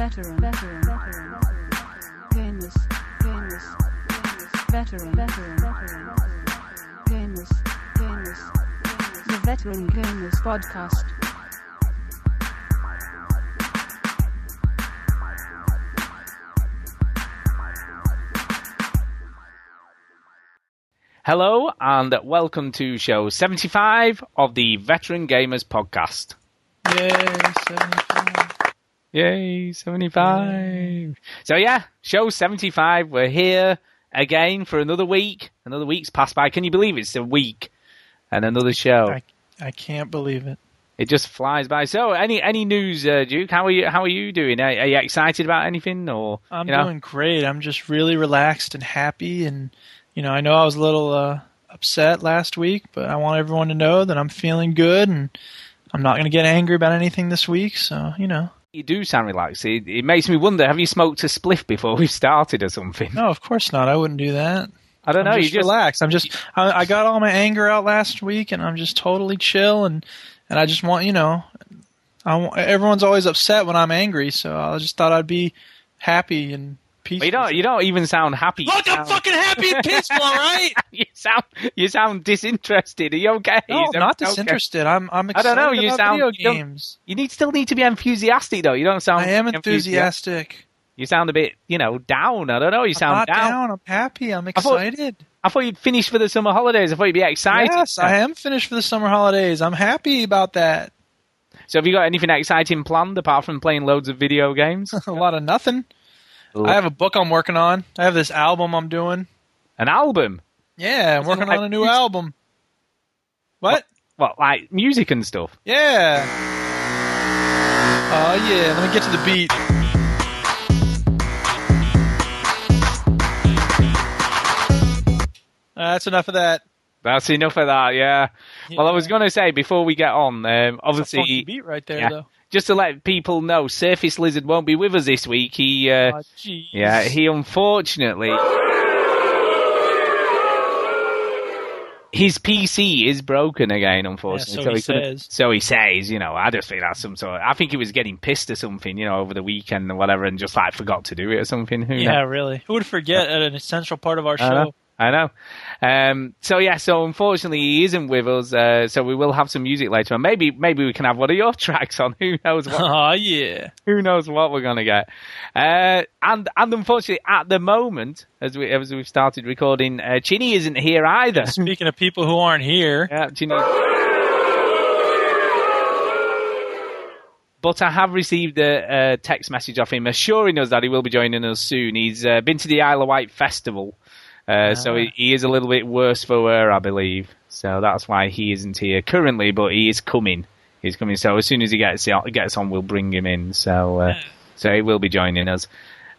veteran, veteran, veteran, gamers, gamers, gamers, veteran, veteran, veteran, gamers, gamers, the Veteran Gamers Podcast. Hello and welcome to show 75 of the Veteran Gamers Podcast. Yay, 75. Yay, 75. So yeah, show 75. We're here again for another week. Another week's passed by. Can you believe it's a week and another show? I, I can't believe it. It just flies by. So any any news, uh, Duke? How are you? How are you doing? Are, are you excited about anything or? I'm you know? doing great. I'm just really relaxed and happy. And, you know, I know I was a little uh, upset last week, but I want everyone to know that I'm feeling good and I'm not going to get angry about anything this week. So, you know. You do sound relaxed. It, it makes me wonder: Have you smoked a spliff before we started or something? No, of course not. I wouldn't do that. I don't know. I'm You just just relaxed. I'm just, I, I got all my anger out last week and I'm just totally chill and, and I just want, you know, I everyone's always upset when I'm angry. So I just thought I'd be happy and peaceful. you don't. You don't even sound happy. Look, You I'm sound- fucking happy and peaceful, all right? you sound you sound disinterested. Are you okay? No, I'm not everything okay? disinterested. I'm I'm I don't excited know, you about sound- video you games. You need still need to be enthusiastic though. You don't sound. I am enthusiastic. enthusiastic. You sound a bit, you know, down. I don't know. You I'm sound not down. down. I'm happy. I'm I thought- excited. I thought you'd finish for the summer holidays. I thought you'd be excited. Yes, I am finished for the summer holidays. I'm happy about that. So have you got anything exciting planned apart from playing loads of video games? a lot of nothing. I have a book I'm working on. I have this album I'm doing. an album. Yeah, I'm working like on a new music? album. What? What, like music and stuff? Yeah. Oh yeah. Let me get to the beat. Uh, that's enough of that. That's enough of that. Yeah. Well, I was going to say before we get on, um, It's a funky obviously, beat right there, yeah. though. Just to let people know, Surface Lizard won't be with us this week. He, uh, Oh, yeah, he unfortunately. His PC is broken again, unfortunately. Yeah, so he couldn't- says. So he says, you know. I just think that's some sort. Of, I think he was getting pissed or something, you know, over the weekend or whatever, and just like forgot to do it or something. Who Yeah, knows? really. Who would forget at an essential part of our I know. show? I know. Um, so yeah, so unfortunately he isn't with us. Uh, so we will have some music later on. Maybe maybe we can have one of your tracks on. Who knows what? Oh yeah. who knows what we're gonna get? Uh, and and unfortunately, at the moment, as we as we've started recording, uh, Chinny isn't here either. Speaking of people who aren't here, yeah, Chinny. But I have received a, a text message off him assuring us that he will be joining us soon. He's uh, been to the Isle of Wight festival, uh, so he, he is a little bit worse for wear, I believe. So that's why he isn't here currently, but he is coming. He's coming. So as soon as he gets gets on, we'll bring him in. So uh, so he will be joining us.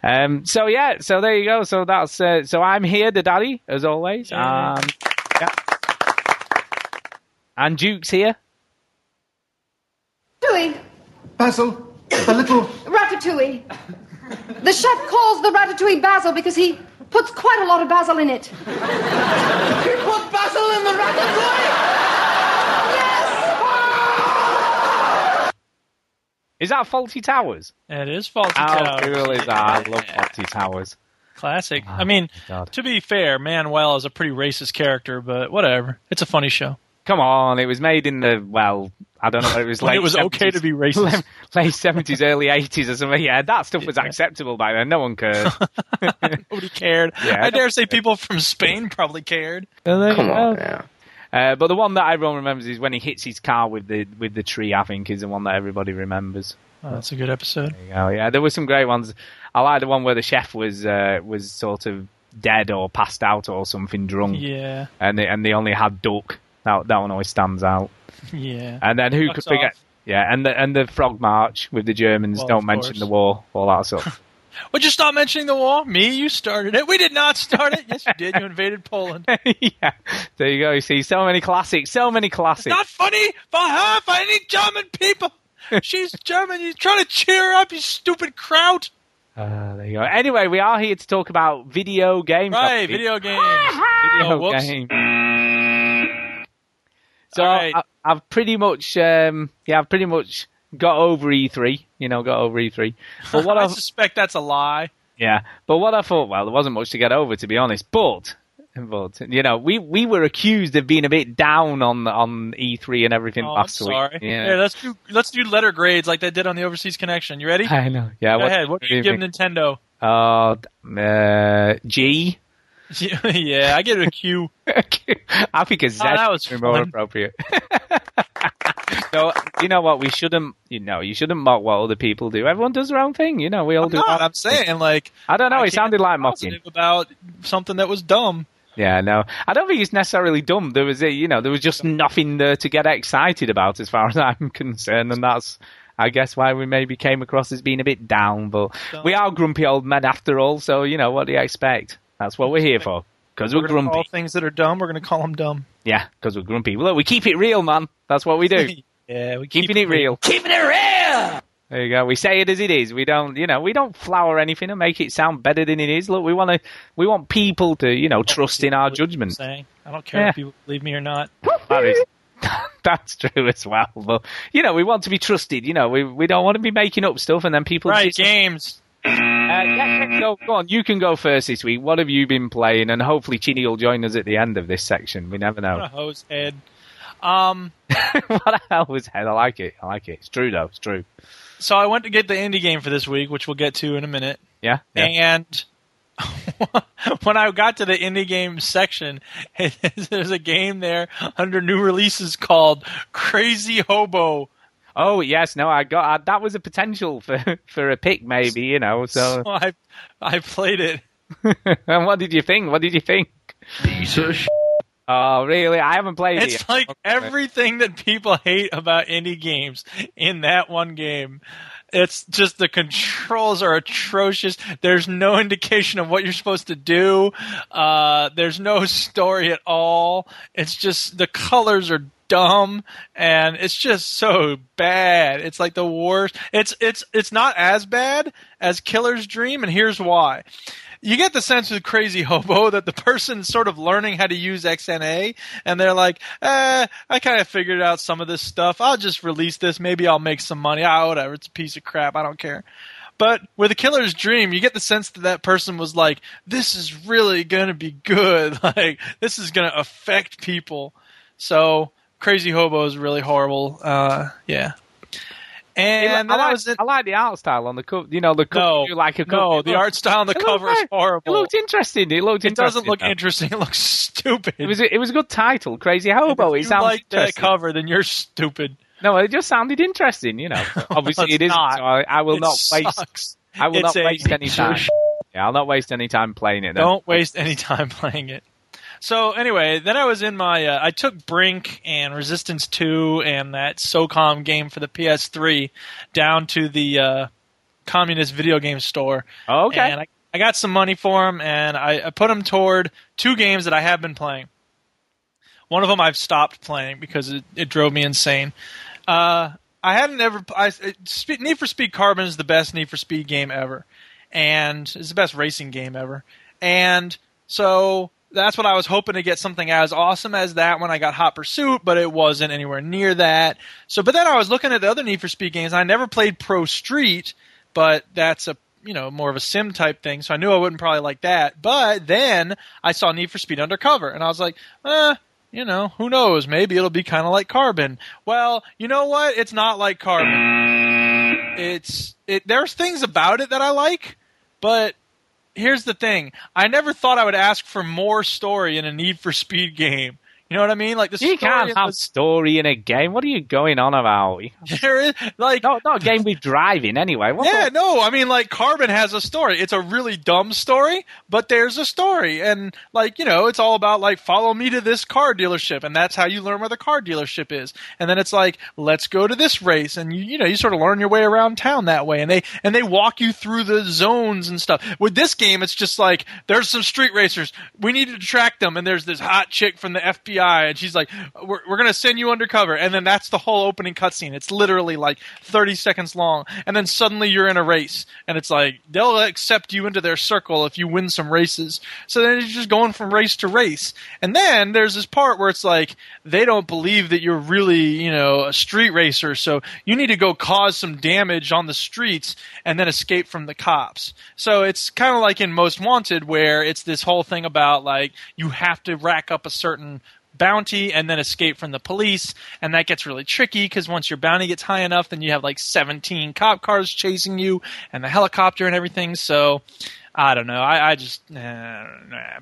Um, so yeah, so there you go. So that's uh, so I'm here, the daddy, as always. Yeah. Um, yeah. And Duke's here. Ratatouille. Basil, the little. Ratatouille. The chef calls the ratatouille basil because he puts quite a lot of basil in it. You put basil in the ratatouille! Yes! Is that Fawlty Towers? it is faulty How Towers. cool is that? I love Fawlty Towers. Classic. Oh I mean, Oh, God. to be fair, Manuel is a pretty racist character, but whatever. It's a funny show. Come on, it was made in the well, I don't know, it was When late. it was okay to be racist. late seventies, early eighties, or something. Yeah, that stuff was acceptable by then. No one cared. Nobody cared. Yeah, I dare say people from Spain probably cared. Come on now. Uh, but the one that everyone remembers is when he hits his car with the with the tree. I think is the one that everybody remembers. Oh, that's a good episode. There you go. Yeah, there were some great ones. I like the one where the chef was uh, was sort of dead or passed out or something drunk, Yeah, and they, and they only had duck. That that one always stands out. yeah. And then who could forget? off. Yeah, and the and the frog march with the Germans. Well, don't mention course. the war, all that stuff. Would you stop mentioning the war? Me, you started it. We did not start it. Yes, you did. You invaded Poland. yeah, there you go. You see, so many classics, so many classics. Not funny for her, for any German people. She's German. You're trying to cheer her up, you stupid kraut. Uh, there you go. Anyway, we are here to talk about video games. Right, video games. Video Oh, whoops. So right. I, I've pretty much, um, yeah, I've pretty much got over E3. You know, got over E3. But what I I suspect that's a lie. yeah, but what I thought, well, there wasn't much to get over, to be honest. But, but you know, we we were accused of being a bit down on on E3 and everything Oh, I'm last sorry. week. Yeah, let's do let's do letter grades like they did on the Overseas Connection. You ready? I know. Yeah. Go ahead. What do you give? Nintendo? Uh, uh, G. yeah, I give it a Q. I think a Z Oh, that was more fun. appropriate. so you know what? We shouldn't. You know, you shouldn't mock what other people do. Everyone does their own thing. You know, we all I'm do. not. I'm saying like I don't know. I it sounded like mocking. about something that was dumb. Yeah, no, I don't think it's necessarily dumb. There was, a, you know, there was just nothing there to get excited about, as far as I'm concerned, and that's, I guess, why we maybe came across as being a bit down. But we are grumpy old men after all, so you know, what do you expect? That's what we're here for, because we're, We're gonna grumpy. All things that are dumb. We're going to call them dumb. Yeah, because we're grumpy. Look, we keep it real, man. That's what we do. yeah, we Keeping it real. Keeping it real! There you go. We say it as it is. We don't, you know, we don't flower anything and make it sound better than it is. Look, we want to, we want people to, you know, trust in our judgment. Saying, I don't care Yeah. if you believe me or not. That is, that's true as well. But you know, we want to be trusted. You know, we we don't want to be making up stuff and then people. Right, dis- games. Uh, yeah, yeah, go, go on. You can go first this week. What have you been playing? And hopefully, Chinny will join us at the end of this section. We never What a know. hose head. Um, what the hell was head? I like it. I like it. It's true though. It's true. so I went to get the indie game for this week, which we'll get to in a minute. Yeah. yeah. And when I got to the indie game section, there's a game there under new releases called Crazy Hobo. Oh yes, no, I got uh, that was a potential for for a pick, maybe. You know. So, So I I played it. and what did you think? What did you think? Piece of sh- Oh, really? I haven't played it. It's like Okay. everything that people hate about indie games in that one game. It's just the controls are atrocious. There's no indication of what you're supposed to do. Uh, there's no story at all. It's just the colors are dumb and it's just so bad. It's like the worst. It's it's it's not as bad as Killer's Dream, and here's why you get the sense with Crazy Hobo that the person's sort of learning how to use XNA, and they're like, eh, I kind of figured out some of this stuff. I'll just release this. Maybe I'll make some money. Ah, whatever. It's a piece of crap. I don't care. But with a killer's dream, you get the sense that that person was like, this is really going to be good. Like, this is going to affect people. So, Crazy Hobo is really horrible. Uh, yeah. And I like, I like the art style on the cover. You know, the cover. no, like a cover. no, the art style on the cover is horrible. It looked interesting. It looked It doesn't look though. interesting. It looks stupid. It was a, it was a good title, Crazy Hobo. if It you sounds like that interesting. cover, then you're stupid. No, it just sounded interesting. You know, obviously it isn't. not. So I, I will It not waste. I will It's not waste any time. Yeah, I'll not waste any time playing it. Then. Don't waste any time playing it. So anyway, then I was in my. Uh, I took Brink and Resistance Two and that SOCOM game for the PS3 down to the uh, communist video game store. Oh, okay. And I, I got some money for them, and I, I put them toward two games that I have been playing. One of them I've stopped playing because it, it drove me insane. Uh, I hadn't ever. I, Need for Speed Carbon is the best Need for Speed game ever, and it's the best racing game ever. And so that's what I was hoping to get something as awesome as that when I got Hot Pursuit, but it wasn't anywhere near that. So, but then I was looking at the other Need for Speed games. I never played Pro Street, but that's a you know more of a sim type thing. So I knew I wouldn't probably like that. But then I saw Need for Speed Undercover, and I was like, eh. You know, who knows? Maybe it'll be kind of like Carbon. Well, you know what? It's not like Carbon. It's it. There's things about it that I like, but here's the thing: I never thought I would ask for more story in a Need for Speed game. You know what I mean? Like the you story can't have story in a game. What are you going on about? there is like No, not a game with driving anyway. What yeah, the- no, I mean like Carbon has a story. It's a really dumb story, but there's a story, and like you know, it's all about like follow me to this car dealership, and that's how you learn where the car dealership is. And then it's like let's go to this race, and you you know you sort of learn your way around town that way, and they and they walk you through the zones and stuff. With this game, it's just like there's some street racers, we need to track them, and there's this hot chick from the FBI FBI, and she's like, "We're we're gonna send you undercover," and then that's the whole opening cutscene. It's literally like 30 seconds long, and then suddenly you're in a race, and it's like they'll accept you into their circle if you win some races. So then you're just going from race to race, and then there's this part where it's like they don't believe that you're really you know a street racer, so you need to go cause some damage on the streets and then escape from the cops. So it's kind of like in Most Wanted, where it's this whole thing about like you have to rack up a certain bounty and then escape from the police and that gets really tricky because once your bounty gets high enough then you have like 17 cop cars chasing you and the helicopter and everything so i don't know i, I just uh, nah,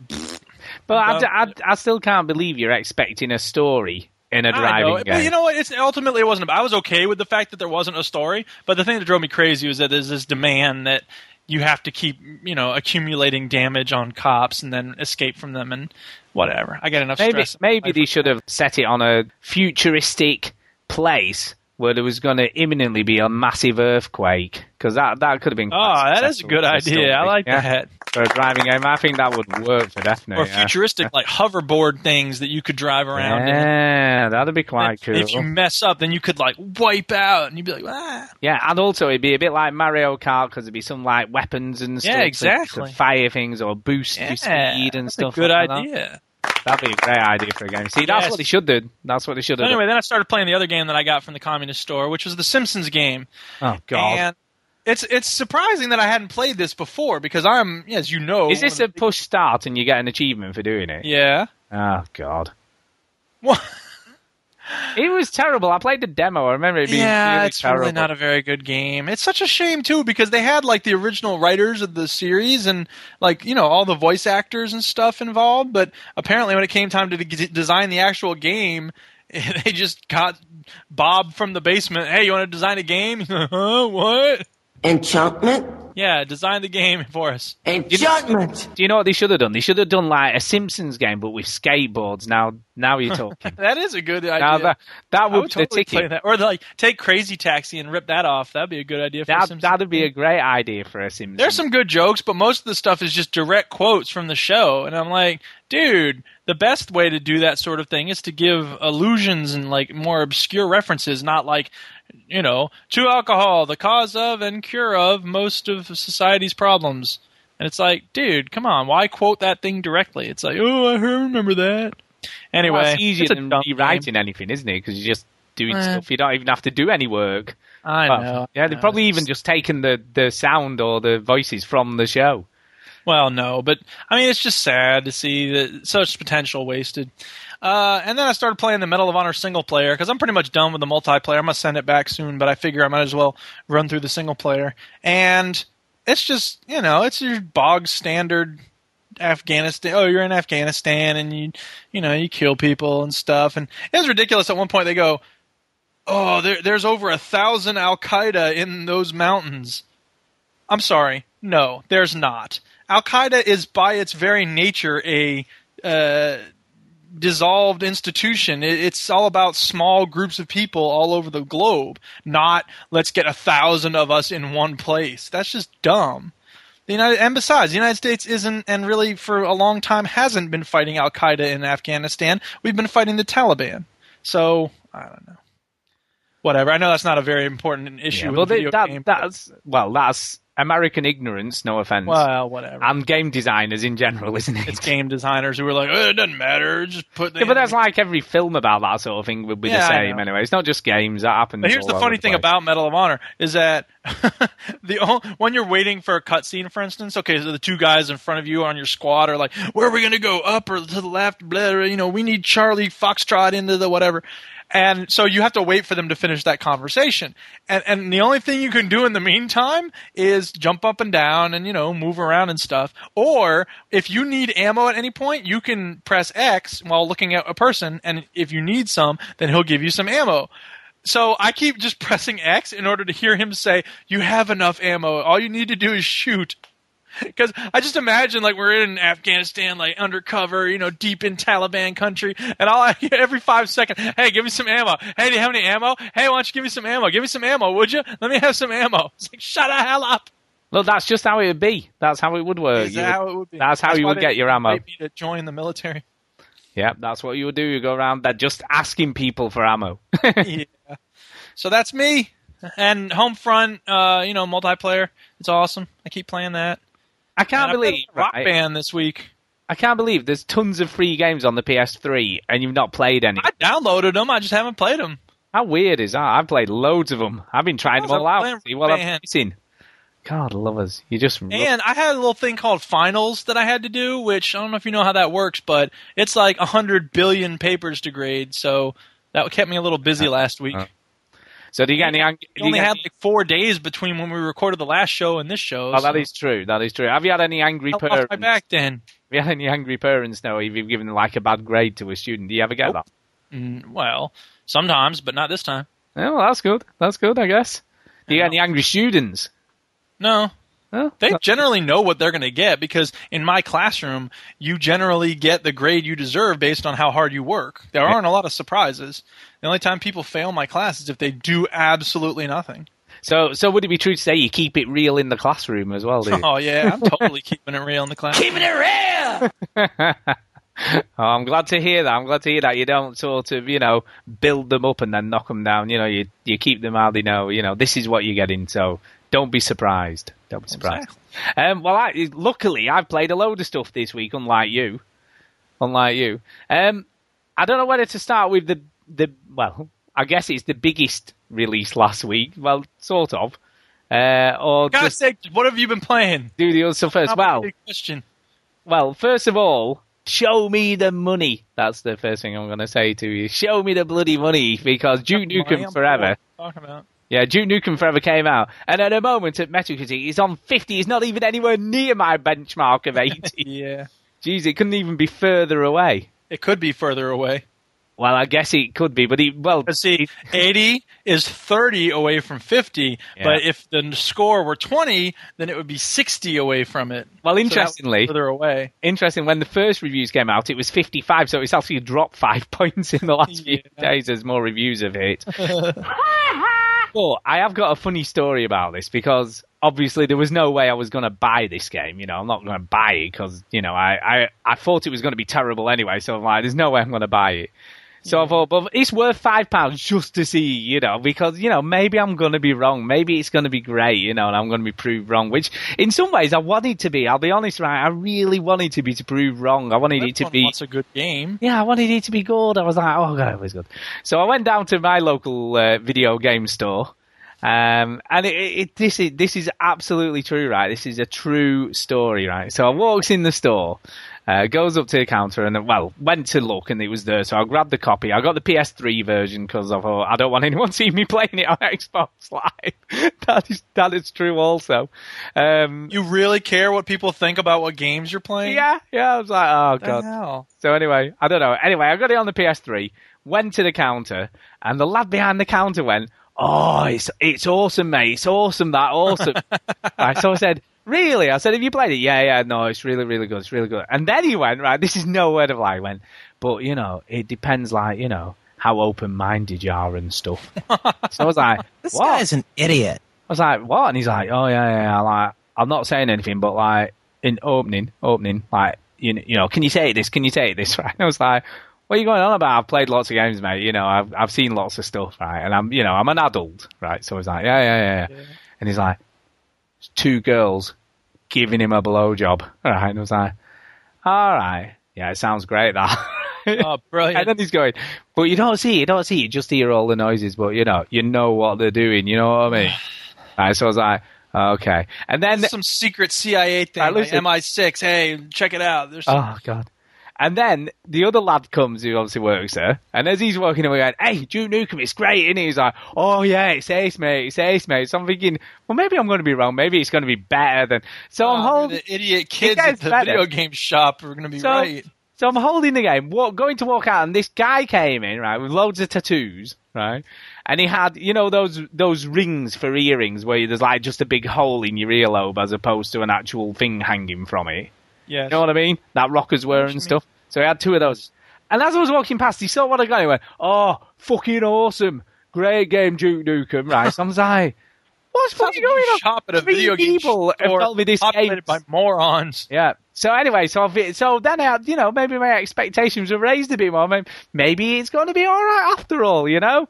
But I, I, I still can't believe you're expecting a story in a driving know, game. But you know what? It's ultimately it wasn't. I was okay with the fact that there wasn't a story. But the thing that drove me crazy was that there's this demand that you have to keep, you know, accumulating damage on cops and then escape from them and whatever. I get enough maybe stress. maybe they should have set it on a futuristic place where there was going to imminently be a massive earthquake because that that could have been. Oh, that is a good idea. story. I like Yeah, that. for a driving game. I think that would work for definitely. Or yeah. futuristic, like hoverboard things that you could drive around. in. Yeah, that'd be quite cool. If you mess up, then you could like wipe out, and you'd be like, ah. Yeah, and also it'd be a bit like Mario Kart because there'd be some like weapons and stuff Yeah, to- exactly. to, fire things or boost Yeah, your speed and stuff. Good like that. That'd be a great idea for a game. See, that's Yes. what they should do. That's what they should do. anyway, then I started playing the other game that I got from the communist store, which was the Simpsons game. Oh God. And it's it's surprising that I hadn't played this before because I'm, as you know, Is this a push start and you get an achievement for doing it? yeah? Oh God. What? It was terrible. I played the demo. I remember it being yeah, really it's terrible. really not a very good game. It's such a shame too because they had like the original writers of the series and like you know all the voice actors and stuff involved, but apparently when it came time to de- design the actual game, they just got Bob from the basement. Hey, you want to design a game? huh? What? Enchantment? Yeah, design the game for us. Enchantment! Do you know what they should have done? They should have done like a Simpsons game, but with skateboards. Now, now you're talking. That is a good idea. now that that would, would be the totally play that. Or like take Crazy Taxi and rip that off. That'd be a good idea for a That Simpsons that'd be game. a great idea for a Simpsons. There's some good jokes, but most of the stuff is just direct quotes from the show. And I'm like, dude, the best way to do that sort of thing is to give allusions and like more obscure references, not like, you know, to alcohol, the cause of and cure of most of society's problems. And it's like, dude, come on, why quote that thing directly? It's like, oh, I remember that. Anyway, Well, it's easier it's than rewriting anything, isn't it? Because you're just doing Eh. stuff. You don't even have to do any work. I Well, know. yeah, they've probably even just taken the, the sound or the voices from the show. Well, no, but I mean, it's just sad to see that such potential wasted. Uh, and then I started playing the Medal of Honor single player because I'm pretty much done with the multiplayer. I'm gonna send it back soon, but I figure I might as well run through the single player. And it's just you know, it's your bog standard Afghanistan. Oh, you're in Afghanistan and you you know you kill people and stuff. And it was ridiculous. At one point, they go, "Oh, there, there's over a thousand Al Qaeda in those mountains." I'm sorry. No, there's not. Al Qaeda is by its very nature a uh, dissolved institution. It's all about small groups of people all over the globe, not let's get a thousand of us in one place. That's just dumb. The United, and besides, the United States isn't, and really for a long time hasn't been fighting Al Qaeda in Afghanistan. We've been fighting the Taliban. So I don't know. Whatever. I know that's not a very important issue. Yeah, well, the video that, game. that's well, that's American ignorance. No offense. well, whatever. and game designers in general, isn't it? it's game designers who are like, oh, it doesn't matter, just put. The Yeah, but that's like every film about that sort of thing would be Yeah, the same anyway. It's not just games that happens. But here's the funny thing about Medal of Honor is that the o- when you're waiting for a cutscene, for instance, okay, so the two guys in front of you on your squad are like, "Where are we going to go? Up or to the left? Blah, blah, you know, we need Charlie Foxtrot into the whatever." And so you have to wait for them to finish that conversation. And and the only thing you can do in the meantime is jump up and down and you know move around and stuff. Or if you need ammo at any point, you can press X while looking at a person, and if you need some, then he'll give you some ammo. So I keep just pressing X in order to hear him say, "You have enough ammo. All you need to do is shoot." Because I just imagine like we're in Afghanistan, like undercover, you know, deep in Taliban country, and all I every five seconds, hey, give me some ammo. Hey, do you have any ammo? Hey, why don't you give me some ammo? Give me some ammo, would you? Let me have some ammo. It's like shut the hell up. Look, that's just how it would be. That's how it would work. Is You that would- how it would be? That's how you would get your ammo. Me to join the military. Yeah, that's what you would do. You go around there just asking people for ammo. yeah. So that's me. And Homefront, uh, you know, multiplayer. It's awesome. I keep playing that. I can't believe Rock right, Band this week. I can't believe there's tons of free games on the PS3 and you've not played any. I downloaded them. I just haven't played them. How weird is that? I've played loads of them. I've been trying them all out. See what I'm missing. God, lovers, you just And I had a little thing called finals that I had to do, which I don't know if you know how that works, but it's like a hundred billion papers to grade. So that kept me a little busy last week. uh, So do you get any? ang- do We you only had any- like four days between when we recorded the last show and this show. Oh, that so is true. That is true. Have you had any angry I lost parents? my back then. Have you had any angry parents No, if you've given like a bad grade to a student? Do you ever get Nope. that? Mm, well, sometimes, but not this time. Oh, well, that's good. That's good, I guess. Do you get any angry students? No, They generally know what they're going to get because in my classroom, you generally get the grade you deserve based on how hard you work. There aren't a lot of surprises. The only time people fail my class is if they do absolutely nothing. So, so would it be true to say you keep it real in the classroom as well? Do you? Oh yeah, I'm totally keeping it real in the class. Keeping it real. Oh, I'm glad to hear that. I'm glad to hear that you don't sort of, you know, build them up and then knock them down. You know, you you keep them how they know. You know, this is what you're getting. So don't be surprised. Don't be surprised. Um, well, I, luckily I've played a load of stuff this week, unlike you. Unlike you. Um, I don't know whether to start with the the well. I guess it's the biggest release last week. Well, sort of. Uh, or God's just sake, what have you been playing? do the other stuff first. Well, Big question. well, first of all, show me the money. That's the first thing I'm going to say to you. Show me the bloody money because Duke Nukem Forever. Talking about. Yeah, Duke Nukem Forever came out, and at the moment at Metacritic, he's on 50. He's not even anywhere near my benchmark of 80. Yeah, Jeez, it couldn't even be further away. it could be further away. Well, I guess it could be, but he well, But see, 80 is 30 away from 50. Yeah. But if the score were 20, then it would be 60 away from it. well, So interestingly, further away. interesting. When the first reviews came out, it was 55, so it's actually dropped five points in the last few days. There's more reviews of it. but I have got a funny story about this because obviously there was no way I was going to buy this game. You know, I'm not going to buy it because you know I, I I thought it was going to be terrible anyway. So I'm like, there's no way I'm going to buy it. So I thought, but it's worth five pounds just to see, you know, because you know maybe I'm going to be wrong, maybe it's going to be great, you know, and I'm going to be proved wrong. Which, in some ways, I wanted to be. I'll be honest, right? I really wanted to be to prove wrong. I wanted it to be. wants a good game. Yeah, I wanted it to be good. I was like, oh god, it was good. So I went down to my local uh, video game store, um, and it, it, this is this is absolutely true, right? This is a true story, right? So I walks in the store, uh, goes up to the counter, and then, well, went to look, and it was there. So I grabbed the copy. I got the PS3 version because I thought I don't want anyone seeing me playing it on Xbox Live. that is that is true, also. Um, You really care what people think about what games you're playing? yeah, yeah. I was like, oh What god. So anyway, I don't know. Anyway, I got it on the PS3, went to the counter, and the lad behind the counter went, "Oh, it's it's awesome, mate. It's awesome. That awesome." right, so I said, "Really?" I said, "Have you played it?" Yeah, yeah. No, it's really, really good. It's really good. And then he went, "Right, this is no word of lie." He went, "But you know, it depends, like you know." How open-minded you are and stuff. so I was like, This "What?" guy's an idiot. I was like, what? And he's like, oh yeah, yeah, yeah. Like, I'm not saying anything, but like in opening, opening, like you, you know, can you say this? Can you say this? Right? And I was like, what are you going on about? I've played lots of games, mate. You know, I've I've seen lots of stuff, right? And I'm, you know, I'm an adult, right? So I was like, yeah, yeah, yeah. yeah. And he's like, two girls giving him a blowjob, right? And I was like, all right, yeah, it sounds great, that. Oh, brilliant. And then he's going, but you don't see, you don't see, you just hear all the noises, but you know, you know what they're doing, you know what I mean? right, so I was like, okay. And then, some secret CIA thing, Alright, like. MI6. Hey, check it out. There's oh god. And then the other lad comes who obviously works there, and as he's walking away, going, "Hey, Duke Nukem, it's great!" And he's like, "Oh yeah, it's ace, mate, it's ace, mate." So I'm thinking, well, maybe I'm going to be wrong. Maybe it's going to be better than. So I'm Oh, holding. the idiot kids at the better. video game shop are going to be So, right. so I'm holding the game, walk, going to walk out, and this guy came in, right, with loads of tattoos, right? And he had, you know, those those rings for earrings where there's like just a big hole in your earlobe as opposed to an actual thing hanging from it. Yes. You know what I mean? That rockers were and stuff. So he had two of those. And as I was walking past, he saw what I got. He went, "Oh, fucking awesome! Great game, Duke Nukem." Right? So I was like, What's fucking going on? Shop at a Three video game people have told me this game- by morons. Yeah. So anyway, so I've, so then I, you know maybe my expectations were raised a bit more. Maybe it's going to be all right after all, you know.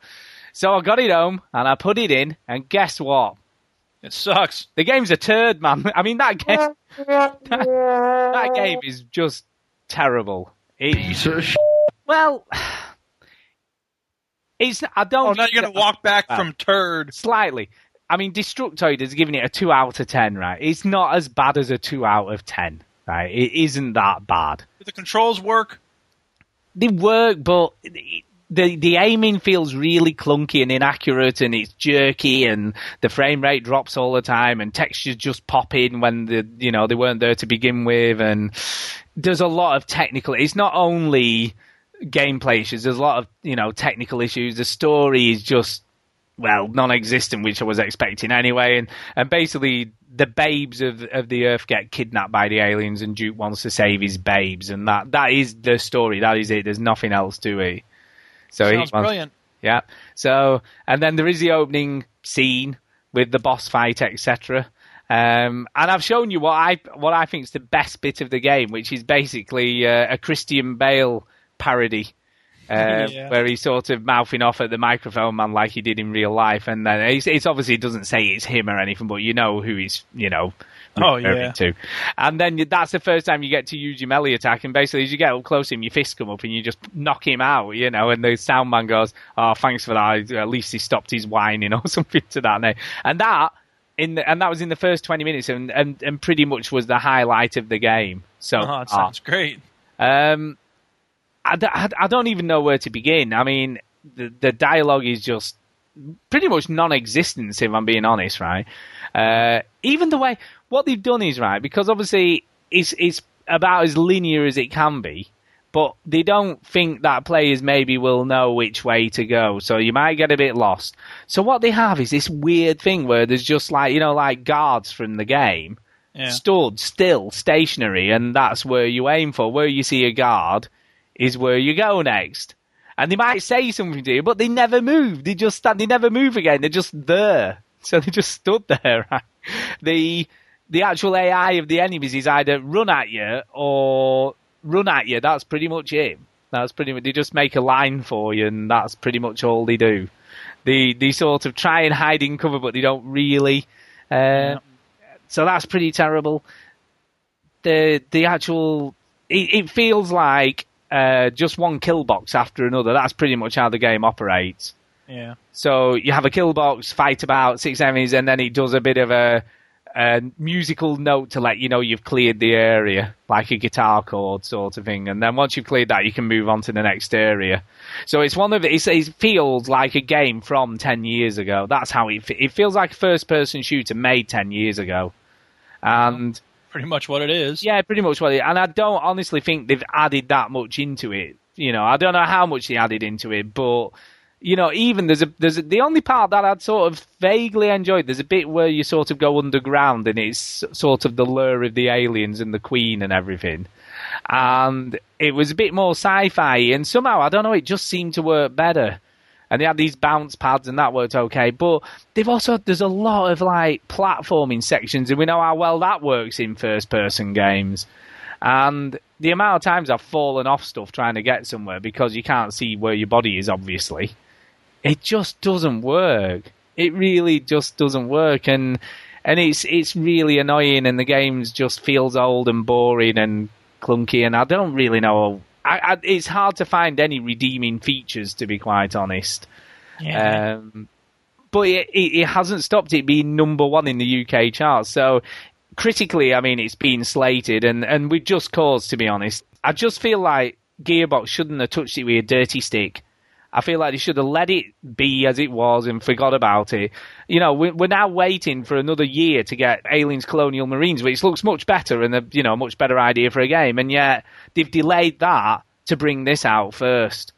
So I got it home and I put it in, and guess what? It sucks. The game's a turd, man. I mean that game, that, that game is just terrible. It, well, it's I don't. Oh, now you're gonna walk back ah. from turd. slightly. I mean, Destructoid has given it a two out of ten, right? It's not as bad as a two out of ten, right? It isn't that bad. Do the controls work? They work, but the the aiming feels really clunky and inaccurate, and it's jerky, and the frame rate drops all the time, and textures just pop in when the you know they weren't there to begin with, and there's a lot of technical. It's not only gameplay issues. There's a lot of you know technical issues. The story is just well non-existent, which I was expecting anyway. And and basically the babes of of the Earth get kidnapped by the aliens, and Duke wants to save his babes, and that that is the story. That is it. There's nothing else to it. So he Sounds wants- brilliant. yeah. So, and then there is the opening scene with the boss fight, etc. Um, and I've shown you what I what I think is the best bit of the game, which is basically uh, a Christian Bale parody. Uh, Yeah. Where he's sort of mouthing off at the microphone man like he did in real life, and then it's, it's obviously it doesn't say it's him or anything, but you know who he's you know Oh, yeah. And then you- that's the first time you get to use your melee attack, and basically as you get up close to him, your fists come up and you just knock him out, you know. And the sound man goes, "Oh, thanks for that. At least he stopped his whining or something to that." name." And that in the, and that was in the first twenty minutes, and, and and pretty much was the highlight of the game. So Oh, far. sounds great. Um, I, I I don't even know where to begin. I mean, the the dialogue is just pretty much non-existent, if I'm being honest, right? Uh, even the way what they've done is right because obviously it's it's about as linear as it can be, but they don't think that players maybe will know which way to go, so you might get a bit lost. So what they have is this weird thing where there's just like you know like guards from the game Yeah. stood still, stationary, and that's where you aim for. Where you see a guard is where you go next. And they might say something to you, but they never move. They just stand. They never move again. They're just there. So they just stood there. Right? The the actual AI of the enemies is either run at you or run at you. That's pretty much it. That's pretty much. They just make a line for you, and that's pretty much all they do. They they sort of try and hide in cover, but they don't really. Uh, So that's pretty terrible. The the actual it, it feels like uh, just one kill box after another. That's pretty much how the game operates. Yeah. So you have a kill box, fight about six enemies, and then it does a bit of a, a musical note to let you know you've cleared the area, like a guitar chord sort of thing. And then once you've cleared that, you can move on to the next area. So it's one of it's, it feels like a game from ten years ago. That's how it it feels like a first person shooter made ten years ago. And Pretty much what it is. yeah, pretty much what it. And I don't honestly think they've added that much into it. You know, I don't know how much they added into it, but you know, even there's a there's a, the only part that I'd sort of vaguely enjoyed. There's a bit where you sort of go underground, and it's sort of the lure of the aliens and the Queen and everything. And it was a bit more sci-fi, and somehow I don't know, it just seemed to work better. And they had these bounce pads, and that worked okay. But they've also there's a lot of like platforming sections, and we know how well that works in first-person games. And the amount of times I've fallen off stuff trying to get somewhere because you can't see where your body is, obviously, it just doesn't work. It really just doesn't work, and and it's it's really annoying, and the game just feels old and boring and clunky, and I don't really know. I, I, it's hard to find any redeeming features, to be quite honest. Yeah. Um, but it, it, it hasn't stopped it being number one in the UK charts. So critically, I mean, it's been slated, and, and with just cause, to be honest. I just feel like Gearbox shouldn't have touched it with a dirty stick. I feel like they should have let it be as it was and forgot about it. You know, we- we're now waiting for another year to get Aliens Colonial Marines, which looks much better and a you know much better idea for a game, and yet they've delayed that to bring this out first.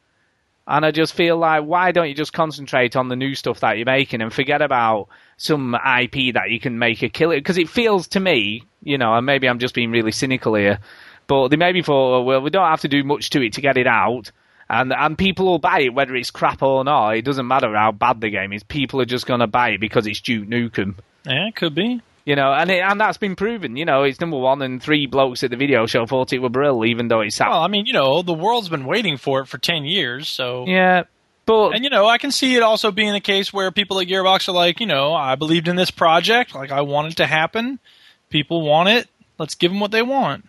And I just feel like, why don't you just concentrate on the new stuff that you're making and forget about some IP that you can make a killer? Because it feels to me, you know, and maybe I'm just being really cynical here, but they maybe thought, oh, well, we don't have to do much to it to get it out. And and people will buy it whether it's crap or not. It doesn't matter how bad the game is. People are just going to buy it because it's Duke Nukem. Yeah, it could be. You know, and it, and that's been proven. You know, it's number one, and three blokes at the video show thought it were brill, even though it's Well, I mean, you know, the world's been waiting for it for ten years, so yeah. But And you know, I can see it also being the case where people at Gearbox are like, you know, I believed in this project, like I want it to happen. People want it. Let's give them what they want.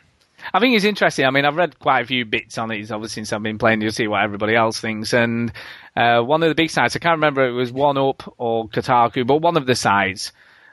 I think it's interesting. I mean, I've read quite a few bits on it, obviously, since I've been playing. You'll see what everybody else thinks. And uh, one of the big sites, I can't remember it was One Up or Kotaku, but one of the sites,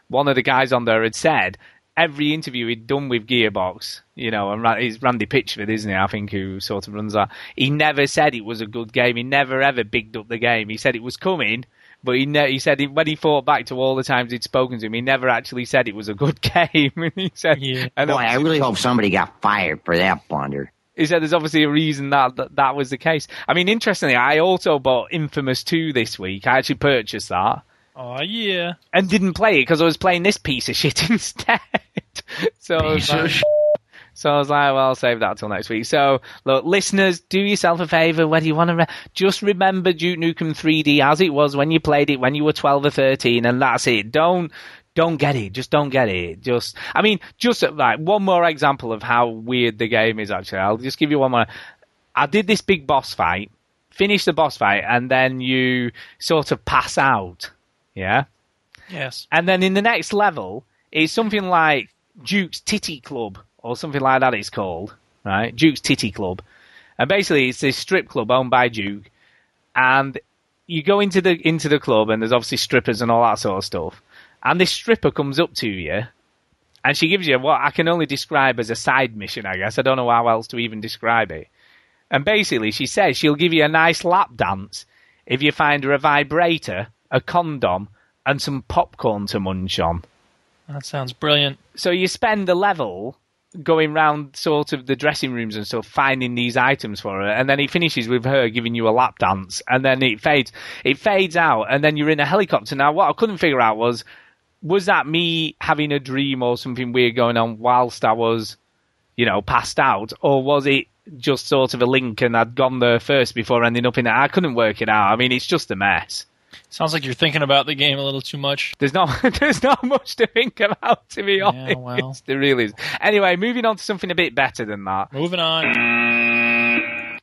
one of the guys on there had said every interview he'd done with Gearbox, you know, and it's Randy Pitchford, isn't it? I think who sort of runs that. He never said it was a good game. He never ever bigged up the game. He said it was coming. But he, ne- he said he, when he thought back to all the times he'd spoken to him, he never actually said it was a good game. he said, Yeah. and Boy, I really hope somebody got fired for that blunder. he said there's obviously a reason that, that that was the case. I mean, interestingly, I also bought Infamous 2 this week. I actually purchased that Oh yeah. and didn't play it because I was playing this piece of shit instead. so I was like, so I was like, well, I'll save that till next week. So, look, listeners, do yourself a favour whether you want to re- just remember Duke Nukem 3D as it was when you played it when you were 12 or 13, and that's it. Don't don't get it. Just don't get it. Just, I mean, just like one more example of how weird the game is. Actually, I'll just give you one more. I did this big boss fight, finished the boss fight, and then you sort of pass out. Yeah. Yes. And then in the next level, it's something like Duke's Titty Club, or something like that it's called, right? Duke's Titty Club. And basically it's this strip club owned by Duke, and you go into the into the club and there's obviously strippers and all that sort of stuff. And this stripper comes up to you and she gives you what I can only describe as a side mission, I guess. I don't know how else to even describe it. And basically she says she'll give you a nice lap dance if you find her a vibrator, a condom, and some popcorn to munch on. That sounds brilliant. So you spend the level going round sort of the dressing rooms and stuff, finding these items for her, and then it finishes with her giving you a lap dance, and then it fades. It fades out, and then you're in a helicopter. Now, what I couldn't figure out was, was that me having a dream or something weird going on whilst I was, you know, passed out, or was it just sort of a link and I'd gone there first before ending up in it? I couldn't work it out. I mean, it's just a mess. Sounds like you're thinking about the game a little too much. There's not there's not much to think about to be honest. well. There really is. Anyway, moving on to something a bit better than that. Moving on.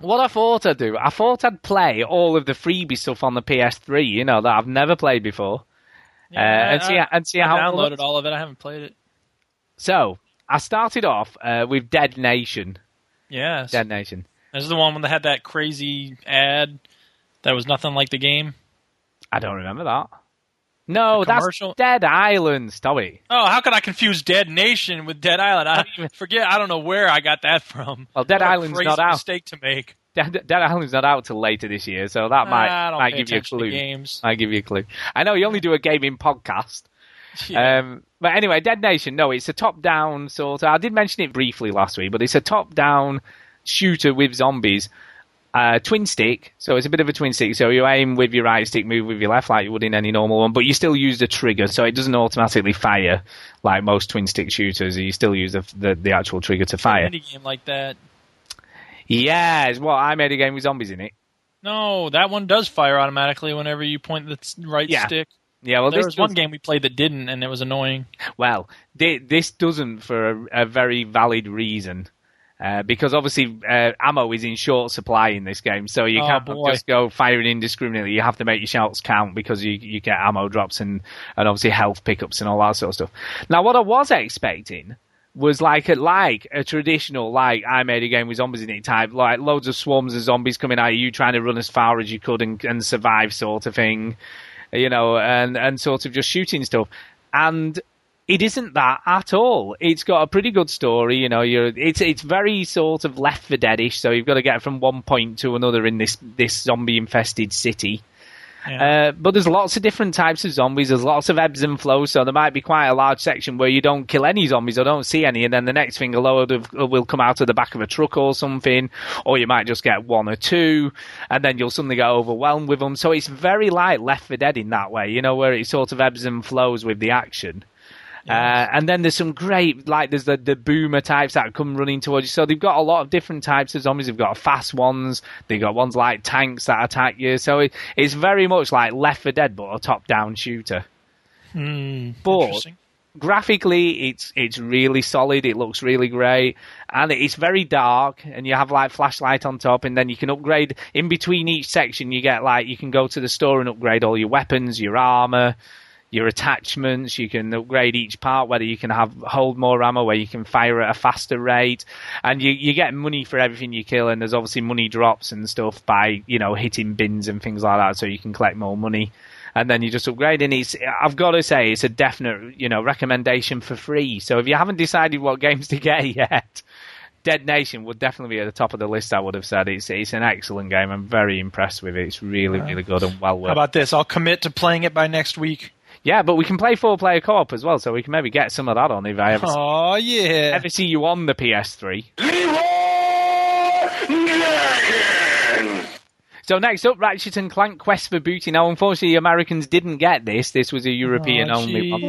What I thought I'd do, I thought I'd play all of the freebie stuff on the PS3, you know, that I've never played before. uh, and see I, and see I how downloaded all of it. I haven't played it. So I started off uh, with Dead Nation. Yes. Dead Nation. This is the one that had that crazy ad that was nothing like the game. I don't remember that. No, that's? Dead Island. It. Oh, how could I confuse Dead Nation with Dead Island? I forget. I don't know where I got that from. Well, Dead What Island's not out. mistake to make. Dead, Dead Island's not out till later this year, so that might might give you a clue. games. I give you a clue. I know you only do a gaming podcast. Yeah. Um, but anyway, Dead Nation, no, it's a top-down sort of. I did mention it briefly last week, but it's a top-down shooter with zombies. Uh, twin stick, so it's a bit of a twin stick. So you aim with your right stick, move with your left, like you would in any normal one, but you still use the trigger, so it doesn't automatically fire like most twin stick shooters. You still use the the, the actual trigger to fire. Indie game like that. Yeah, it's what I made a game with zombies in it. No, that one does fire automatically whenever you point the right Yeah. stick. Yeah, well, there this was one game we played that didn't, and it was annoying. Well, thi- this doesn't for a, a very valid reason. Uh, because obviously uh, ammo is in short supply in this game, so you Oh, can't boy. just go firing indiscriminately. You have to make your shots count because you you get ammo drops and, and obviously health pickups and all that sort of stuff. Now, what I was expecting was like a like a traditional like I made a game with zombies in it type, like loads of swarms of zombies coming at you, trying to run as far as you could and, and survive, sort of thing, you know, and and sort of just shooting stuff. And it isn't that at all. It's got a pretty good story, you know. You're it's it's very sort of Left 4 Deadish, so you've got to get from one point to another in this this zombie infested city. Yeah. Uh, but there's lots of different types of zombies. There's lots of ebbs and flows, so there might be quite a large section where you don't kill any zombies or don't see any, and then the next thing a load of will come out of the back of a truck or something, or you might just get one or two, and then you'll suddenly get overwhelmed with them. So it's very like Left 4 Dead in that way, you know, where it sort of ebbs and flows with the action. Uh, and then there's some great, like there's the, the boomer types that come running towards you. So they've got a lot of different types of zombies. They've got fast ones. They've got ones like tanks that attack you. So it, it's very much like Left 4 Dead, but a top-down shooter. Hmm, But graphically, it's it's really solid. It looks really great, and it's very dark. And you have like flashlight on top, and then you can upgrade in between each section. You get like you can go to the store and upgrade all your weapons, your armor, your attachments. You can upgrade each part, whether you can have hold more ammo, where you can fire at a faster rate, and you you get money for everything you kill. And there's obviously money drops and stuff by you know hitting bins and things like that, so you can collect more money. And then you just upgrade, and it's. I've got to say, it's a definite, you know, recommendation for free. So if you haven't decided what games to get yet, Dead Nation would definitely be at the top of the list. I would have said it's it's an excellent game. I'm very impressed with it. It's really really good and well worth. How about this? I'll commit to playing it by next week. Yeah, but we can play four player co op as well, so we can maybe get some of that on if I ever, Oh yeah. ever see you on the PS3. So next up, Ratchet and Clank Quest for Booty. Now, unfortunately, Americans didn't get this. This was a European Oh, only one.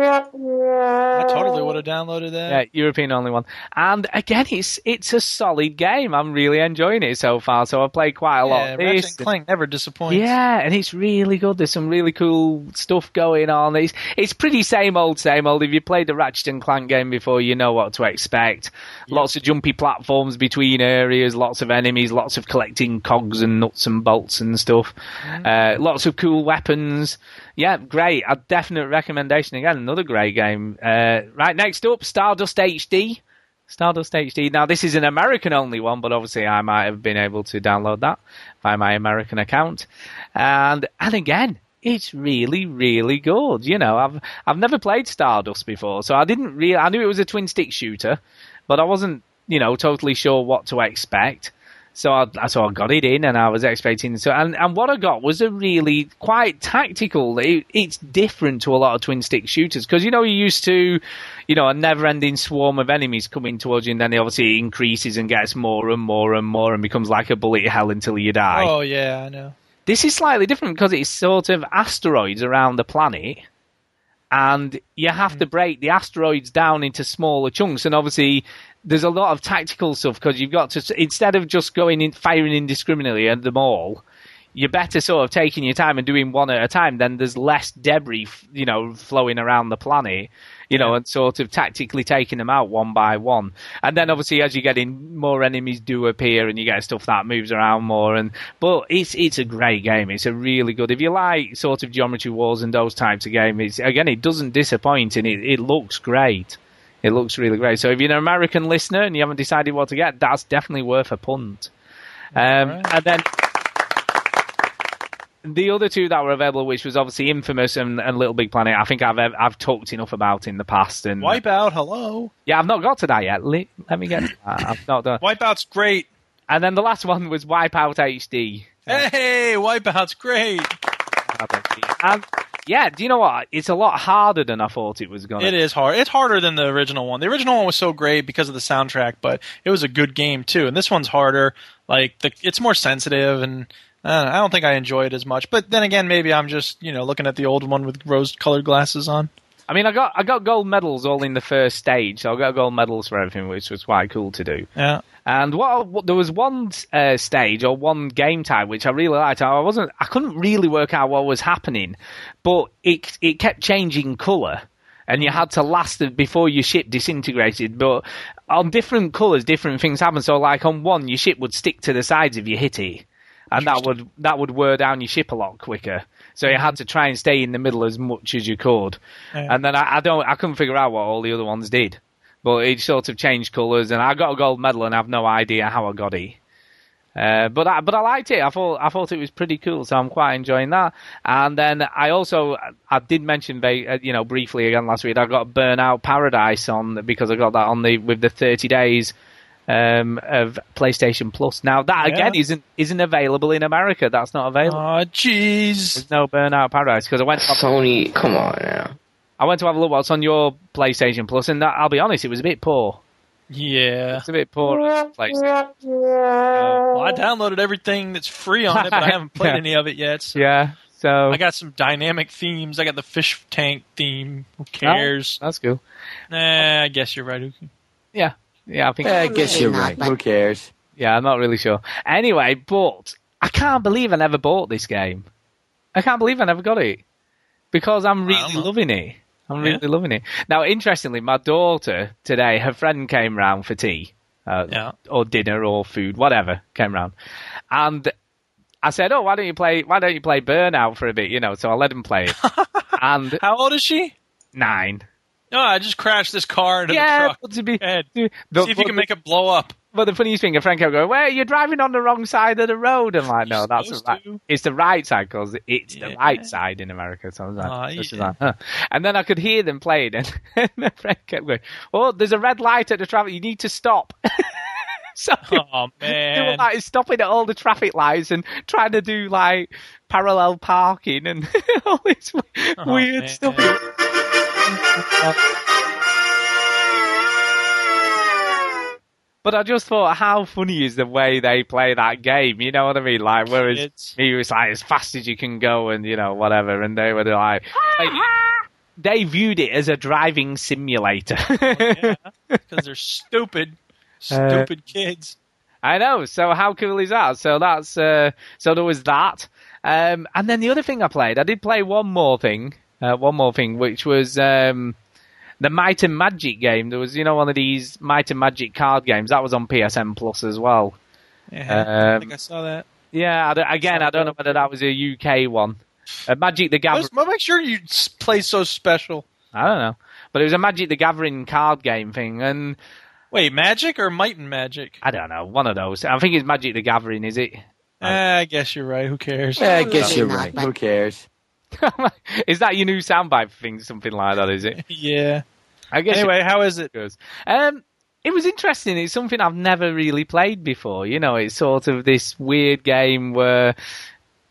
I totally would have downloaded that. Yeah, European only one. And again, it's it's a solid game. I'm really enjoying it so far. So I've played quite a lot Yeah, Ratchet this. and Clank never disappoints. Yeah, and it's really good. There's some really cool stuff going on. It's it's pretty same old, same old. If you played the Ratchet and Clank game before, you know what to expect. Lots of jumpy platforms between areas, lots of enemies, lots of collecting cogs and nuts and bolts and stuff. Uh, lots of cool weapons. Yeah, great. A definite recommendation again. Another great game. Uh, right next up, Stardust HD. Stardust HD. Now, this is an American only one, but obviously I might have been able to download that by my American account. And and again, it's really really good. You know, I've I've never played Stardust before, so I didn't really. I knew it was a twin stick shooter, but I wasn't you know totally sure what to expect. So I, so I got it in, and I was expecting so, and, and what I got was a really quite tactical. It, it's different to a lot of twin stick shooters because you know you're used to, you know, a never-ending swarm of enemies coming towards you, and then it obviously increases and gets more and more and more, and becomes like a bullet hell until you die. Oh yeah, I know. This is slightly different because it's sort of asteroids around the planet, and you have to mm. break the asteroids down into smaller chunks. And obviously, there's a lot of tactical stuff because you've got to instead of just going in firing indiscriminately at them all. You're better sort of taking your time and doing one at a time. Then there's less debris, you know, flowing around the planet, you know, and sort of tactically taking them out one by one. And then obviously, as you get in, more enemies do appear, and you get stuff that moves around more. And but it's it's a great game. It's a really good. If you like sort of geometry wars and those types of games, again, it doesn't disappoint, and it, it looks great. It looks really great. So if you're an American listener and you haven't decided what to get, that's definitely worth a punt. Um, Right. And then the other two that were available, which was obviously Infamous and, and Little Big Planet, I think I've I've talked enough about in the past. And Wipeout, hello. yeah, I've not got to that yet. Le- Let me get. To that. I've not done. Wipeout's great. And then the last one was Wipeout HD. Hey, Wipeout's great. And yeah, do you know what? It's a lot harder than I thought it was going It to. is hard. It's harder than the original one. The original one was so great because of the soundtrack, but it was a good game too. And this one's harder. Like the, it's more sensitive, and I don't think I enjoy it as much. But then again, maybe I'm just you know looking at the old one with rose-colored glasses on. I mean, I got I got gold medals all in the first stage, so I got gold medals for everything, which was quite cool to do. Yeah. And what, what there was one uh, stage or one game type which I really liked. I wasn't, I couldn't really work out what was happening, but it it kept changing color, and you had to last it before your ship disintegrated. But on different colors, different things happen. So, like on one, your ship would stick to the sides if you hit it, and that would that would wear down your ship a lot quicker. So you had to try and stay in the middle as much as you could. Yeah. And then I, I don't, I couldn't figure out what all the other ones did but it sort of changed colours, and I got a gold medal, and I've no idea how I got it. Uh, but I, but I liked it. I thought I thought it was pretty cool, so I'm quite enjoying that. And then I also I did mention uh, you know briefly again last week I got Burnout Paradise on because I got that on the with the 30 days um, of PlayStation Plus. Now that again isn't isn't available in America. That's not available. Oh jeez. There's no Burnout Paradise because I went to, Sony, come on now. I went to have a look what's on your PlayStation Plus, and that, I'll be honest, it was a bit poor. Yeah. It's a bit poor. on PlayStation. Well, I downloaded everything that's free on it, but I haven't played Yeah. any of it yet. So. Yeah. So I got some dynamic themes. I got the fish tank theme. Who cares? that's cool. Nah, I guess you're right. Who- Yeah, yeah. I think. I guess you're right. Who cares? Yeah, I'm not really sure. Anyway, but I can't believe I never bought this game. I can't believe I never got it because I'm really loving it. I'm really Yeah. loving it. Now, interestingly, my daughter today, her friend came round for tea, uh, Yeah. or dinner, or food, whatever, came round, and I said, "Oh, why don't you play? Why don't you play Burnout for a bit?" You know, so I let him play it. and How old is she? nine. No, I just crashed this car into the truck. to be, Ed, the- See if you can make it blow up. But the funniest thing, a friend kept going, "Well, you're driving on the wrong side of the road." I'm like, "No, that's the right. to. It's the right side because it's the right side in America." So I was like, ah, she's yeah. like, huh. and then I could hear them playing, and, and my friend kept going, "Oh, there's a red light at the traffic. You need to stop." so Oh they were man. like stopping at all the traffic lights and trying to do like parallel parking and all this Oh, weird man. But I just thought, how funny is the way they play that game? You know what I mean? Like, whereas It's- he was like as fast as you can go, and you know whatever, and they were like, like, they viewed it as a driving simulator. Because they're stupid, stupid kids. I know. So how cool is that? So that's uh, so there was that, um, and then the other thing I played, I did play one more thing, uh, one more thing, which was um, the Might and Magic game. There was you know one of these Might and Magic card games that was on PSN Plus as well. Yeah, I Um, think I saw that. Yeah, I again, I don't know whether that was a UK one. Uh, Magic the Gathering. Just- Well, make sure you play so special. I don't know, but it was a Magic the Gathering card game thing, and Wait, magic or might and magic? I don't know, one of those. I think it's Magic the Gathering, is it? Eh, I guess you're right. Who cares? Yeah, I guess you're right. Who cares? is that your new soundbite thing? Something like that, is it? Yeah. I guess Anyway, how is it? it. Um, it was interesting. It's something I've never really played before. You know, it's sort of this weird game where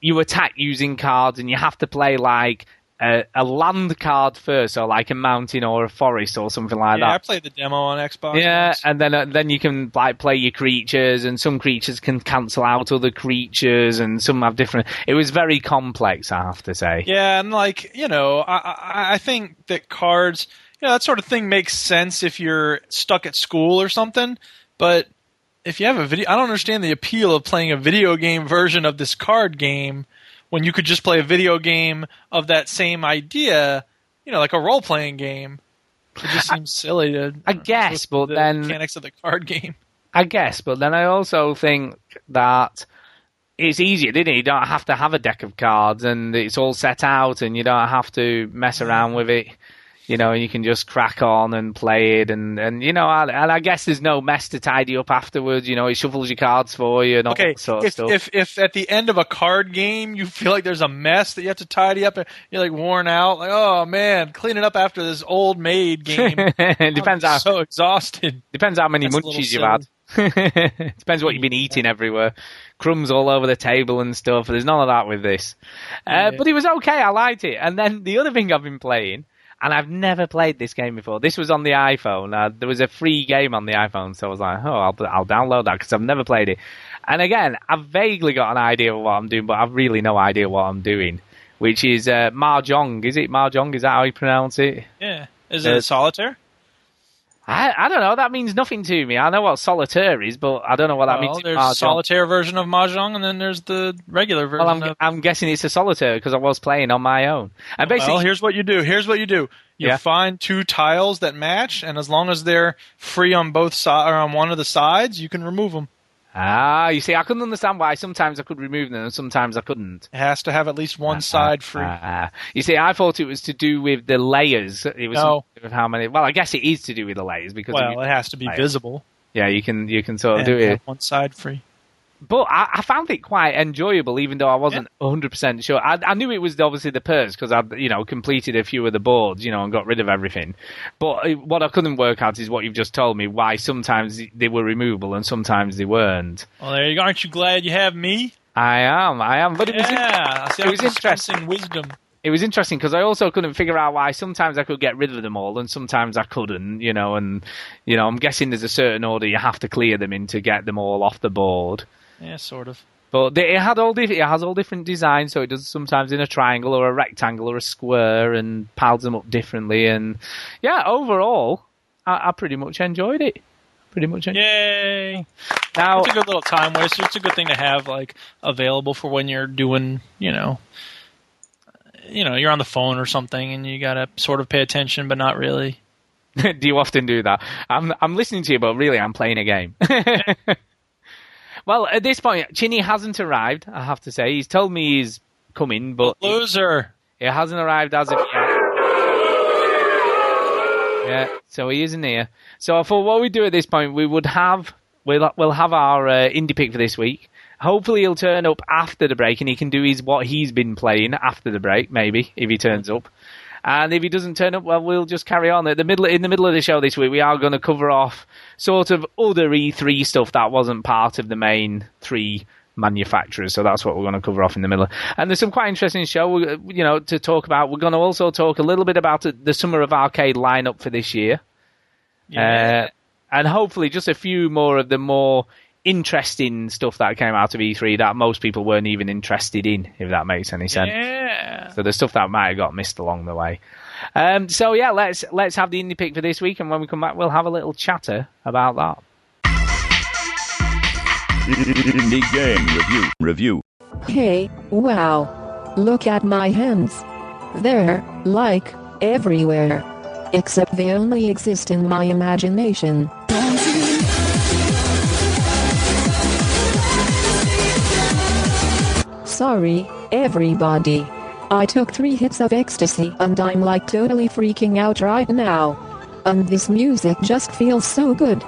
you attack using cards, and you have to play like a, a land card first, or like a mountain or a forest or something like that. Yeah, I that. played the demo on Xbox. Yeah, once. and then uh, then you can like play your creatures, and some creatures can cancel out other creatures, and some have different. It was very complex, I have to say. Yeah, and like you know, I, I I think that cards, you know, that sort of thing makes sense if you're stuck at school or something. But if you have a video, I don't understand the appeal of playing a video game version of this card game when you could just play a video game of that same idea. You know, like a role playing game. It just seems silly to. I guess, but the then- mechanics of the card game. I guess, but then I also think that it's easier, didn't it? You don't have to have a deck of cards, and it's all set out, and you don't have to mess around with it. You know, you can just crack on and play it, and, and you know, and, and I guess there's no mess to tidy up afterwards. You know, it shuffles your cards for you and all Okay, that sort of if, stuff. if if at the end of a card game you feel like there's a mess that you have to tidy up, and you're like worn out, like oh man, cleaning up after this old maid game. it depends I'm how so exhausted. depends how many That's munchies you've had. depends what you've been eating everywhere. Crumbs all over the table and stuff. There's none of that with this. Uh, Yeah. but it was okay. I liked it. And then the other thing I've been playing, and I've never played this game before. This was on the iPhone. Uh, there was a free game on the iPhone, so I was like, oh, I'll, I'll download that because I've never played it. And again, I've vaguely got an idea of what I'm doing, but I've really no idea what I'm doing. Which is uh, Mahjong. Is it Mahjong? Is that how you pronounce it? Yeah, is Uh, it solitaire? I, I don't know. That means nothing to me. I know what solitaire is, but I don't know what that Well, means. there's Mahjong. a solitaire version of mahjong, and then there's the regular version. Well, I'm, of, I'm guessing it's a solitaire because I was playing on my own. And basically, well, here's what you do. Here's what you do. You Yeah. find two tiles that match, and as long as they're free on both sides or on one of the sides, you can remove them. Ah, you see, I couldn't understand why sometimes I could remove them and sometimes I couldn't. It has to have at least one side free. Ah, you see, I thought it was to do with the layers. It was No. with how many. Well, I guess it is to do with the layers because well, it has to be Right. visible. yeah, you can you can sort of and do it. one side free. But I, I found it quite enjoyable, even though I wasn't 100% sure. I, I knew it was obviously the purse because I'd, you know, completed a few of the boards, you know, and got rid of everything. But what I couldn't work out is what you've just told me, why sometimes they were removable and sometimes they weren't. Well, there you go. Aren't you glad you have me? I am, I am. But it was, yeah, see, it was dispensing wisdom. it was interesting because I also couldn't figure out why sometimes I could get rid of them all and sometimes I couldn't, you know, and, you know, I'm guessing there's a certain order you have to clear them in to get them all off the board. Yeah, sort of. But they, it had all it has all different designs, so it does sometimes in a triangle or a rectangle or a square, and piles them up differently. And yeah, overall, I, I pretty much enjoyed it. Pretty much. Enjoyed Yay! Now, It's a good little time waster. It's a good thing to have like available for when you're doing, you know, you know, you're on the phone or something and you gotta sort of pay attention, but not really. do you often do that? I'm I'm listening to you, but really I'm playing a game. well, at this point, Chinny hasn't arrived. I have to say, he's told me he's coming, but Loser. It hasn't arrived as of yet. Yeah, so he isn't here. So I thought, what we do at this point, we would have we'll we'll have our uh, indie pick for this week. Hopefully he'll turn up after the break and he can do his what he's been playing after the break, maybe if he turns up. And if he doesn't turn up, well, we'll just carry on. At the middle, in the middle of the show this week, we are going to cover off sort of other E3 stuff that wasn't part of the main three manufacturers. So that's what we're going to cover off in the middle. And there's some quite interesting show, you know, to talk about. We're going to also talk a little bit about the Summer of Arcade lineup for this year. Yeah. Uh, and hopefully just a few more of the more interesting stuff that came out of E3 that most people weren't even interested in, if that makes any sense. yeah. So the stuff that might have got missed along the way. Um, so yeah, let's let's have the indie pick for this week, and when we come back, we'll have a little chatter about that. Indie game review. Review. Hey, wow. Look at my hands. They're, like, everywhere. Except they only exist in my imagination. Sorry, everybody. I took three hits of ecstasy and I'm like totally freaking out right now. And this music just feels so good.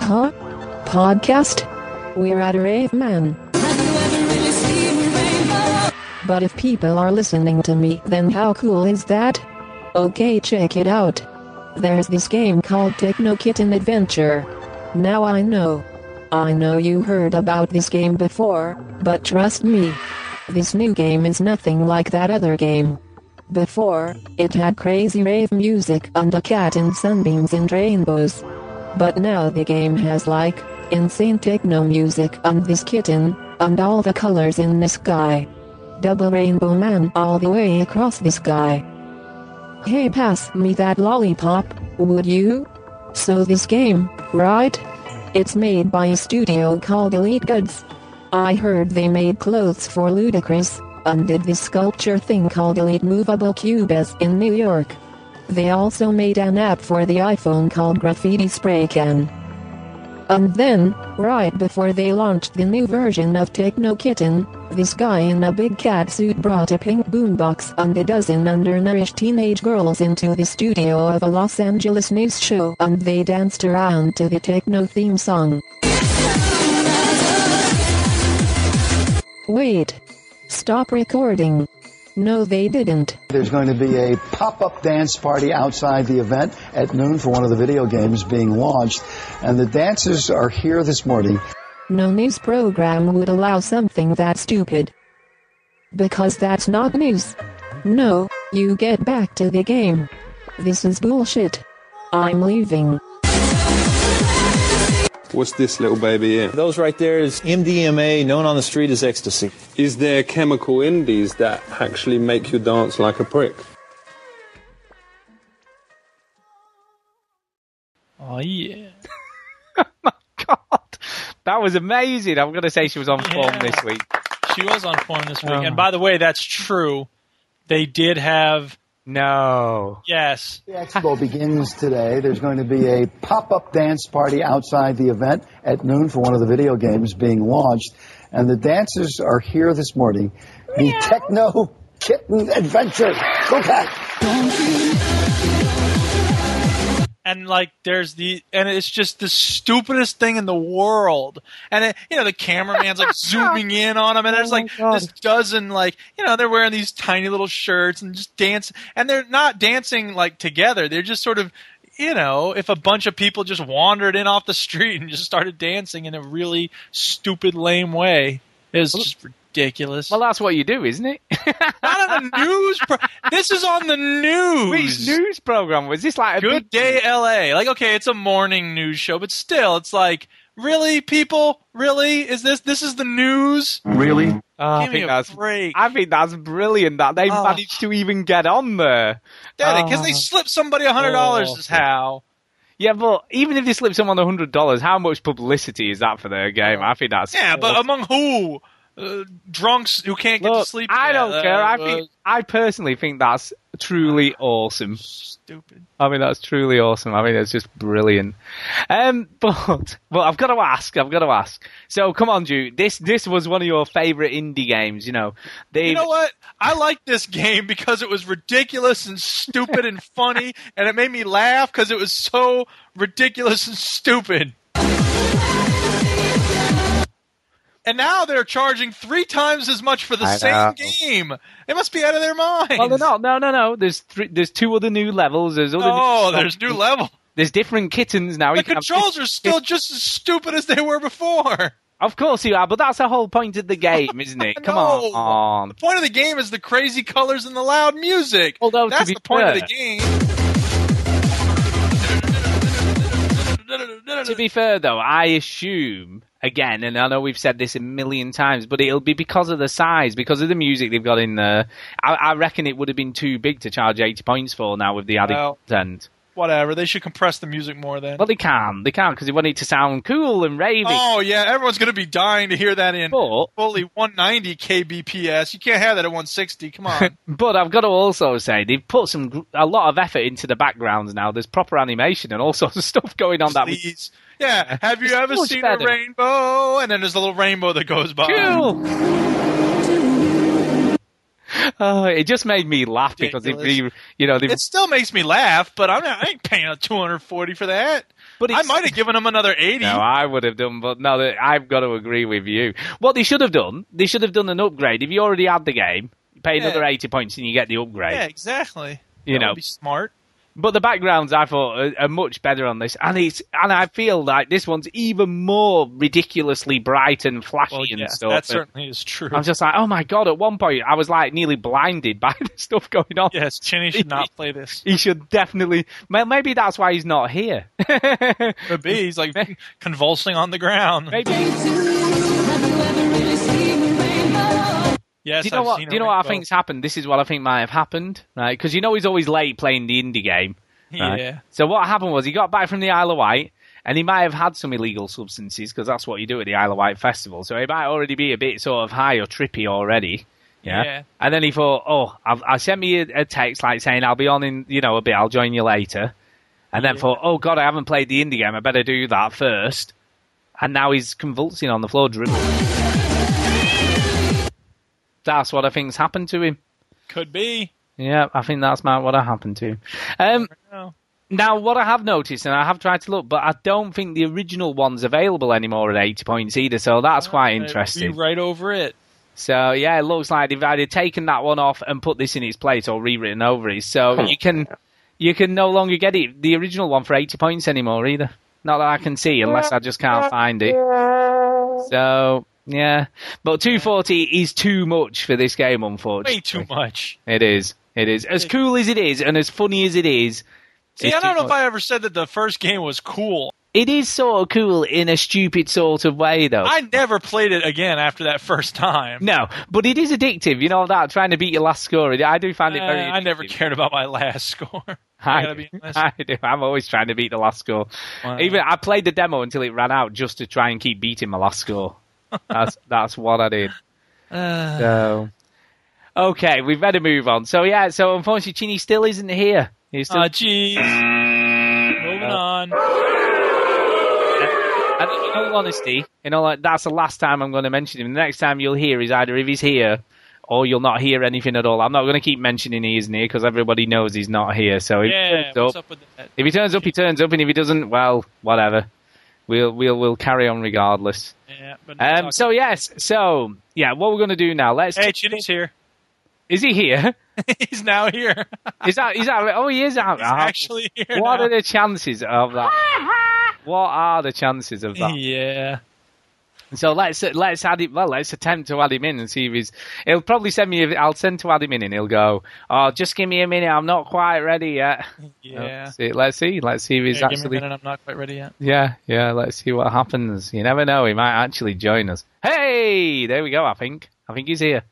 Huh? Podcast? We're at a rave, man. But if people are listening to me, then how cool is that? Okay, check it out. There's this game called Techno Kitten Adventure. Now I know. I know you heard about this game before, but trust me. This new game is nothing like that other game. Before, it had crazy rave music and a cat in sunbeams and rainbows. But now the game has like insane techno music and this kitten and all the colors in the sky. Double rainbow man all the way across the sky. Hey, pass me that lollipop, would you? So this game, right? It's made by a studio called Elite Gudz. I heard they made clothes for Ludacris, and did this sculpture thing called Elite Movable Cubes in New York. They also made an app for the iPhone called Graffiti Spray Can. And then, right before they launched the new version of Techno Kitten, this guy in a big cat suit brought a pink boombox and a dozen undernourished teenage girls into the studio of a Los Angeles news show and they danced around to the techno theme song. Wait. Stop recording. No, they didn't. There's going to be a pop-up dance party outside the event at noon for one of the video games being launched, and the dancers are here this morning. No news program would allow something that stupid. Because that's not news. No, you get back to the game. This is bullshit. I'm leaving. What's this little baby here? Those right there is MDMA, known on the street as ecstasy. Is there chemical indies that actually make you dance like a prick? Oh yeah. Oh my God, that was amazing. I'm going to say she was on form Yeah. this week. She was on form this week. Oh. And um, by the way, that's true. They did have No. yes. The expo begins today. There's going to be a pop-up dance party outside the event at noon for one of the video games being launched, and the dancers are here this morning. The Techno Kitten Adventure. Go cat! And like there's the and it's just the stupidest thing in the world. And it, you know the cameraman's like zooming in on them and there's oh like this dozen like you know they're wearing these tiny little shirts and just dance and they're not dancing like together. They're just sort of you know if a bunch of people just wandered in off the street and just started dancing in a really stupid lame way it's just ridiculous Well, that's what you do, isn't it? not on the news pro- this is on the news Which news program was this? Like a Good big Day LA. Like, okay, it's a morning news show, but still, it's like, Really, people? Really? Is this this is the news? Really? Oh, I Give me think a that's break. I think that's brilliant that they Oh. managed to even get on there. because Oh. they slipped somebody a hundred dollars. Oh. Is how. Yeah, but even if they slip someone a hundred dollars, how much publicity is that for their game? I think that's Yeah, but among who? Uh, drunks who can't get to sleep. I don't care. I Uh, think I personally think that's truly awesome. Stupid. I mean, that's truly awesome. I mean, it's just brilliant. Um, but but I've got to ask. I've got to ask. So come on, Drew. This this was one of your favorite indie games. You know, they You know what? I like this game because it was ridiculous and stupid and funny, and it made me laugh because it was so ridiculous and stupid. And now they're charging three times as much for the I same know. game. They must be out of their minds. Oh, well, they're not. No, no, no. There's three, there's two other new levels. There's other. Oh, new there's new level. There's different kittens now. The You can have controls are still just as stupid as they were before. Of course you are, but that's the whole point of the game, isn't it? Come No. on. The point of the game is the crazy colors and the loud music. Although, to That's be the point of the game. To be fair, though, I assume again, and I know we've said this a million times, but it'll be because of the size, because of the music they've got in there. I, I reckon it would have been too big to charge eighty points for now with the added Well- content. Whatever. They should compress the music more then. Well, they can, they can, because they want it to sound cool and raving. Oh yeah, everyone's going to be dying to hear that in But- fully 190 kbps. You can't have that at 160. Come on. But I've got to also say they've put some a lot of effort into the backgrounds now. There's proper animation and all sorts of stuff going on. That we- Please. Yeah. Have you It's ever seen better. a rainbow? And then there's a little rainbow that goes by. Cool. Oh, it just made me laugh because they, you know, they It still makes me laugh, but I'm not, I ain't paying a 240 for that. But I might have given them another 80. No, I would have done, but no, I've got to agree with you. What they should have done, they should have done an upgrade. If you already had the game, you pay Yeah. another 80 points and you get the upgrade. yeah, exactly. You That know. would be smart. But the backgrounds I thought are, are much better on this, and it's and I feel like this one's even more ridiculously bright and flashy Well, and stuff. that certainly is true. I'm just like, oh my god! At one point, I was like nearly blinded by the stuff going on. Yes, Chinny should not play this. He should definitely. Maybe that's why he's not here. Could be. He's like convulsing on the ground. Maybe. Yes, do you know I've what? Do you know what I think's happened? This is what I think might have happened, right? Because you know he's always late playing the indie game. right? Yeah. So what happened was he got back from the Isle of Wight, and he might have had some illegal substances because that's what you do at the Isle of Wight festival. So he might already be a bit sort of high or trippy already. Yeah. Yeah. And then he thought, oh, I've, I sent me a, a text like saying I'll be on in you know a bit. I'll join you later. And then thought, oh god, I haven't played the indie game. I better do that first. And now he's convulsing on the floor, dribble. That's what I think's happened to him. Could be. Yeah, I think that's my, what happened to him. Um, now, what I have noticed, and I have tried to look, but I don't think the original one's available anymore at 80 points either, so that's quite Be interesting. right over it. So, yeah, it looks like they've either taken that one off and put this in its place or rewritten over it. So you can you can no longer get it, the original one for 80 points anymore either. Not that I can see, unless I just can't find it. So, yeah. But 240 is too much for this game, unfortunately. Way too much. It is. It is. As cool as it is and as funny as it is. See, I don't know if. I ever said that the first game was cool. It is sort of cool in a stupid sort of way, though. I never played it again after that first time. No, but it is addictive. You know that trying to beat your last score. I do find it very. Uh, I never cared about my last score. I, honest. I do. I'm always trying to beat the last score. Wow. Even I played the demo until it ran out just to try and keep beating my last score. That's that's what I did. Uh, So, okay, we better move on. So yeah, so unfortunately, Chinny still isn't here. He's still. uh, jeez. Moving on. And in all honesty, know, like that's the last time I'm going to mention him. The next time you'll hear is either if he's here or you'll not hear anything at all. I'm not going to keep mentioning he isn't here because everybody knows he's not here. So if, he Yeah, turns up, up with that? if he turns up, he turns up, and if he doesn't, well, whatever. We'll we'll we'll carry on regardless. Yeah, but Um. So yes. So yeah. What we're going to do now? Let's. hey, Chinny's here. Is he here? He's now here. Is that is that? Oh, he is out. He's actually here. What now. are the chances of that? What are the chances of that? Yeah. So let's let's add him. Well, let's attempt to add him in and see if he's. He'll probably send me. I'll send to add him in, and he'll go. Oh, just give me a minute. I'm not quite ready yet. Yeah. Let's see. Let's see. Let's see if he's Yeah, give me a actually. minute, I'm not quite ready yet. Yeah, yeah. Let's see what happens. You never know. He might actually join us. Hey, there we go. I think. I think he's here.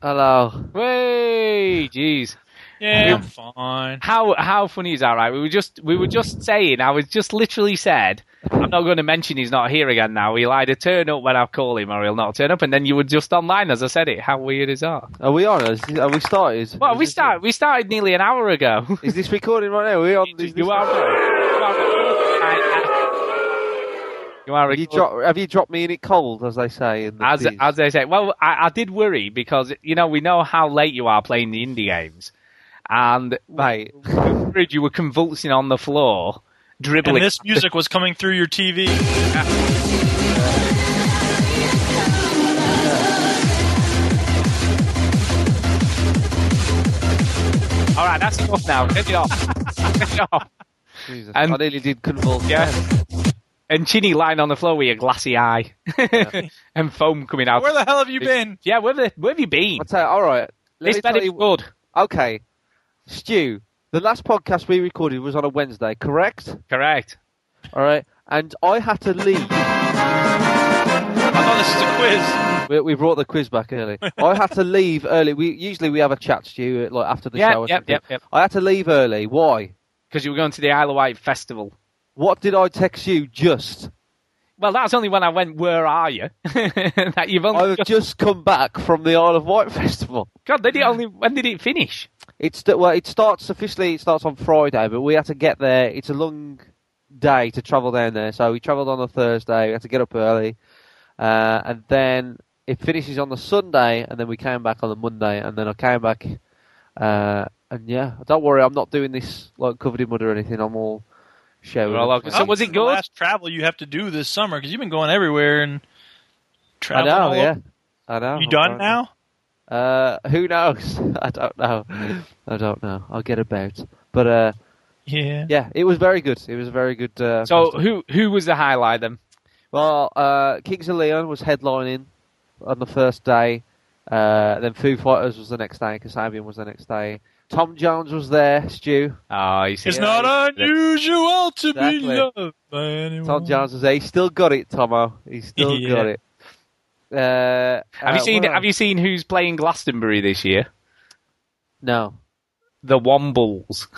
Hello. Way, jeez. Yeah, I'm fine. How how funny is that, right? We were just we were just saying. I was just literally said. I'm not going to mention he's not here again now. He'll either turn up when I call him, or he'll not turn up, and then you were just online as I said it. How weird is that? Are we on? Is- Have we started? Well, we started. We started nearly an hour ago. Is this recording right now? Are we on? Is you are. You are. Have you, dro- have you dropped me in it cold, as they say? In the As biz? as they say, well, I, I did worry because you know we know how late you are playing the indie games, and mate, we you were convulsing on the floor, dribbling. And this music was coming through your TV. All right, that's enough now. Get it off. Get it off. Jesus, And- I nearly did convulse. Yeah. And Chinny lying on the floor with a glassy eye and foam coming out. Where the hell have you been? Yeah, where, the, where have you been? I'll tell you, all right. Let This me bed is you- good. Okay, Stu. The last podcast we recorded was on a Wednesday, correct? Correct. All right, and I had to leave. I thought this is a quiz. We, we brought the quiz back early. I had to leave early. We usually we have a chat, Stu, like after the Yep, show. Or yep, something. yep, yep. I had to leave early. Why? Because you were going to the Isle of Wight festival. What did I text you? Just Well, that's only when I went. Where are you? that you've only I've just come back from the Isle of Wight festival. God, did it only? When did it finish? It's well, it starts officially. It starts on Friday, but we had to get there. It's a long day to travel down there, so we travelled on a Thursday. We had to get up early, uh, and then it finishes on the Sunday, and then we came back on the Monday, and then I came back, uh, and yeah, don't worry, I'm not doing this like covered in mud or anything. I'm all showered. Well, up. okay. So was it The good? last travel you have to do this summer because you've been going everywhere and I know, all yeah, over. I know. You I'm done now? Uh, who knows? I don't know. I don't know. I'll get about. But uh, Yeah. yeah, it was very good. It was a very good. Uh, So festival. who who was the highlight then? Well, uh, Kings of Leon was headlining on the first day. Uh, then Foo Fighters was the next day. Kasabian was the next day. Tom Jones was there. Stew. Oh, he's It's here. not unusual to Exactly. be loved by anyone. Tom Jones was there. He still got it, Tomo. He still Yeah. got it. Uh, Have you uh, seen? where Have you seen who's playing Glastonbury this year? No. The Wombles.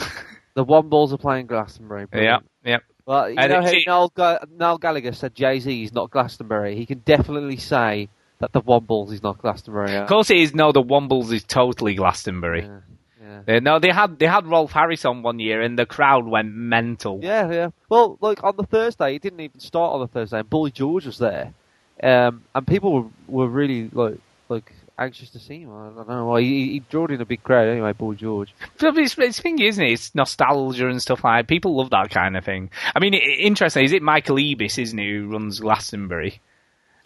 The Wombles are playing Glastonbury. yeah, Brilliant. yeah. Well, you And know it's- how Noel, Noel Gallagher said Jay Z is not Glastonbury. He can definitely say that the Wombles is not Glastonbury. Of course it is. No, the Wombles is totally Glastonbury. Yeah, yeah. Uh, no, they had they had Rolf Harris on one year, and the crowd went mental. Yeah, yeah. Well, like on the Thursday, it didn't even start on the Thursday. And Boy George was there, um, and people were, were really like like anxious to see him. I don't know. Well, he, he drawed in a big crowd anyway. Boy George. But it's, it's thing, isn't it? It's nostalgia and stuff like. that. People love that kind of thing. I mean, interesting. Is it Michael Eavis, isn't he, who runs Glastonbury?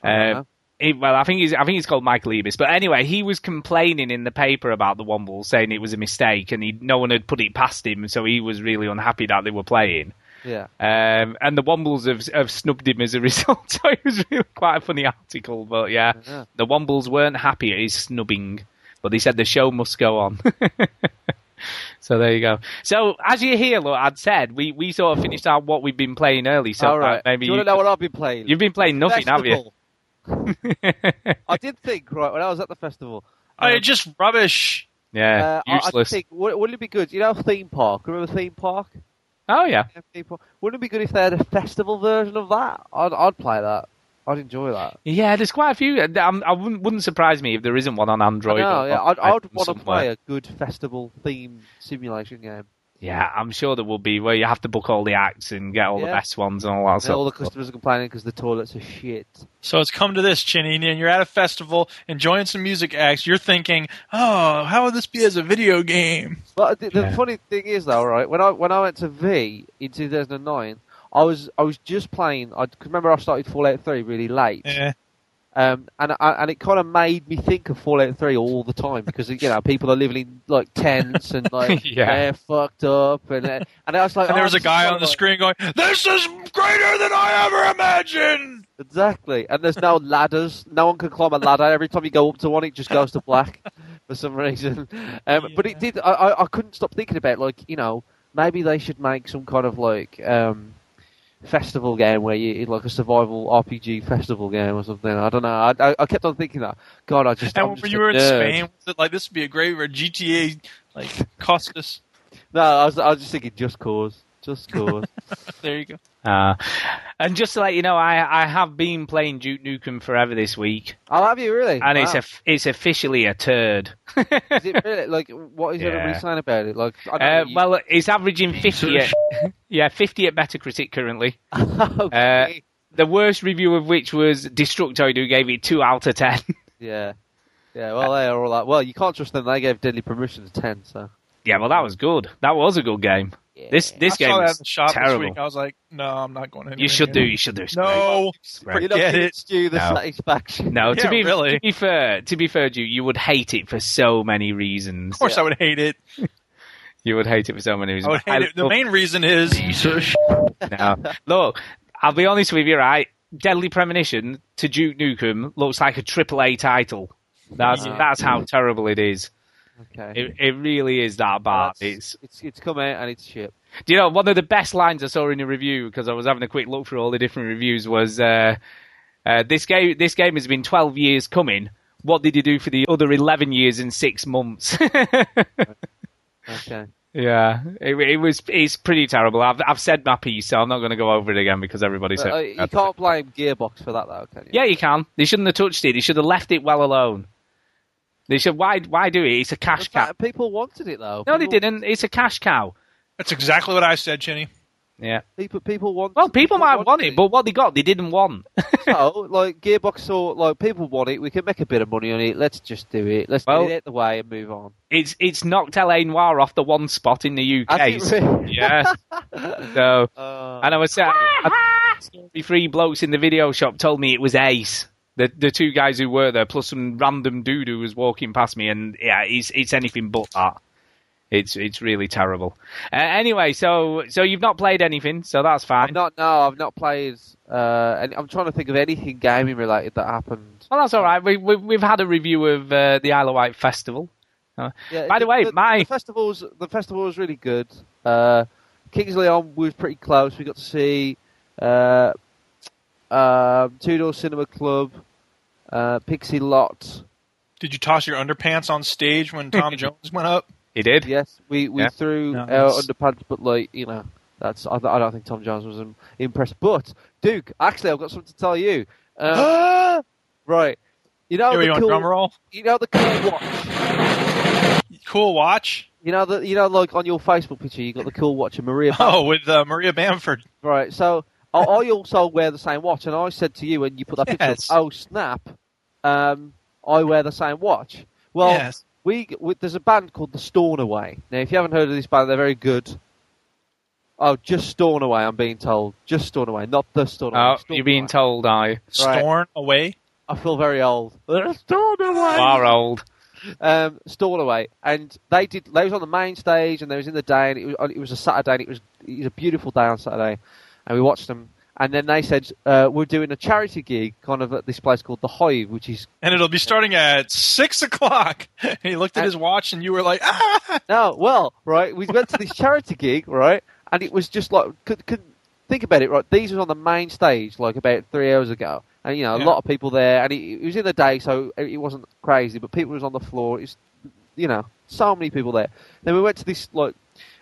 Uh. He- well, I think he's I think he's called Michael Eavis. But anyway, he was complaining in the paper about the Wombles, saying it was a mistake, and he, no one had put it past him, so he was really unhappy that they were playing. Yeah. Um, and the Wombles have, have snubbed him as a result. So it was really quite a funny article. But yeah, Yeah. the Wombles weren't happy at his snubbing, but they said the show must go on. so there you go. So as you hear, look, I'd said we, we sort of finished out what we've been playing early. So All right. uh, maybe Do you want to know what I've been playing? you've been playing nothing, have you? Festival. I did think right when I was at the festival. Oh, um, it's just rubbish. Yeah, uh, I- I think would, wouldn't it be good? You know, theme park. Remember theme park? Oh yeah. Yeah, theme park. Wouldn't it be good if they had a festival version of that? I'd I'd play that. I'd enjoy that. Yeah, there's quite a few. I'm, I wouldn't, wouldn't surprise me if there isn't one on Android. No, or- yeah, I'd, I'd want to play a good festival theme simulation game. Yeah, I'm sure there will be where you have to book all the acts and get all the best ones and all that And sort all the customers are complaining because the toilets are shit. So it's come to this, Chinny, and you're at a festival enjoying some music acts. You're thinking, oh, how would this be as a video game? But the, the Yeah. funny thing is, though, right? When I when I went to V in 2009, I was I was just playing. I remember I started Fallout 3 really late. Yeah. Um, and and it kind of made me think of Fallout 3 all the time because you know people are living in like tents and like Yeah. they're fucked up and uh, and I was like, And there oh, was a guy on the like- screen going, "This is greater than I ever imagined." Exactly. And there's no ladders. No one can climb a ladder. Every time you go up to one, it just goes to black for some reason. Um, But it did. I, I, I couldn't stop thinking about like you know maybe they should make some kind of like um, festival game where you like a survival RPG festival game or something. I don't know. I, I, I kept on thinking that. God, I just. And I'm when just you were in. Spain, was it like this would be a great uh, where GTA like cost us? No, I was. I was just thinking, just cause, just cause. There you go. Uh, and just to let you know, I, I have been playing Duke Nukem Forever this week, oh, have you really? and it's a, it's officially a turd. Is it really like what is everybody Yeah. saying about it? Like, I Uh, don't know, well, it's averaging 50 at, yeah, 50 at Metacritic currently. Uh, the worst review of which was Destructoid, who gave it 2 out of 10. yeah, yeah. Well, they are all like, well, you can't trust them. They gave Deadly Premonition a ten, so yeah, well, that was good. That was a good game. This this I game saw that in the shop terrible. this week. I was like, no, I'm not going. You should do. You should do. No, Right. you're not Forget it. Stu the No. satisfaction. No, to Yeah, be really. to be fair, to be fair, you you would hate it for so many reasons. Of course, I would hate it. You would hate it for so many reasons. I would hate it. The love- main reason is No. Look, I'll be honest with you, right? Deadly Premonition to Duke Nukem looks like a triple A title. That's Yeah. that's how terrible it is. Okay. It, it really is that bad. That's- It's it's it's come out and it's shit. do you know one of the best lines I saw in a review because I was having a quick look through all the different reviews was uh, uh, this game this game has been 12 years coming. What did you do for the other 11 years and six months? Okay. yeah, it, it was it's pretty terrible. I've I've said my piece, so I'm not going to go over it again because everybody said uh, you can't blame Gearbox for that, though, can you? Yeah, you can. They shouldn't have touched it. They should have left it well alone. They said, Why? Why do it? It's a cash cow. People wanted it though. No, they didn't. It's a cash cow. That's exactly what I said, Chinny. Yeah. People, people want. Well, people might want wanted it, but what they got, they didn't want. so, like Gearbox saw, like people want it. We can make a bit of money on it. Let's just do it. Let's Well- get it the way and move on. It's it's knocked LA Noire off the one spot in the UK. Has really? yeah. So, Uh, and I was saying, the three blokes in the video shop told me it was Ace. The the two guys who were there, plus some random dude who was walking past me, and yeah, it's it's anything but that. It's it's really terrible. Uh, anyway, so so you've not played anything, so that's fine. I've not. No, I've not played. Uh, I'm trying to think of anything gaming related that happened. Well, that's all right. We, we we've had a review of uh, the Isle of Wight festival. Uh, Yeah, by the, way, my the festivals the festival was really good. Uh, Kings Leon was pretty close. We got to see uh, um, Two Door Cinema Club, uh, Pixie Lott. Did you toss your underpants on stage when Tom Jones went up? he did. Yes, we we Yeah. threw Nice. our underpants, but like you know, that's I, I don't think Tom Jones was impressed. But Duke, actually, I've got something to tell you. Um, right, you know Here the go, cool, drum roll. you know the cool watch. Cool watch. You know the you know like on your Facebook picture, you got the cool watch of Maria. Oh, with uh, Maria Bamford. Right. So I, I also wear the same watch, and I said to you when you put that picture, Yes. up, oh snap, um, I wear the same watch. Well, yes. we, we there's a band called the Stornoway. Now, if you haven't heard of this band, they're very good. Oh, just Stornoway, I'm being told. Just Stornoway, not the Stornoway. Oh, you're being told I Storm away. I feel very old. Stornoway. are old. um, Stornoway, and they did. They was on the main stage, and they was in the day, and it was, it was a Saturday, and it was it was a beautiful day on Saturday, and we watched them. And then they said uh, we're doing a charity gig, kind of at this place called the Hive, which is And it'll be starting at six o'clock. he looked at his watch, and you were like, ah! no, well, right. We went to this charity gig, right, and it was just like could, could think about it, right. These was on the main stage like about three hours ago, and you know a Yeah. lot of people there, and it, it was in the day, so it wasn't crazy, but people was on the floor. It's you know so many people there. Then we went to this like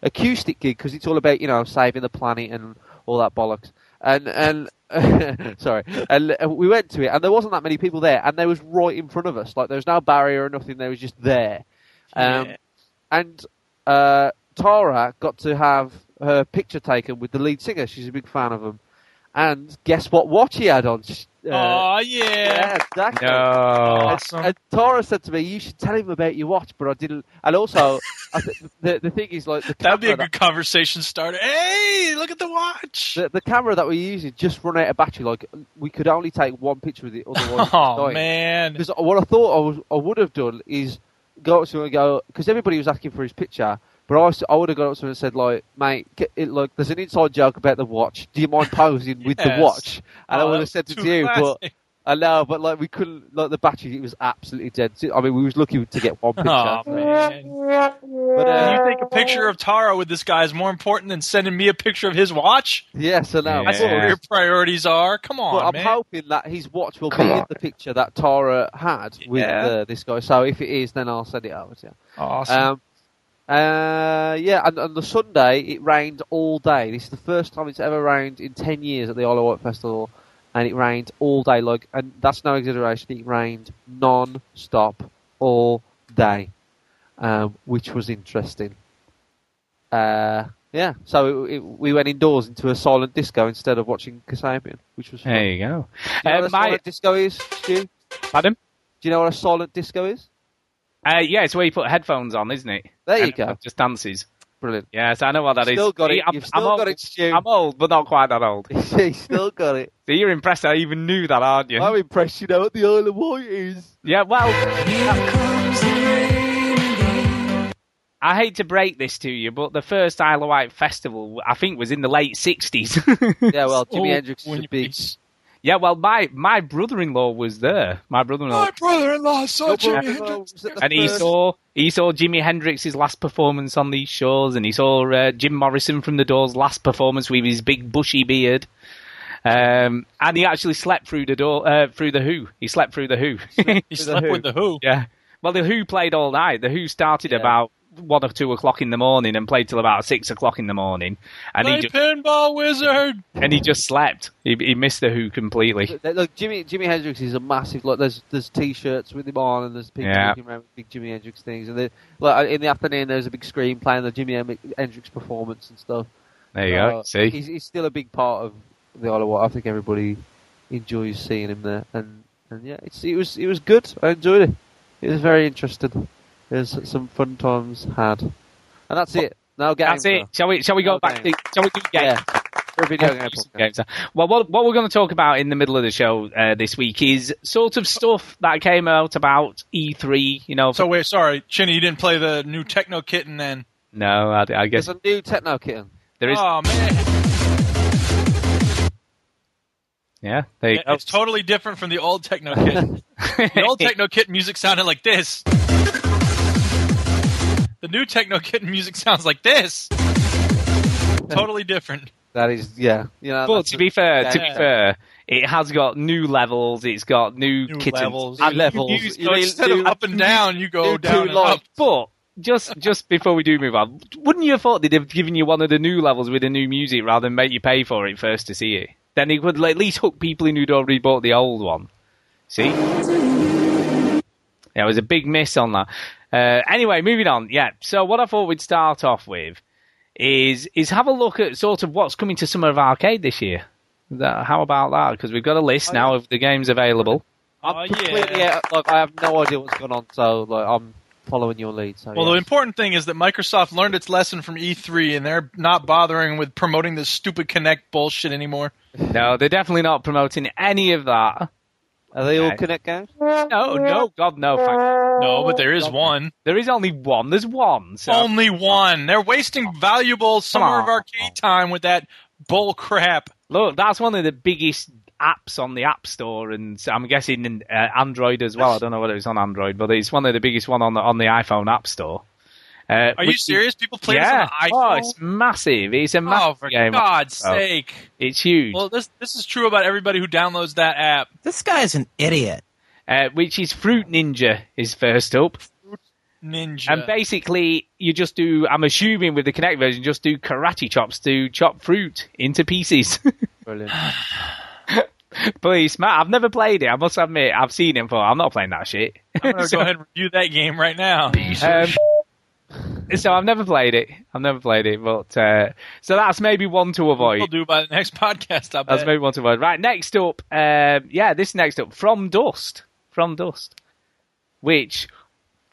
acoustic gig because it's all about you know saving the planet and all that bollocks. And and sorry, and we went to it, and there wasn't that many people there, and they was right in front of us. Like there was no barrier or nothing; they was just there. Um, Yeah. And uh, Tara got to have her picture taken with the lead singer. She's a big fan of him. And guess what watch he had on? Uh, oh yeah. yeah, exactly. No. Awesome. And Tara said to me, "You should tell him about your watch," but I didn't. And also, I th- the the thing is, like the That'd be a camera good conversation starter. Hey, look at the watch. The, the camera that we're using just run out of battery. Like we could only take one picture with it, otherwise. Oh man. Because what I thought I, was, I would have done is go up to him and go because everybody was asking for his picture. But I, I would have gone up to him and said, like, mate, get, it, look, there's an inside joke about the watch. Do you mind posing with the watch? And I Oh, would have said it to you, but classic. I know, but like we couldn't, like the battery, it was absolutely dead. I mean, we was lucky to get one picture. Oh man! But, uh, you think a picture of Tara with this guy is more important than sending me a picture of his watch? yes, I know. That's what your priorities are. Come on, But I'm man. hoping that his watch will Come be in the picture that Tara had with Yeah. uh, this guy. So if it is, then I'll send it over to you. awesome. Um, uh, yeah, and on the Sunday it rained all day. This is the first time it's ever rained in ten years at the Isle of Wight Festival, and it rained all day. Like, and that's no exaggeration. It rained non-stop all day, um, which was interesting. Uh, yeah, so it, it, we went indoors into a silent disco instead of watching Kasabian, which was fun. There you go. Do you know Uh, what a my, silent disco is, Stu? pardon? Do you know what a silent disco is? Uh, yeah, it's where you put headphones on, isn't it? There you And go. it Just dances. Brilliant. Yes, I know what that is. Still got it. I'm, You've still I'm got old. it, Stu. I'm old, but not quite that old. you still got it. So you're impressed I even knew that, aren't you? I'm impressed you know what the Isle of Wight is. Yeah, well. I hate to break this to you, but the first Isle of Wight festival, I think, was in the late 60s. Yeah, well, Jimi Oh, Hendrix is when a big. Yeah, well, my, my brother in law was there. My brother in law. My brother-in-law saw Jimi Hendrix. was at the And he saw he saw Jimi Hendrix's last performance on these shows, and he saw uh, Jim Morrison from the Doors' last performance with his big bushy beard. Um, and he actually slept through the door uh, through the Who. He slept through the Who. He slept Who. with the Who. Yeah. Well, the Who played all night. The Who started Yeah. about one or two o'clock in the morning and played till about six o'clock in the morning, and Play he just pinball wizard. and he just slept. He, he missed the Who completely. Look, Look, Jimmy Jimi Hendrix is a massive. Like, there's there's T-shirts with him on, and there's people Yeah. walking around with big Jimi Hendrix things. And they, like in the afternoon, there's a big screen playing the Jimi Hem- Hendrix performance and stuff. There you go. Uh, See, he's, he's still a big part of the Isle of Wight. I think everybody enjoys seeing him there, and and yeah, it's it was it was good. I enjoyed it. It was very interesting. There's some fun times had, and that's it. No games. that's it. Shall we? Shall we go No back games. to? Shall we do games? Yeah, for a video game. Podcast. games. Well, what, what we're going to talk about in the middle of the show uh, this week is sort of stuff that came out about E3. You know, So wait, sorry, Chinny, you didn't play the new Techno Kitten then? no, I, I guess There's a new techno kitten. there is. Oh man, Yeah, there you go. it's totally different from the old Techno Kitten. the old Techno Kitten music sounded like this. The new Techno Kitten music sounds like this. Totally different. That is, yeah. You know, But to a- be fair, to be fair, it has got new levels. It's got new, New kittens. levels. New levels. You- You mean instead new- of up and down, you go new down and lights. up. But just just before we do move on, wouldn't you have thought they'd have given you one of the new levels with the new music rather than make you pay for it first to see it? Then it would at least hook people in who'd already bought the old one. See? Yeah, it was a big miss on that. Uh, anyway, moving on. Yeah. So what I thought we'd start off with is is have a look at sort of what's coming to Summer of Arcade this year. That, how about that? Because we've got a list Oh, now yeah. of the games available. I'm Oh, completely yeah. out, like I have no idea what's going on, so like I'm following your lead. So Well, yeah. the important thing is that Microsoft learned its lesson from E3, and they're not bothering with promoting this stupid Kinect bullshit anymore. No, they're definitely not promoting any of that. Are they all Okay. Kinect games? No, no, God, no. Thank No, but there is one. There is only one. There's one. So Only one. They're wasting valuable Summer of Arcade time with that bull crap. look, that's one of the biggest apps on the App Store, and I'm guessing in uh, Android as well. I don't know whether it's on Android, but it's one of the biggest one on the on the iPhone App Store. Uh, Are you which- serious? People play yeah. this on the Oh, it's massive. It's a massive Oh, for game. God's Oh, sake! It's huge. Well, this this is true about everybody who downloads that app. This guy's an idiot. Uh, which is Fruit Ninja is first up. Ninja. And basically, you just do, I'm assuming with the Kinect version, just do karate chops to chop fruit into pieces. Brilliant. Please, Matt, I've never played it. I must admit, I've seen it before. I'm not playing that shit. I'm gonna So- go ahead and review that game right now. So I've never played it. I've never played it, but uh, so that's maybe one to avoid. We'll do by the next podcast. I That's bet. maybe one to avoid. Right, next up, um, yeah, this next up, From Dust, From Dust, which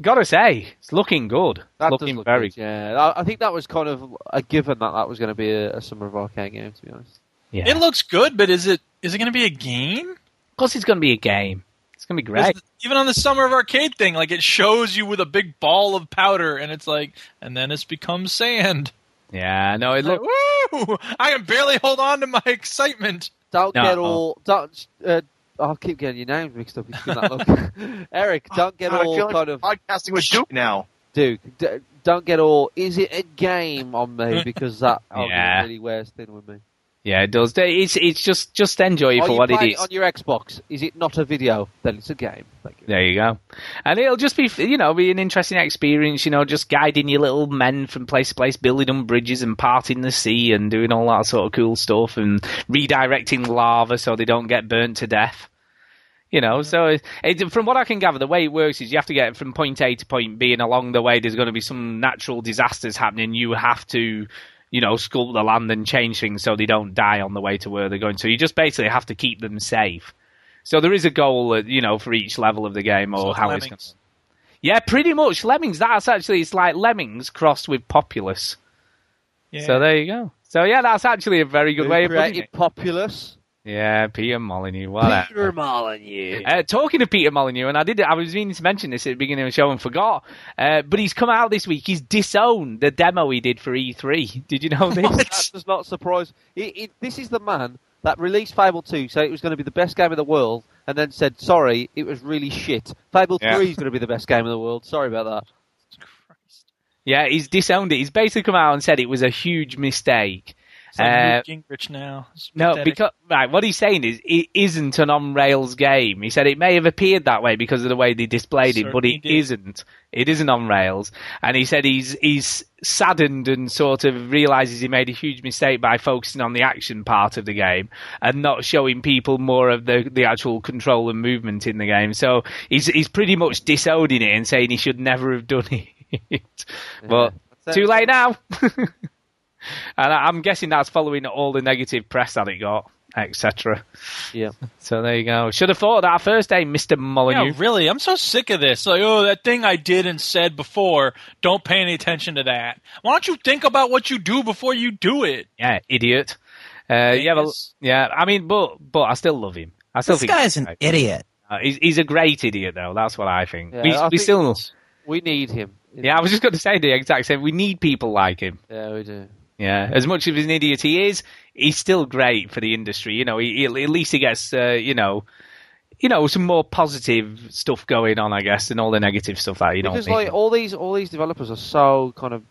gotta say, it's looking good. That looking look very good, yeah. I, I think that was kind of a given that that was going to be a, a Summer of Arcade game, to be honest. Yeah. It looks good, but is it is it going to be a game? Of course, it's going to be a game. It's gonna be great. Because Even on the Summer of Arcade thing, like it shows you with a big ball of powder, and it's like, and then it's become sand. Yeah, no, it Like, look. woo! I can barely hold on to my excitement. Don't No. get all. Don't. Uh, I'll keep getting your names mixed up. if you give that look. Eric, don't get I feel all like kind of. podcasting with Duke now. Duke, d- don't get all. Is it a game on me? Because that Yeah. really wears thin with me. Yeah, it does. It's it's just just enjoy it Are for you what it playing is. on your Xbox? Is it not a video? Then it's a game. Thank you. There you go. And it'll just be, you know, be an interesting experience, you know, just guiding your little men from place to place, building them bridges and parting the sea and doing all that sort of cool stuff and redirecting lava so they don't get burnt to death. You know, so it, it, from what I can gather, the way it works is you have to get from point A to point B, and along the way there's going to be some natural disasters happening. You have to, you know, sculpt the land and change things so they don't die on the way to where they're going. So you just basically have to keep them safe. So there is a goal, you know, for each level of the game or So how Lemmings. it's going. Yeah, pretty much. Lemmings. That's actually it's like Lemmings crossed with Populous. Yeah. So there you go. So yeah, that's actually a very good Who way of putting created it. Populous? Yeah, Peter Molyneux. Whatever. Peter Molyneux. Uh, talking of Peter Molyneux, and I did, I was meaning to mention this at the beginning of the show and forgot. Uh, but he's come out this week. He's disowned the demo he did for E3. Did you know this? that does not surprise. He, he, this is the man that released Fable 2, said it was going to be the best game in the world, and then said, sorry, it was really shit. Fable Yeah. 3 is going to be the best game in the world. Sorry about that. yeah, he's disowned it. He's basically come out and said it was a huge mistake. It's like Uh, Gingrich now. It's No, pathetic. because right, what he's saying is it isn't an on rails game. He said it may have appeared that way because of the way they displayed it, but Certainly it did. isn't. It isn't on rails, and he said he's he's saddened and sort of realizes he made a huge mistake by focusing on the action part of the game and not showing people more of the the actual control and movement in the game. So he's he's pretty much disowning it and saying he should never have done it. but That's too late now. and I- I'm guessing that's following all the negative press that it got, etc. Yeah. So there you go. Should have thought of that first day, Mister Molyneux. Yeah, really, I'm so sick of this. Like, oh, that thing I did and said before, don't pay any attention to that. Why don't you think about what you do before you do it? Yeah, idiot. Uh, yeah, well, Yes. yeah. I mean, but but I still love him. I still This think guy's an idiot. Uh, he's, he's a great idiot, though. That's what I think. Yeah, we I we think still. We need him. Yeah, I was just going to say the exact same. We need people like him. Yeah, we do. Yeah, as much of an idiot he is, he's still great for the industry. You know, he, he- at least he gets, uh, you know, you know, some more positive stuff going on, I guess, than all the negative stuff that you don't. Because like all these all these developers are so kind of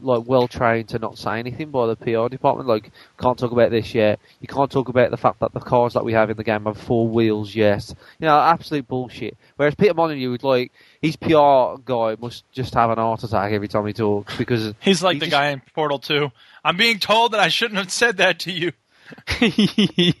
like well trained to not say anything by the PR department. Like, can't talk about this yet. You can't talk about the fact that the cars that we have in the game have four wheels yet. You know, absolute bullshit. Whereas Peter Molyneux would like his PR guy must just have an heart attack every time he talks because He's like he the just- guy in Portal 2. I'm being told that I shouldn't have said that to you.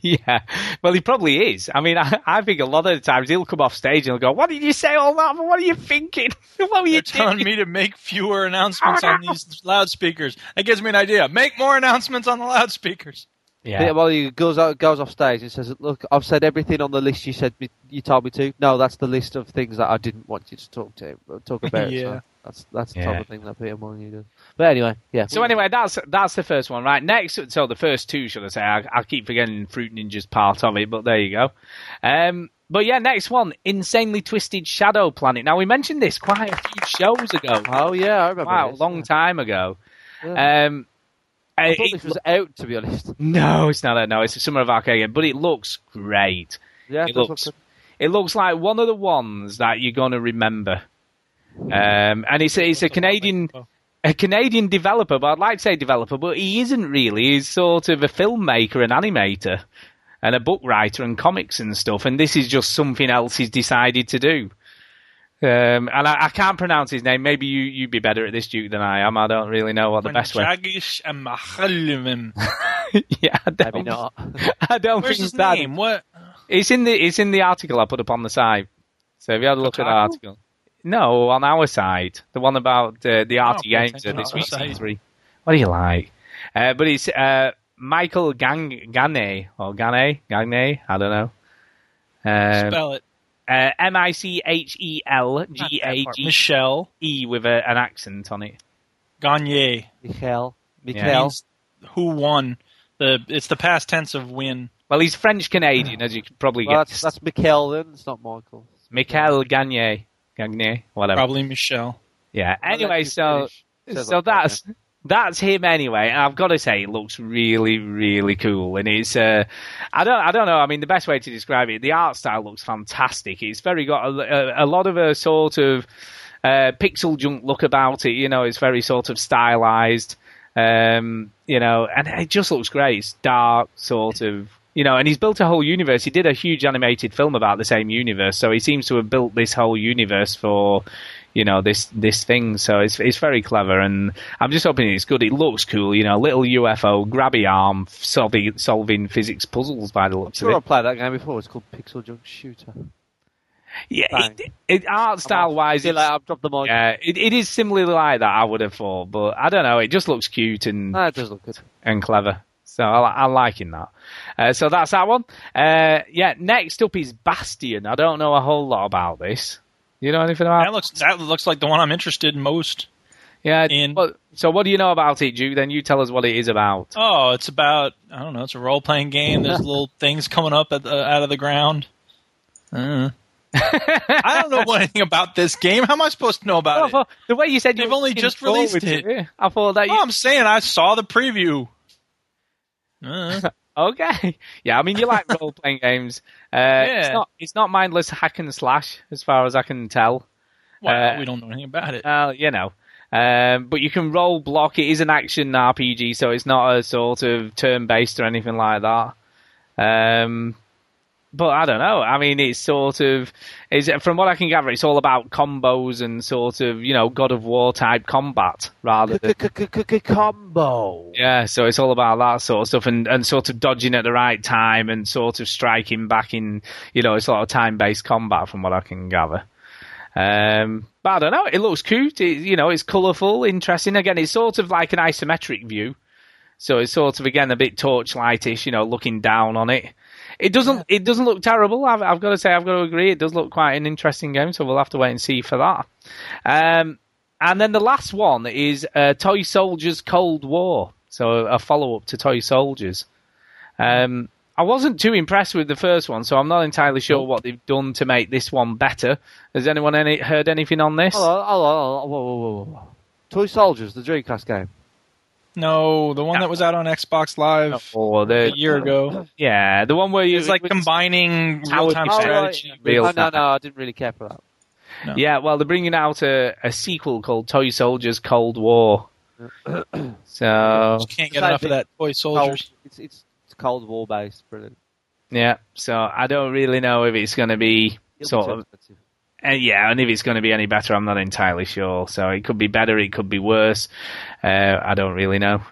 yeah, well, he probably is. I mean, I, I think a lot of the times he'll come off stage and he'll go, "What did you say all that? What are you thinking? what were you They're telling doing?" me to make fewer announcements on these loudspeakers. That gives me an idea. Make more announcements on the loudspeakers. Yeah. Peter he goes out, goes off stage and says, "Look, I've said everything on the list you said me, you told me to. No, that's the list of things that I didn't want you to talk to talk about. Yeah. So that's that's the Yeah. type of thing that Peter Molyneux does. But anyway, yeah. So anyway, that's that's the first one, right? Next, so the first two, should I say? I, I keep forgetting Fruit Ninja's part of it, but there you go. Um, but yeah, next one, insanely twisted Shadow Planet. Now we mentioned this quite a few shows ago. Oh yeah, I remember. Wow, this, long yeah. time ago. Yeah. Um, I uh, thought it this was out, to be honest. No, it's not. No, it's a Summer of Arcade game, but it looks great. Yeah, it does look looks. It looks like one of the ones that you're gonna remember. Um, and he's, a, a Canadian a Canadian developer, but I'd like to say developer, but he isn't really. He's sort of a filmmaker, an animator, and a book writer, and comics and stuff. And this is just something else he's decided to do. Um, and I, I can't pronounce his name. Maybe you you'd be better at this, Duke, than I am. I don't really know what the best way. Jagish and Mahalimim. yeah, I don't, Maybe not. I don't Where's think his that. name? What? It's in the it's in the article I put up on the site. So if you had a look at the article, no, on our side, the one about uh, the arty pay games uh, this week three. What do you like? Uh, but it's uh, Michael Gang Gane or Gane Gane. I don't know. Um, Spell it. uh, M I C H E L Not G that A part. G Michelle E with a, an accent on it. Gagne. Michael. Yeah. Who won. The It's the past tense of win. Well, he's French Canadian, as you could probably Well, guess. that's that's Mikel then. It's not Michael. Michael Gagne, Gagne, whatever. Probably Michelle. Yeah. Anyway, so so like that, that's that's him anyway. And I've got to say, it looks really, really cool. And it's uh, I don't I don't know. I mean, the best way to describe it, the art style looks fantastic. It's very got a, a, a lot of a sort of uh, pixel junk look about it. You know, it's very sort of stylized. Um, you know, and it just looks great. It's dark, sort of. You know, and he's built a whole universe. He did a huge animated film about the same universe, so he seems to have built this whole universe for, you know, this this thing. So it's it's very clever, and I'm just hoping it's good. It looks cool, you know, little UFO grabby arm solving solving physics puzzles by the looks Sure, of I've played that game before. It's called Pixel Junk Shooter. Yeah, it, it, art style wise, you later. I've dropped the mic. yeah, it, it is similarly like that. I would have thought, but I don't know. It just looks cute and Ah, it does look good. and clever. So I, I'm liking that. Uh, so that's that one. Uh, yeah, next up is Bastion. I don't know a whole lot about this. You know anything about? That looks that looks like the one I'm interested in most. Yeah. in- what- so what do you know about it, Duke? Then you tell us what it is about. Oh, it's about I don't know. It's a role playing game. There's little things coming up at the, out of the ground. Uh. I don't know anything about this game. How am I supposed to know about it? thought- the way you said They've you only just released it. I thought that. You, I'm saying I saw the preview. Uh. Okay. Yeah, I mean you like role playing games. Uh, It's Yeah. not. It's not mindless hack and slash, as far as I can tell. Well, Uh, we don't know anything about it. Well, you know. Um, but you can roll block. It is an action RPG, so it's not a sort of turn based or anything like that. Um, but I don't know. I mean, it's sort of is from what I can gather, it's all about combos and sort of you know God of War type combat rather than Combo. yeah. So it's all about that sort of stuff and, and sort of dodging at the right time and sort of striking back in you know it's sort of time based combat from what I can gather. Um, but I don't know. It looks cute. It, you know, it's colourful, interesting. Again, it's sort of like an isometric view. So it's sort of again a bit torchlightish. You know, looking down on it. It doesn't. It doesn't look terrible. I've, I've got to say, I've got to agree. It does look quite an interesting game. So we'll have to wait and see for that. Um, and then the last one is uh, Toy Soldiers Cold War. So a follow up to Toy Soldiers. Um, I wasn't too impressed with the first one, so I'm not entirely sure what they've done to make this one better. Has anyone any, heard anything on this? Hold on, hold on, hold on. Whoa, whoa, whoa, whoa. Toy Soldiers, the Dreamcast game. No, the one that was out on Xbox Live Or the a year ago. yeah, the one where you It's like combining real time Oh, strategy. with- Real oh, no, time. no, I didn't really care for that. No. Yeah, well, they're bringing out a, a sequel called Toy Soldiers Cold War. so Just can't get enough of that toy soldiers. It's, it's, it's Cold War based. Brilliant. yeah, so I don't really know if it's going to be It'll sort be of expensive. Uh, yeah, and if it's going to be any better, I'm not entirely sure. So it could be better, it could be worse. Uh, I don't really know.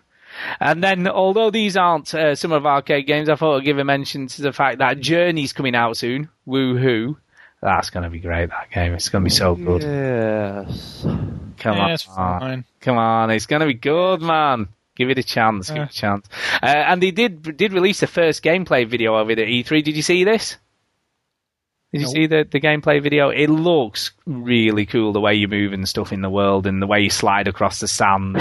And then, although these aren't uh, some of our arcade games, I thought I'd give a mention to the fact that Journey's coming out soon. Woohoo! That's going to be great. That game, it's going to be so good. Yes. Come Yeah, on, it's fine. come on, it's going to be good, man. Give it a chance. Give it a chance. Uh, and they did did release the first gameplay video of it at E3. Did you see this? Did you No. see the, the gameplay video? It looks really cool the way you move and stuff in the world and the way you slide across the sand.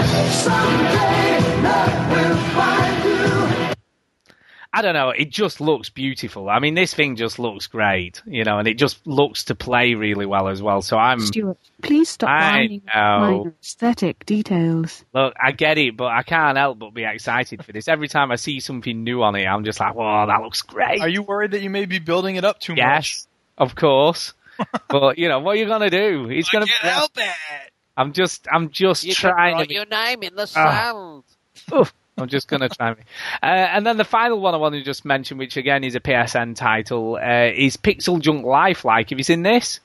I don't know. It just looks beautiful. I mean, this thing just looks great, you know, and it just looks to play really well as well. So I'm Stuart, please stop I know. aesthetic details. Look, I get it, but I can't help but be excited for this. Every time I see something new on it, I'm just like, "Whoa, that looks great!" Are you worried that you may be building it up too much? Yes, of course. but you know what are you gonna do? It's gonna. Can't help it. I'm just, I'm just trying to. Be, your name in the Ah. Oof, I'm just gonna try. and- Uh, and then the final one I want to just mention, which again is a PSN title, uh, is Pixel Junk Lifelike. Have you seen this?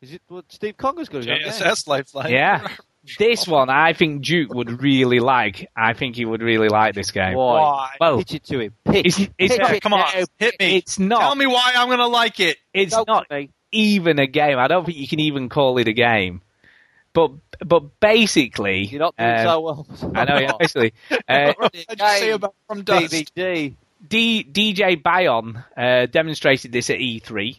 Is it what Steve Conger's got? it on? JSS Lifeline. Yeah. This one, I think Duke would really like. I think he would really like this game. Why? Why? Well, Pitch it to him. Pitch. it's, it's Pitch not, it Come on, now. hit me. it's not. Tell me why I'm going to like it. it's Talk to not me. even a game. I don't think you can even call it a game. But but basically, You're not doing um, so well. I know. Basically, uh, What did you say about From Dust? DVD. D, DJ Baiyon uh, demonstrated this at E3,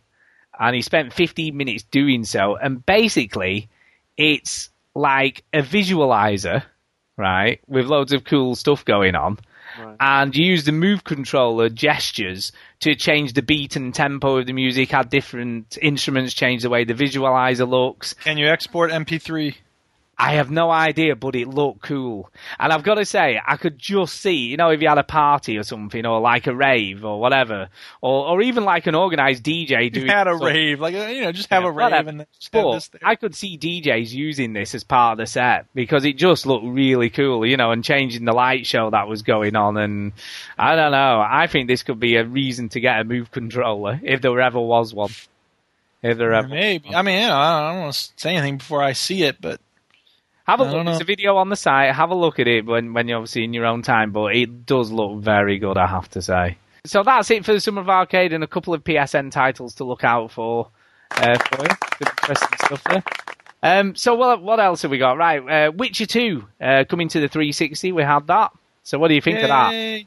and he spent 15 minutes doing so. And basically, it's like a visualizer, right, with loads of cool stuff going on. and you use the move controller gestures to change the beat and tempo of the music, add different instruments, change the way the visualizer looks. Can you export MP3? I have no idea, but it looked cool. And I've got to say, I could just see, you know, if you had a party or something, or like a rave or whatever, or, or even like an organized DJ You doing had a rave, like you know, just have Yeah, a rave whatever. and then just have But this thing. I could see DJs using this as part of the set because it just looked really cool, you know, and changing the light show that was going on. And I don't know. I think this could be a reason to get a move controller if there ever was one. If there ever Maybe. I mean, you know, I don't want to say anything before I see it, but Have a I look. There's a video on the site. Have a look at it when, when you're obviously in your own time, but it does look very good, I have to say. So that's it for the Summer of Arcade and a couple of PSN titles to look out for uh, for interesting stuff there. Um, so what, what else have we got? Right, uh, Witcher 2 uh, coming to the 360. We had that. So what do you think of that?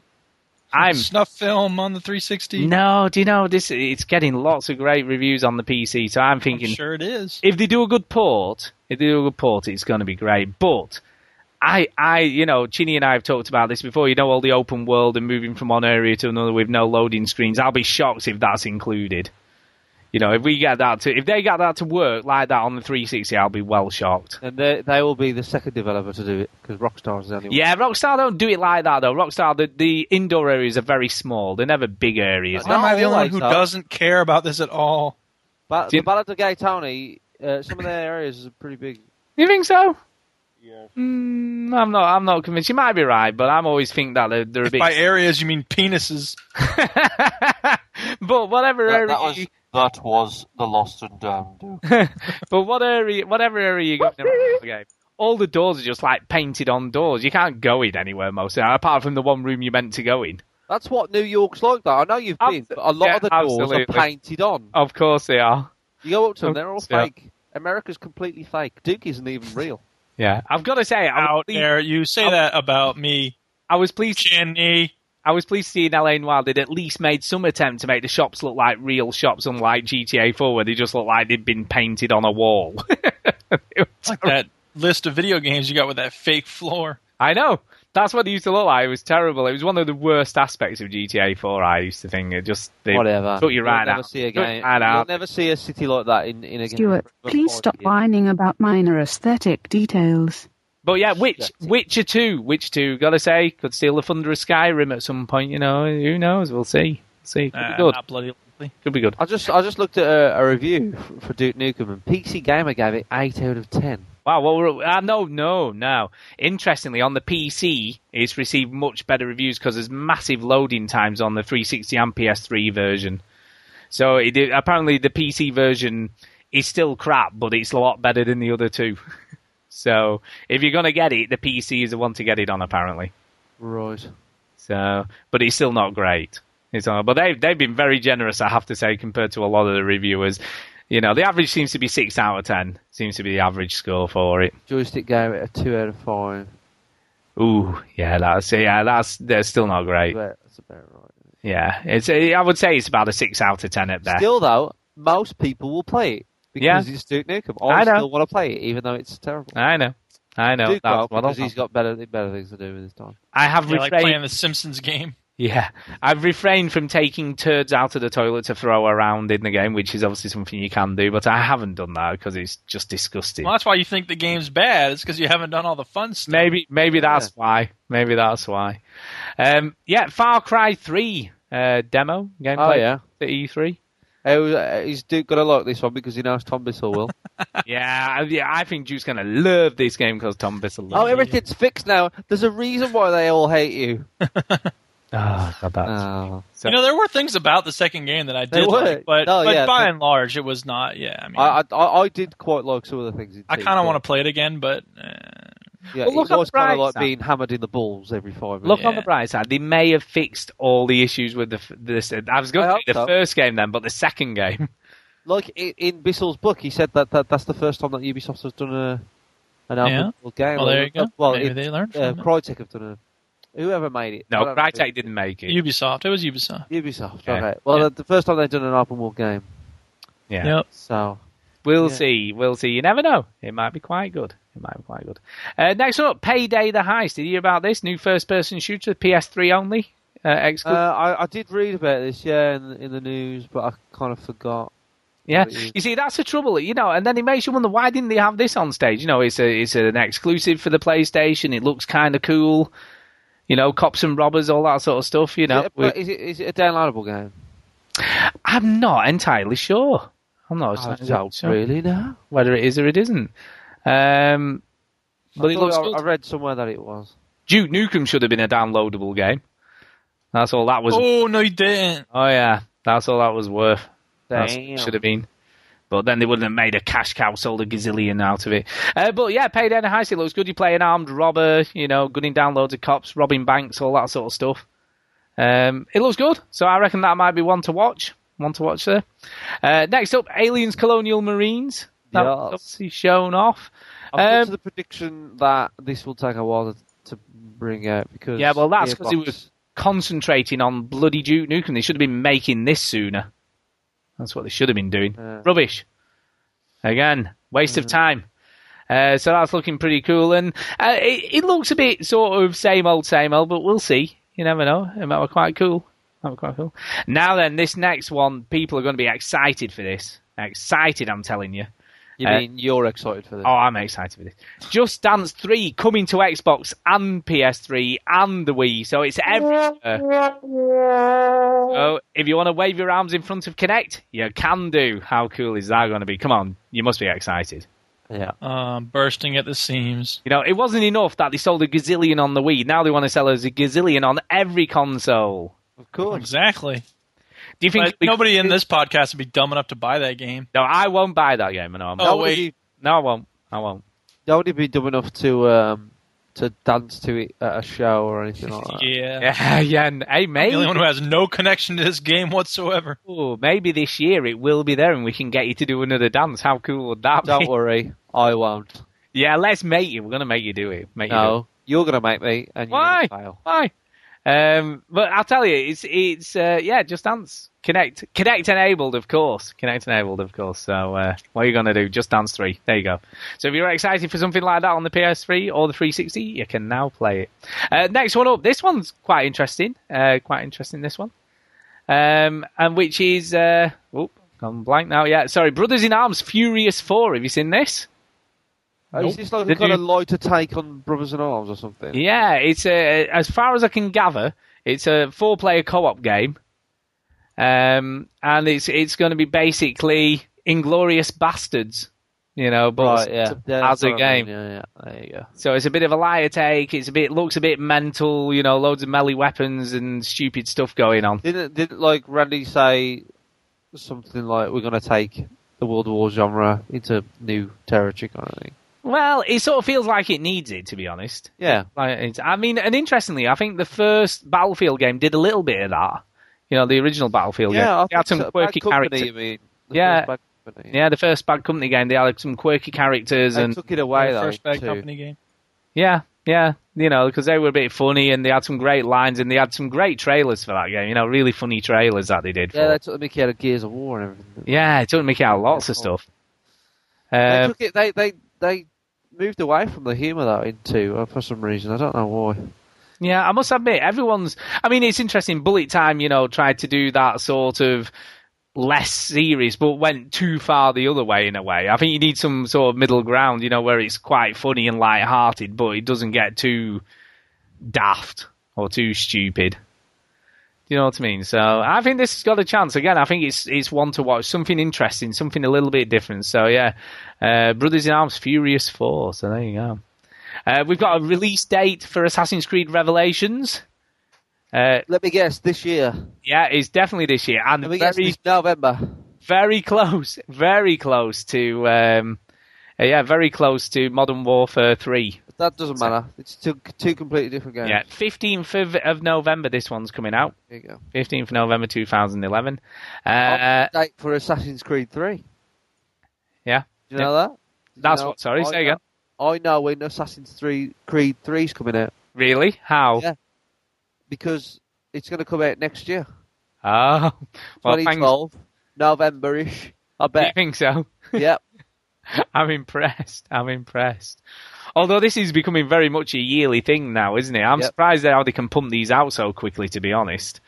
I'm snuff film on the 360. no, do you know this? It's getting lots of great reviews on the PC. So I'm thinking, sure it is. if they do a good port, if they do a good port, it's going to be great. But I, I, you know, Chinny and I have talked about this before. You know, all the open world and moving from one area to another with no loading screens. I'll be shocked if that's included. You know, if we get that to, if they get that to work like that on the 360, I'll be well shocked. And they, they will be the second developer to do it because Rockstar's the only one. Yeah, Rockstar don't do it like that though. Rockstar, the, the indoor areas are very small. They're never big areas. Am I the only one who doesn't care about this at all? But Do you- the Ballad of Gay Tony, uh, some of their areas are pretty big. You think so? Yeah. Mm, I'm not. I'm not convinced. You might be right, but I'm always think that they're, they're a If bit. by areas you mean penises. but whatever That, area, that was you- that was the Lost and Damned. but what area, whatever area you go in the game, all the doors are just like painted on doors. You can't go in anywhere most of the apart from the one room you're meant to go in. That's what New York's like, though. I know you've been, but a lot yeah, of the doors absolutely. are painted on. Of course they are. You go up to them, they're all course they are. fake. America's completely fake. Duke isn't even real. Yeah, I've got to say, I was Out there, you say that about me, I was pleased. Chinny. I was pleased to see in LA Noire they'd at least made some attempt to make the shops look like real shops, unlike GTA 4, where they just look like they'd been painted on a wall. It's like that list of video games you got with that fake floor. I know. That's what it used to look like. It was terrible. It was one of the worst aspects of GTA 4. I used to think it just they Whatever. took you right You'll never out. see a Took you game. right You'll out. never see a city like that in, in a game. Stuart, please stop whining about minor aesthetic details. But yeah, Witch, Witcher 2, Witcher 2, gotta say, could steal the thunder of Skyrim at some point, you know, who knows, we'll see. See, could Uh, be good. Not bloody likely. Could be good. I just I just looked at a, a review f- for Duke Nukem and PC Gamer gave it eight out of ten. Wow, well, we're, uh, no, no, no. Interestingly, on the PC, it's received much better reviews because there's massive loading times on the 360 and PS3 version. So it, apparently the PC version is still crap, but it's a lot better than the other two. so if you're going to get it, the PC is the one to get it on, apparently. Right. So, but it's still not great. It's not, but they've they've been very generous, I have to say, compared to a lot of the reviewers. You know, the average seems to be six out of ten. Seems to be the average score for it. Joystick gave it a two out of five. Ooh, yeah, that's yeah, that's they're still not great. That's about right. Yeah, it's I would say it's about a six out of ten at best. Still though, most people will play it because Yeah. it's Duke Nukem. I I, know. still want to play it, even though it's terrible. I know, I know. Duke that's won't, because he's got better better things to do with his time. I have Yeah, like refrained. playing the Simpsons game. Yeah, I've refrained from taking turds out of the toilet to throw around in the game, which is obviously something you can do, but I haven't done that because it's just disgusting. Well, that's why you think the game's bad. It's because you haven't done all the fun stuff. Maybe, maybe that's why. Maybe that's why. Um, yeah, Far Cry Three uh, demo gameplay. Oh, yeah. the E3. Oh, uh, is Duke gonna like this one because he knows Tom Bissell will? yeah, I- yeah. I think Duke's gonna love this game because Tom Bissell. oh, loves it. everything's fixed now. There's a reason why they all hate you. Oh, God, that's Oh. So- you know, there were things about the second game that I did like, but, No, but yeah, by but- and large, it was not. Yeah, I mean, I, I I I did quite like some of the things. I kind of want to play it again, but uh, Yeah, Well, look it on was the kind bright of like side. being hammered in the balls every five minutes. Look on the bright side. They may have fixed all the issues with the this. I was going I to say the so. first game then, but the second game. Like in, in Bissell's book, he said that, that that's the first time that Ubisoft has done a an Yeah. open world game. Well, there you go. Well, Maybe it- they learned uh, it. Crytek have done a. Whoever made it? No, don't. Crytek didn't make it. Ubisoft. It was Ubisoft. Ubisoft. Yeah. Okay. Well, Yeah. the, the first time they've done an open world game. Yeah. Yep. So We'll Yeah. see. We'll see. You never know. It might be quite good. It might be quite good. Uh, next up, Payday the Heist. Did you hear about this? New first person shooter, PS3 only. Uh, Uh. I, I did read about this, yeah, in, in the news, but I kind of forgot. Yeah, it is. you see, that's the trouble, you know. And then it makes you wonder why didn't they have this on stage? You know, it's a it's an exclusive for the PlayStation. It looks kind of cool. You know, cops and robbers, all that sort of stuff. You know, Is it, is it a downloadable game? I'm not entirely sure. I'm not entirely sure really know. whether it is or it isn't. Um, but I it looks I, good. I read somewhere that it was. Duke Nukem should have been a downloadable game. That's all that was. Oh no, you didn't. Oh yeah, that's all that was worth. That's what should have been. But then they wouldn't have made a cash cow, sold a gazillion out of it. Uh, but yeah, Payday and Heist, it looks good. You play an armed robber, you know, gunning down loads of cops, robbing banks, all that sort of stuff. Um, it looks good, so I reckon that might be one to watch. One to watch there. Uh, next up, Aliens Colonial Marines. That was obviously shown off. I've Um, to the prediction that this will take a while to, to bring out because Yeah, well, that's because he was concentrating on bloody Duke Nukem. They should have been making this sooner. That's what they should have been doing. Yeah. Rubbish. Again, waste of time. Uh, so that's looking pretty cool, and uh, it, it looks a bit sort of same old, same old, but we'll see. You never know. It might be quite cool. Might be quite cool. Now then, this next one, people are going to be excited for this. Excited, I'm telling you. You Uh, mean you're excited for this? Oh, I'm excited for this. Just Dance 3 coming to Xbox and PS3 and the Wii, so it's everywhere. So if you want to wave your arms in front of Kinect, you can do. How cool is that going to be? Come on, you must be excited. Yeah. Um, bursting at the seams. You know, it wasn't enough that they sold a gazillion on the Wii. Now they want to sell us a gazillion on every console. Of course. Exactly. Do you think? But nobody in this podcast would be dumb enough to buy that game. No, I won't buy that game. No, I'm Oh, not. wait. No, I won't. I won't. Don't be dumb enough to um, to dance to it at a show or anything like that? Yeah. Yeah, yeah. and- Hey, I'm maybe. the only one who has no connection to this game whatsoever. Oh, maybe this year it will be there and we can get you to do another dance. How cool would that Don't be? worry, I won't. Yeah, let's make you. We're going to make you do it. Make you do it. No, you're gonna make me, and you're Why? gonna fail. Why? Um, but I'll tell you, it's it's uh, yeah, just dance. Kinect, Kinect enabled, of course. Kinect enabled, of course. So uh, what are you gonna do? Just dance three. There you go. So if you're excited for something like that on the PS3 or the 360, you can now play it. Uh, next one up. This one's quite interesting. Uh, quite interesting. This one. Um, and which is uh, oh, gone blank now. Yeah, sorry. Brothers in Arms Furious Four. Have you seen this? Oh, Is this like a kind you- of lighter take on Brothers in Arms or something? Yeah, it's a, as far as I can gather, it's a four-player co-op game, um, and it's it's going to be basically Inglorious Bastards, you know, but Right, yeah. yeah as a what I mean, game. Yeah, yeah. There you go. So it's a bit of a liar take. It's a bit looks a bit mental, you know, loads of melee weapons and stupid stuff going on. Didn't didn't like Randy say something like we're gonna take the World War genre into new territory kind of thing? Well, it sort of feels like it needs it, to be honest. Yeah. Like it's, I mean, and interestingly, I think the first Battlefield game did a little bit of that. You know, the original Battlefield Yeah, game. They had some so. quirky characters. you mean? The yeah, Bad Company. yeah, the first Bad Company game. They had some quirky characters They and took it away The though. first Bad too. Company game. yeah, yeah, you know, because they were a bit funny and they had some great lines and they had some great trailers for that game. You know, really funny trailers that they did. For. Yeah, they took the Mickey out of Gears of War and everything. yeah, they took the Mickey out of lots of stuff. They Um, took it. They they they moved away from the humour though into uh, for some reason. I don't know why. Yeah, I must admit, everyone's. I mean, it's interesting. Bullet Time, you know, tried to do that sort of less serious, but went too far the other way in a way. I think you need some sort of middle ground, you know, where it's quite funny and light-hearted, but it doesn't get too daft or too stupid. You know what I mean? So I think this has got a chance. Again, I think it's it's one to watch. Something interesting, something a little bit different. So yeah, uh, Brothers in Arms Furious Four. So there you go. Uh, we've got a release date for Assassin's Creed Revelations. Uh, Let me guess. This year. yeah, it's definitely this year, and guess. very, This November. very close, very close to, um, uh, yeah, very close to Modern Warfare Three. That doesn't matter. It's two two completely different games. Yeah, fifteenth of, of November. This one's coming out. There you go. Fifteenth of November, two thousand eleven. Uh, Date for Assassin's Creed Three. yeah, Do you know that? You That's know- what- sorry, I say know- again. I know when Assassin's Three Creed Three's coming out really? How? Yeah. because it's going to come out next year, Oh, well, thanks. 2012, November-ish. I Do you think so? yep. I'm impressed. I'm impressed. Although this is becoming very much a yearly thing now, isn't it? I'm Yep. surprised at how they can pump these out so quickly. To be honest,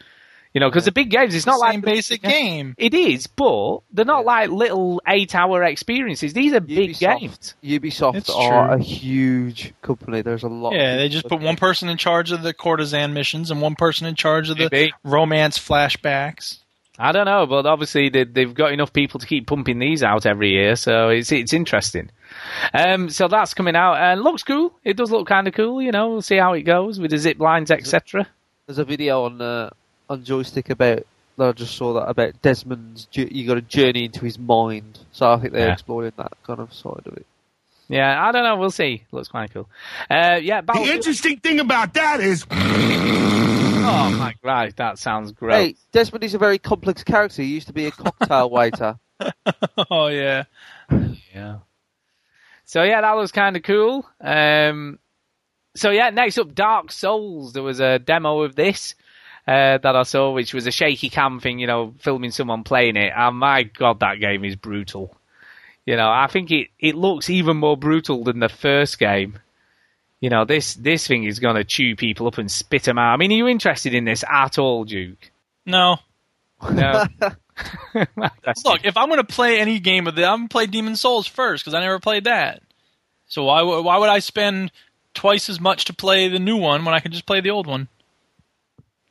you know, because the big games, it's not Same like basic game. It is, but they're not like little eight-hour experiences. These are big Ubisoft- games. Ubisoft It's are true. a huge company. There's a lot. of Yeah, they just that- put one person in charge of the courtesan missions and one person in charge of the Maybe. romance flashbacks. I don't know, but obviously they, they've got enough people to keep pumping these out every year, so it's it's interesting. Um, so that's coming out and looks cool. It does look kind of cool, you know. We'll see how it goes with the zip lines, etc. There's a video on uh, on joystick about. that I just saw that about Desmond's. ju- You got a journey into his mind. So I think they're Yeah. exploring that kind of side of it. Yeah, I don't know. We'll see. Looks quite cool. Uh, yeah, The interesting thing about that is. Oh my god, that sounds great. Hey, Desmond is a very complex character. He used to be a cocktail waiter. oh yeah. Yeah. So yeah, that was kind of cool. Um, so yeah, next up, Dark Souls. There was a demo of this uh, that I saw, which was a shaky cam thing, you know, filming someone playing it. And my god, that game is brutal. You know, I think it, it looks even more brutal than the first game. You know, this this thing is going to chew people up and spit them out. I mean, are you interested in this at all, Duke? No. No. Look, if I'm going to play any game of the, I'm going to play Demon Souls first because I never played that. So why would why would I spend twice as much to play the new one when I can just play the old one?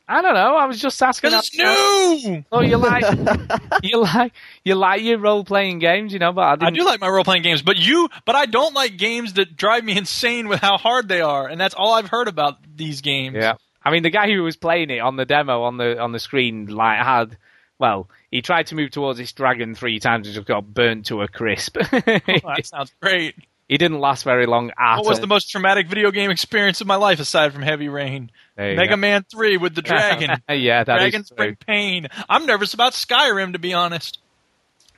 I don't know. I was just asking. Because it's new. Oh, you like you like you like your role playing games, you know? But I, I didn't, do like my role playing games, but you, but I don't like games that drive me insane with how hard they are, and that's all I've heard about these games. Yeah. I mean, the guy who was playing it on the demo on the on the screen, like, had well, he tried to move towards this dragon three times and just got burnt to a crisp. Oh, that sounds great. he didn't last very long at What was all. the most traumatic video game experience of my life aside from Heavy Rain? Mega go. Man 3 with the dragon. yeah, that is Dragons true. bring pain. I'm nervous about Skyrim, to be honest.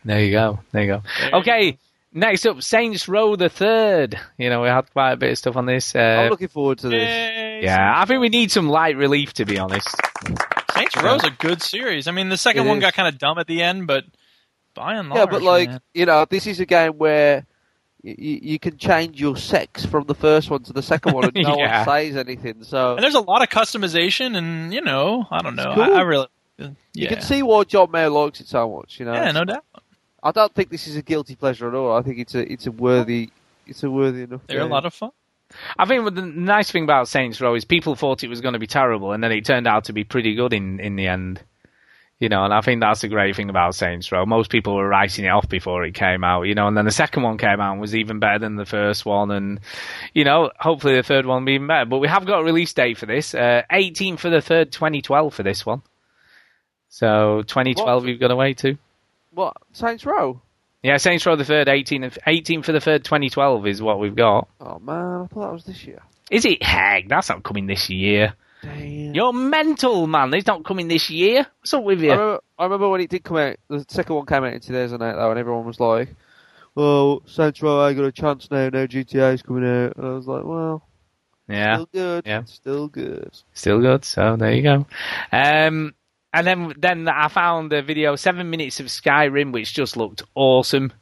There you go. There you go. Okay. Next up, Saints Row the Third. You know, we had quite a bit of stuff on this. Uh, I'm looking forward to this. yeah, I think we need some light relief, to be honest. Saints Row's a good series. I mean, the second It one is. got kind of dumb at the end, but by and large, Yeah, but like man. you know, this is a game where you, you can change your sex from the first one to the second one, and no Yeah. one says anything. So and there's a lot of customization, and you know, I don't know. cool. I, I really, uh, you can see why John Mayer likes it so much. You know, Yeah, no doubt. I don't think this is a guilty pleasure at all. I think it's a it's a worthy it's a worthy enough. They're a lot of fun. I think the nice thing about Saints Row is people thought it was going to be terrible, and then it turned out to be pretty good in, in the end. You know, and I think that's the great thing about Saints Row. Most people were writing it off before it came out, you know, and then the second one came out and was even better than the first one, and you know, hopefully the third one will be even better. But we have got a release date for this, uh, 18th for the third, 2012 for this one. So 2012, What? you've got to wait to. What Saints Row? Yeah, Saints Row the third, 18, of- 18 for the third, 2012 is what we've got. Oh man, I thought that was this year. Is it? Heck, that's not coming this year. Damn. You're mental, man. It's not coming this year. What's up with I you? remember, I remember when it did come out. The second one came out in 2008, though, and everyone was like, "Well, Saints Row I got a chance now. No GTA's coming out." And I was like, "Well, Yeah, still good. Yeah. Still good." still good. So there you go. Um, and then then I found a video, seven minutes of Skyrim, which just looked awesome.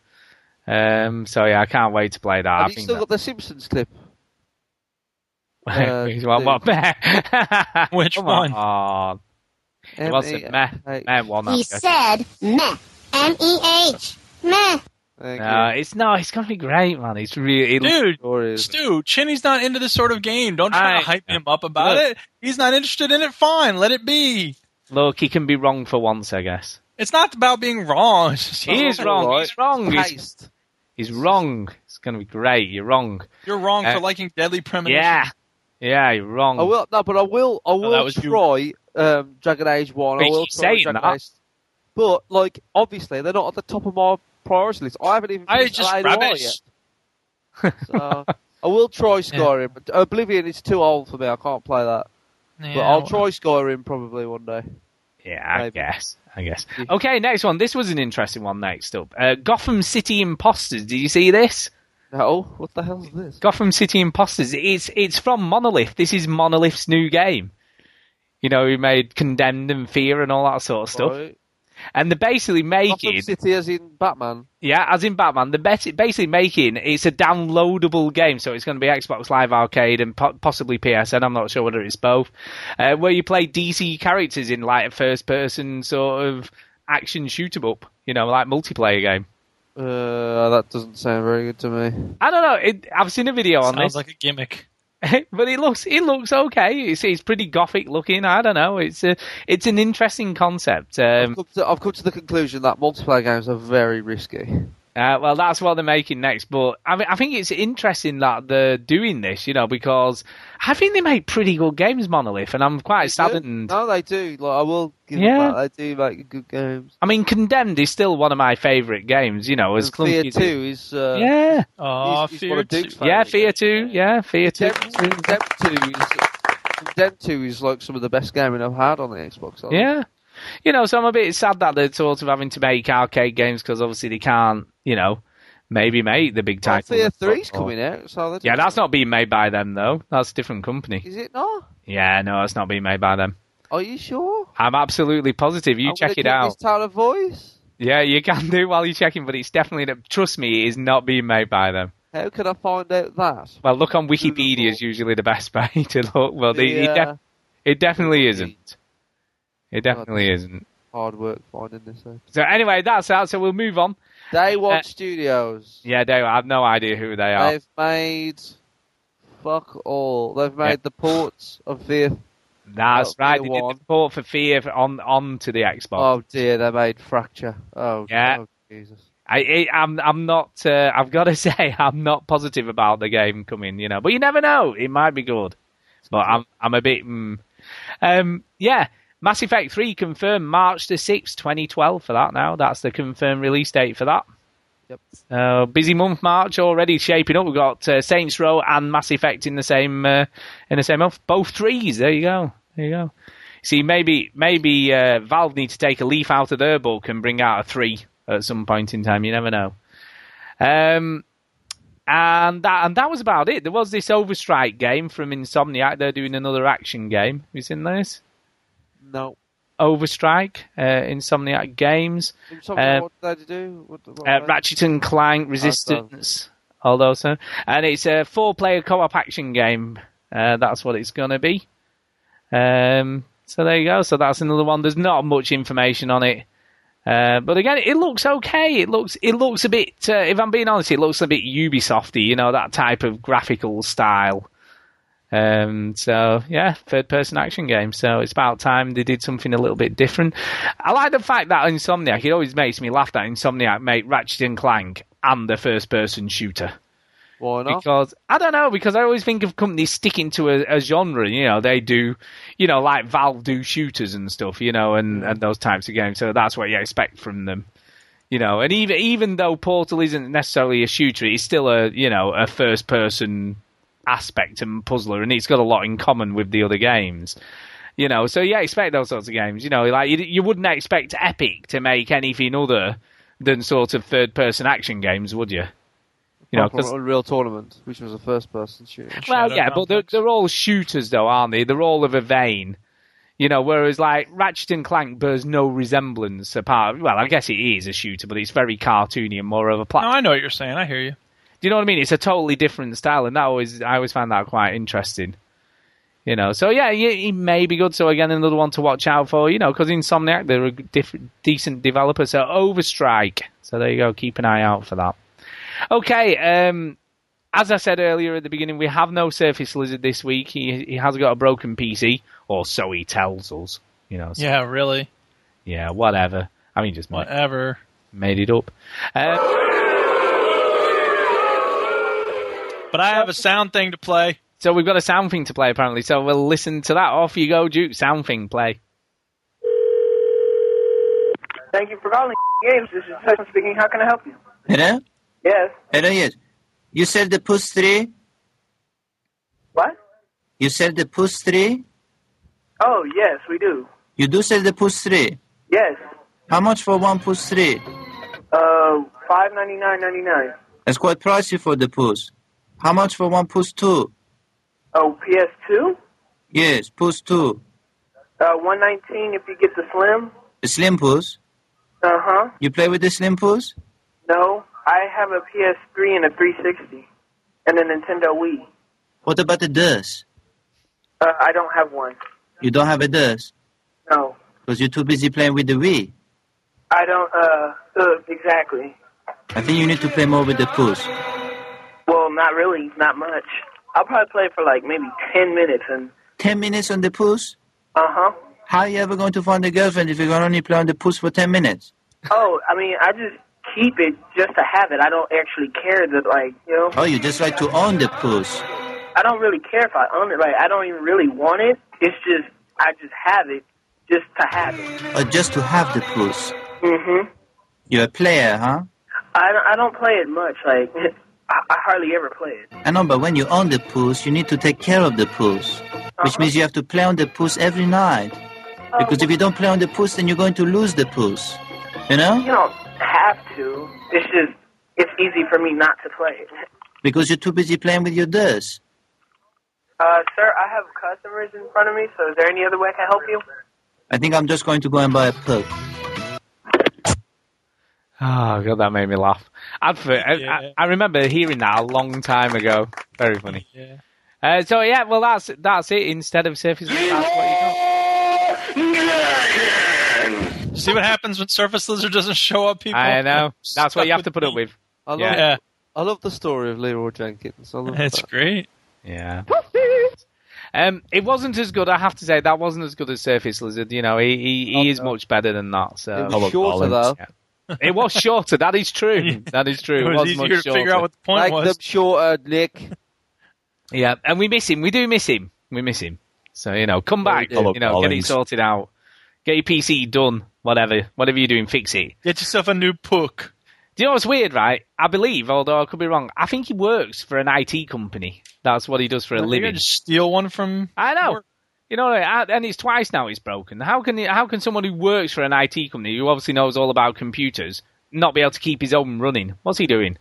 Um, so yeah, I can't wait to play that. I Have you think still got the Simpsons clip? uh, Which one? What, meh? Which Come one? on. It wasn't meh. Meh one. He said meh. M E H. Meh. No, it's no, it's gonna be great, man. It's really, Dude, looks Stu, Chinny's not into this sort of game. Don't try I- to hype him up about Look. it. He's not interested in it. Fine, let it be. Look, he can be wrong for once, I guess. It's not about being wrong. He is wrong. He's wrong. He's, he's wrong. It's going to be great. You're wrong. You're wrong Uh, for liking Deadly Premonition. Yeah. Yeah, you're wrong. I will no, but I will. I will that try um, Dragon Age One. But I will try Dragon that. Age. But like, obviously, they're not at the top of my priority list. I haven't even. I finished just LA rubbish. yet. So I will try Skyrim. But Oblivion is too old for me. I can't play that. but I'll well- try Skyrim probably one day. Yeah, I Maybe. guess. I guess. Okay, next one. This was an interesting one next up. Uh, Gotham City Imposters. Did you see this? No, what the hell is this? Gotham City Imposters. It's it's from Monolith. This is Monolith's new game. You know, who made Condemned and Fear and all that sort of stuff. Right. And they're basically making Gotham City as in Batman. yeah, as in Batman, they're basically making it's a downloadable game, so it's going to be Xbox Live Arcade and po- possibly PSN. I'm not sure whether it's both, uh, where you play DC characters in like a first-person sort of action shoot 'em up, you know, like multiplayer game. Uh, that doesn't sound very good to me. I don't know. It, I've seen a video on Sounds this. Sounds like a gimmick. but it looks it looks okay. It's, it's pretty gothic looking. I don't know. It's a it's an interesting concept. Um, I've, come to, I've come to the conclusion that multiplayer games are very risky. Uh, well, that's what they're making next. But I mean, I think it's interesting that they're doing this. You know, because I think they make pretty good games, Monolith, and I'm quite saddened. No, they do. Like I will give Yeah. them that. They do make good games. I mean, Condemned is still one of my favourite games. You know, as And Fear clunky as it- Two is. Uh, Yeah. Oh, he's, he's one of Duke's Yeah, Fear Two. Yeah, Fear Two. Condemned, Condemned Two is. Condemned Two is like some of the best gaming I've had on the Xbox. I think. Yeah. You know, so I'm a bit sad that they're sort of having to make arcade games because obviously they can't, you know, maybe make the big Well, title. Fear Three's coming out, so Yeah, that's not being made by them though. That's a different company. Is it not? Yeah, no, it's not being made by them. Are you sure? I'm absolutely positive. You I'm check it out. This tone of voice. Yeah, you can do while you're checking, but it's definitely trust me, it is not being made by them. How can I find out that? Well, look on Wikipedia is usually the best way to look. Well, the, it, Yeah. def- it definitely isn't. It definitely isn't. Hard work finding this out. So anyway, that's out. So we'll move on. Day One Uh, Studios. Yeah, they, I have no idea who they are. They've made fuck all. They've made the ports of Fear. That's right. Fear They did the port for Fear on on to the Xbox. Oh dear, they made Fracture. Oh Yeah. oh, Jesus. I, I I'm I'm not. Uh, I've got to say I'm not positive about the game coming. You know, but you never know. It might be good. But I'm I'm a bit. Mm, um, yeah. Mass Effect 3 confirmed March the 6th, 2012 for that now. That's the confirmed release date for that. Yep. Uh, busy month March already shaping up. We've got uh, Saints Row and Mass Effect in the same uh, in the same month. Both threes. There you go. There you go. See, maybe maybe uh, Valve need to take a leaf out of their book and bring out a three at some point in time. You never know. Um, and that and that was about it. There was this Overstrike game from Insomniac. They're doing another action game. Have you seen this? No. Overstrike, uh, Insomniac Games. Something Uh, what did they do? What, what uh, Ratchet and Clank Resistance, all those, uh, and it's a four-player co-op action game. Uh, that's what it's going to be. Um, so there you go. So that's another one. There's not much information on it, uh, but again, it looks okay. It looks it looks a bit. Uh, if I'm being honest, it looks a bit Ubisofty. You know that type of graphical style. Um, so yeah, third person action game. So it's about time they did something a little bit different. I like the fact that Insomniac, it always makes me laugh that Insomniac make Ratchet and Clank and the first person shooter. Why not? Because I don't know, because I always think of companies sticking to a, a genre, you know, they do you know, like Valve do shooters and stuff, you know, and, and those types of games. So that's what you expect from them. You know, and even even though Portal isn't necessarily a shooter, it's still a you know, a first person aspect and puzzler, and it's got a lot in common with the other games. You know, so yeah, expect those sorts of games. You know, like you, you wouldn't expect Epic to make anything other than sort of third-person action games, would you? You know, Apart from 'cause- Unreal Tournament, which was a first-person shooter. well, yeah, but they're, they're all shooters, though, aren't they? They're all of a vein. You know, whereas like Ratchet and Clank bears no resemblance apart. Well, I guess it is a shooter, but it's very cartoony and more of a platform. No. I know what you're saying. I hear you. Do you know what I mean? It's a totally different style, and that always I always find that quite interesting. You know, so yeah, it, it may be good. So again, another one to watch out for. You know, because Insomniac they're a different, decent developer. So Overstrike. So there you go. Keep an eye out for that. Okay. Um, as I said earlier at the beginning, we have no Surface Lizard this week. He he has got a broken PC, or so he tells us. You know. so- Yeah, really. Yeah. Whatever. I mean, just Whatever. made it up. Uh, But I have a sound thing to play. So we've got a sound thing to play apparently. So we'll listen to that. Off you go, Duke. Sound thing play. Thank you for calling Games. This is Tyson speaking. How can I help you? Hello? Yes. Hello, yes. You sell the push 3? What? You sell the push 3? Oh, yes, we do. You do sell the push 3? Yes. How much for one push 3? Uh, five ninety nine ninety nine. It's quite pricey for the push. How much for one push 2? Oh, PS2. Yes, push 2. Uh, one nineteen if you get the slim. A slim push? Uh huh. You play with the Slim Poos? No, I have a PS3 and a 360, and a Nintendo Wii. What about the DOS? Uh, I don't have one. You don't have a DOS? No, Because you're too busy playing with the Wii. I don't. Uh, uh, exactly. I think you need to play more with the Poos. Not really, not much. I'll probably play for like maybe 10 minutes, and Ten minutes on the Poos? uh huh. How are you ever going to find a girlfriend if you're going to only play on the Poos for ten minutes? Oh, I mean, I just keep it just to have it. I don't actually care that, like, you know, Oh, you just like to own the Poos. I don't really care if I own it. Like, I don't even really want it. It's just, I just have it just to have it. Or just to have the Poos. hmm You're a player, huh? I, I don't play it much. Like, I, I hardly ever play it. I know, but when you own the Poos, you need to take care of the Poos. Which means you have to play on the Poos every night. Because if you don't play on the Poos, then you're going to lose the Poos. You know? You don't have to. It's just, it's easy for me not to play it. Because you're too busy playing with your DOS. Uh, sir, I have customers in front of me, so is there any other way I can help you? I think I'm just going to go and buy a Perk. Oh god, that made me laugh. I'd, for- I, I, I remember hearing that a long time ago. Very funny. Yeah. Uh, so yeah, well that's that's it. Instead of Surface, Lizard, that's what you got. See what happens when Surface Lizard doesn't show up, people? I know. That's what you have to put up with. I love, Yeah. I love the story of Leeroy Jenkins. I love It's that. great. Yeah. Um, it wasn't as good. I have to say that wasn't as good as Surface Lizard. You know, he he, he is much better than that. So It was shorter though. It was shorter. That is true. That is true. It was much easier to figure shorter. out what the point Make was. them shorter, Nick. Yeah, and we miss him. We do miss him. We miss him. So you know, come back. do. You know, get it sorted out. Get your PC done. Whatever, whatever you're doing, fix it. Get yourself a new puck. Do you know what's weird, right? I believe, although I could be wrong, I think he works for an IT company. That's what he does for a living. gonna just steal one from. I know. You know, and it's twice now it's broken. How can how can someone who works for an IT company who obviously knows all about computers not be able to keep his own running? What's he doing?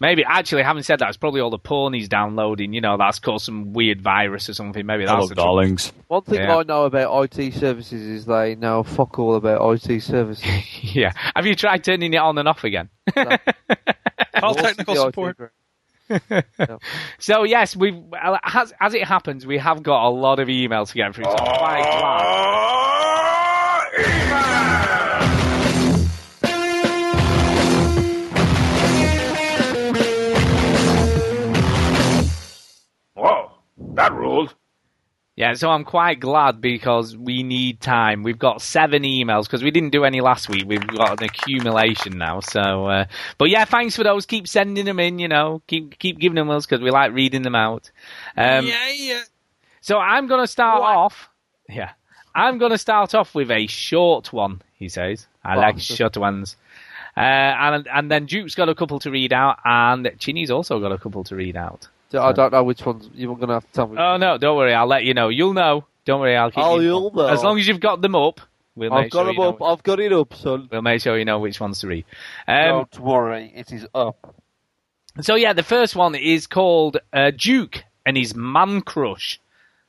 Maybe actually, having said that, it's probably all the porn he's downloading. You know, that's caused some weird virus or something. Maybe that's Hello, the trouble. darlings. One thing Yeah. I know about IT services is they know fuck all about IT services. yeah. Have you tried turning it on and off again? Call technical the IT support. So yes, we as as it happens, we have got a lot of emails to get through. So oh, glad. Whoa, that ruled. Yeah, so I'm quite glad because we need time. We've got seven emails because we didn't do any last week. We've got an accumulation now. So, uh, but yeah, thanks for those. Keep sending them in. You know, keep keep giving them us because we like reading them out. Um, yeah, yeah. So I'm going to start off. Yeah, I'm going to start off with a short one. He says, "I like short ones." Uh, and and then Duke's got a couple to read out, and Chinny's also got a couple to read out. So I don't know which ones you're going to have to tell me. Oh no, don't worry. I'll let you know. You'll know. Don't worry. I'll keep. Oh, you you'll know. As long as you've got them up, we'll I've make got sure them you know up. I've got it up, son. We'll make sure you know which ones to read. Um, Don't worry, it is up. so yeah, the first one is called uh, Duke and his man crush.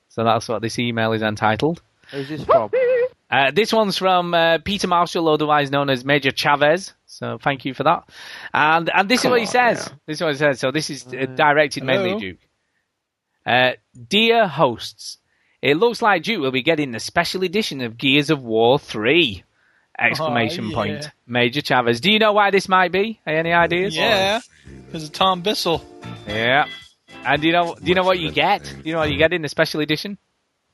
So that's what this email is entitled. Who's this from? Uh, this one's from uh, Peter Marshall, otherwise known as Major Chavez. So thank you for that. And and this is what he says. This is what he says. So this is uh, directed mainly hello. Duke. Uh, dear hosts, it looks like Duke will be getting the special edition of Gears of War Three! Exclamation Oh, yeah. point. Major Chavez. Do you know why this might be? Any ideas? Yeah, because of Tom Bissell. Yeah. And do you know? Do you know what you get? Do you know what you get in the special edition?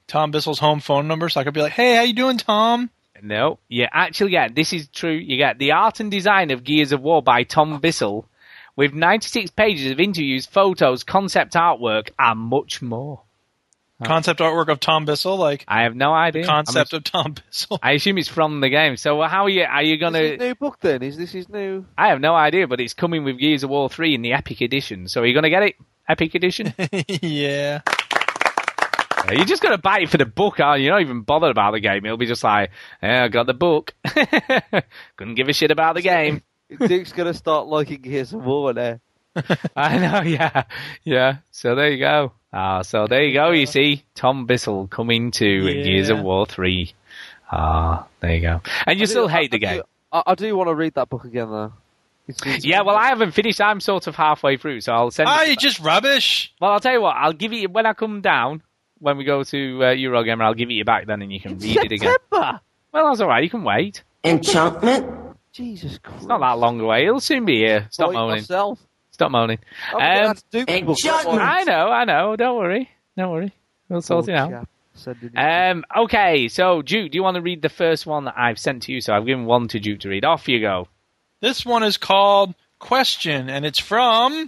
Tom Bissell's home phone number, so I could be like, "Hey, how you doing, Tom?" No, you actually get this is true. You get the art and design of Gears of War by Tom Bissell, with 96 pages of interviews, photos, concept artwork, and much more. Concept artwork of Tom Bissell, like I have no idea. concept I'm of Tom Bissell. I assume it's from the game. So how are you? Are you gonna? his new book then? Is this his new? I have no idea, but it's coming with Gears of War 3 in the Epic Edition. So are you gonna get it? Epic Edition? yeah. Yeah, You're just gonna buy it for the book, aren't you? You're not even bothered about the game. It'll be just like, yeah, I got the book. Couldn't give a shit about the game. Duke's going to start liking Gears of War now. I know, yeah, yeah. So there you go. Ah, so there you go. You see, Tom Bissell coming to Yeah. Gears of War three. Ah, there you go. And you still do- hate the I do- game. I, I do want to read that book again though. It's- it's- Yeah, well, I haven't finished. I'm sort of halfway through, so I'll send. Ah, it you just rubbish. Well, I'll tell you what. I'll give it when I come down. When we go to uh, Eurogamer, I'll give it you back then, and you can read it again. September. Well, that's all right. You can wait. Enchantment. Jesus Christ. It's not that long away. It'll soon be here. Stop Point moaning. myself. Stop moaning. I'm Um, have to do people. I know, I know. Don't worry. Don't worry. We'll sort it out. chap. Send it in. Um, okay, so Duke, do you want to read the first one that I've sent to you? So I've given one to Duke to read. Off you go. This one is called Question, and it's from.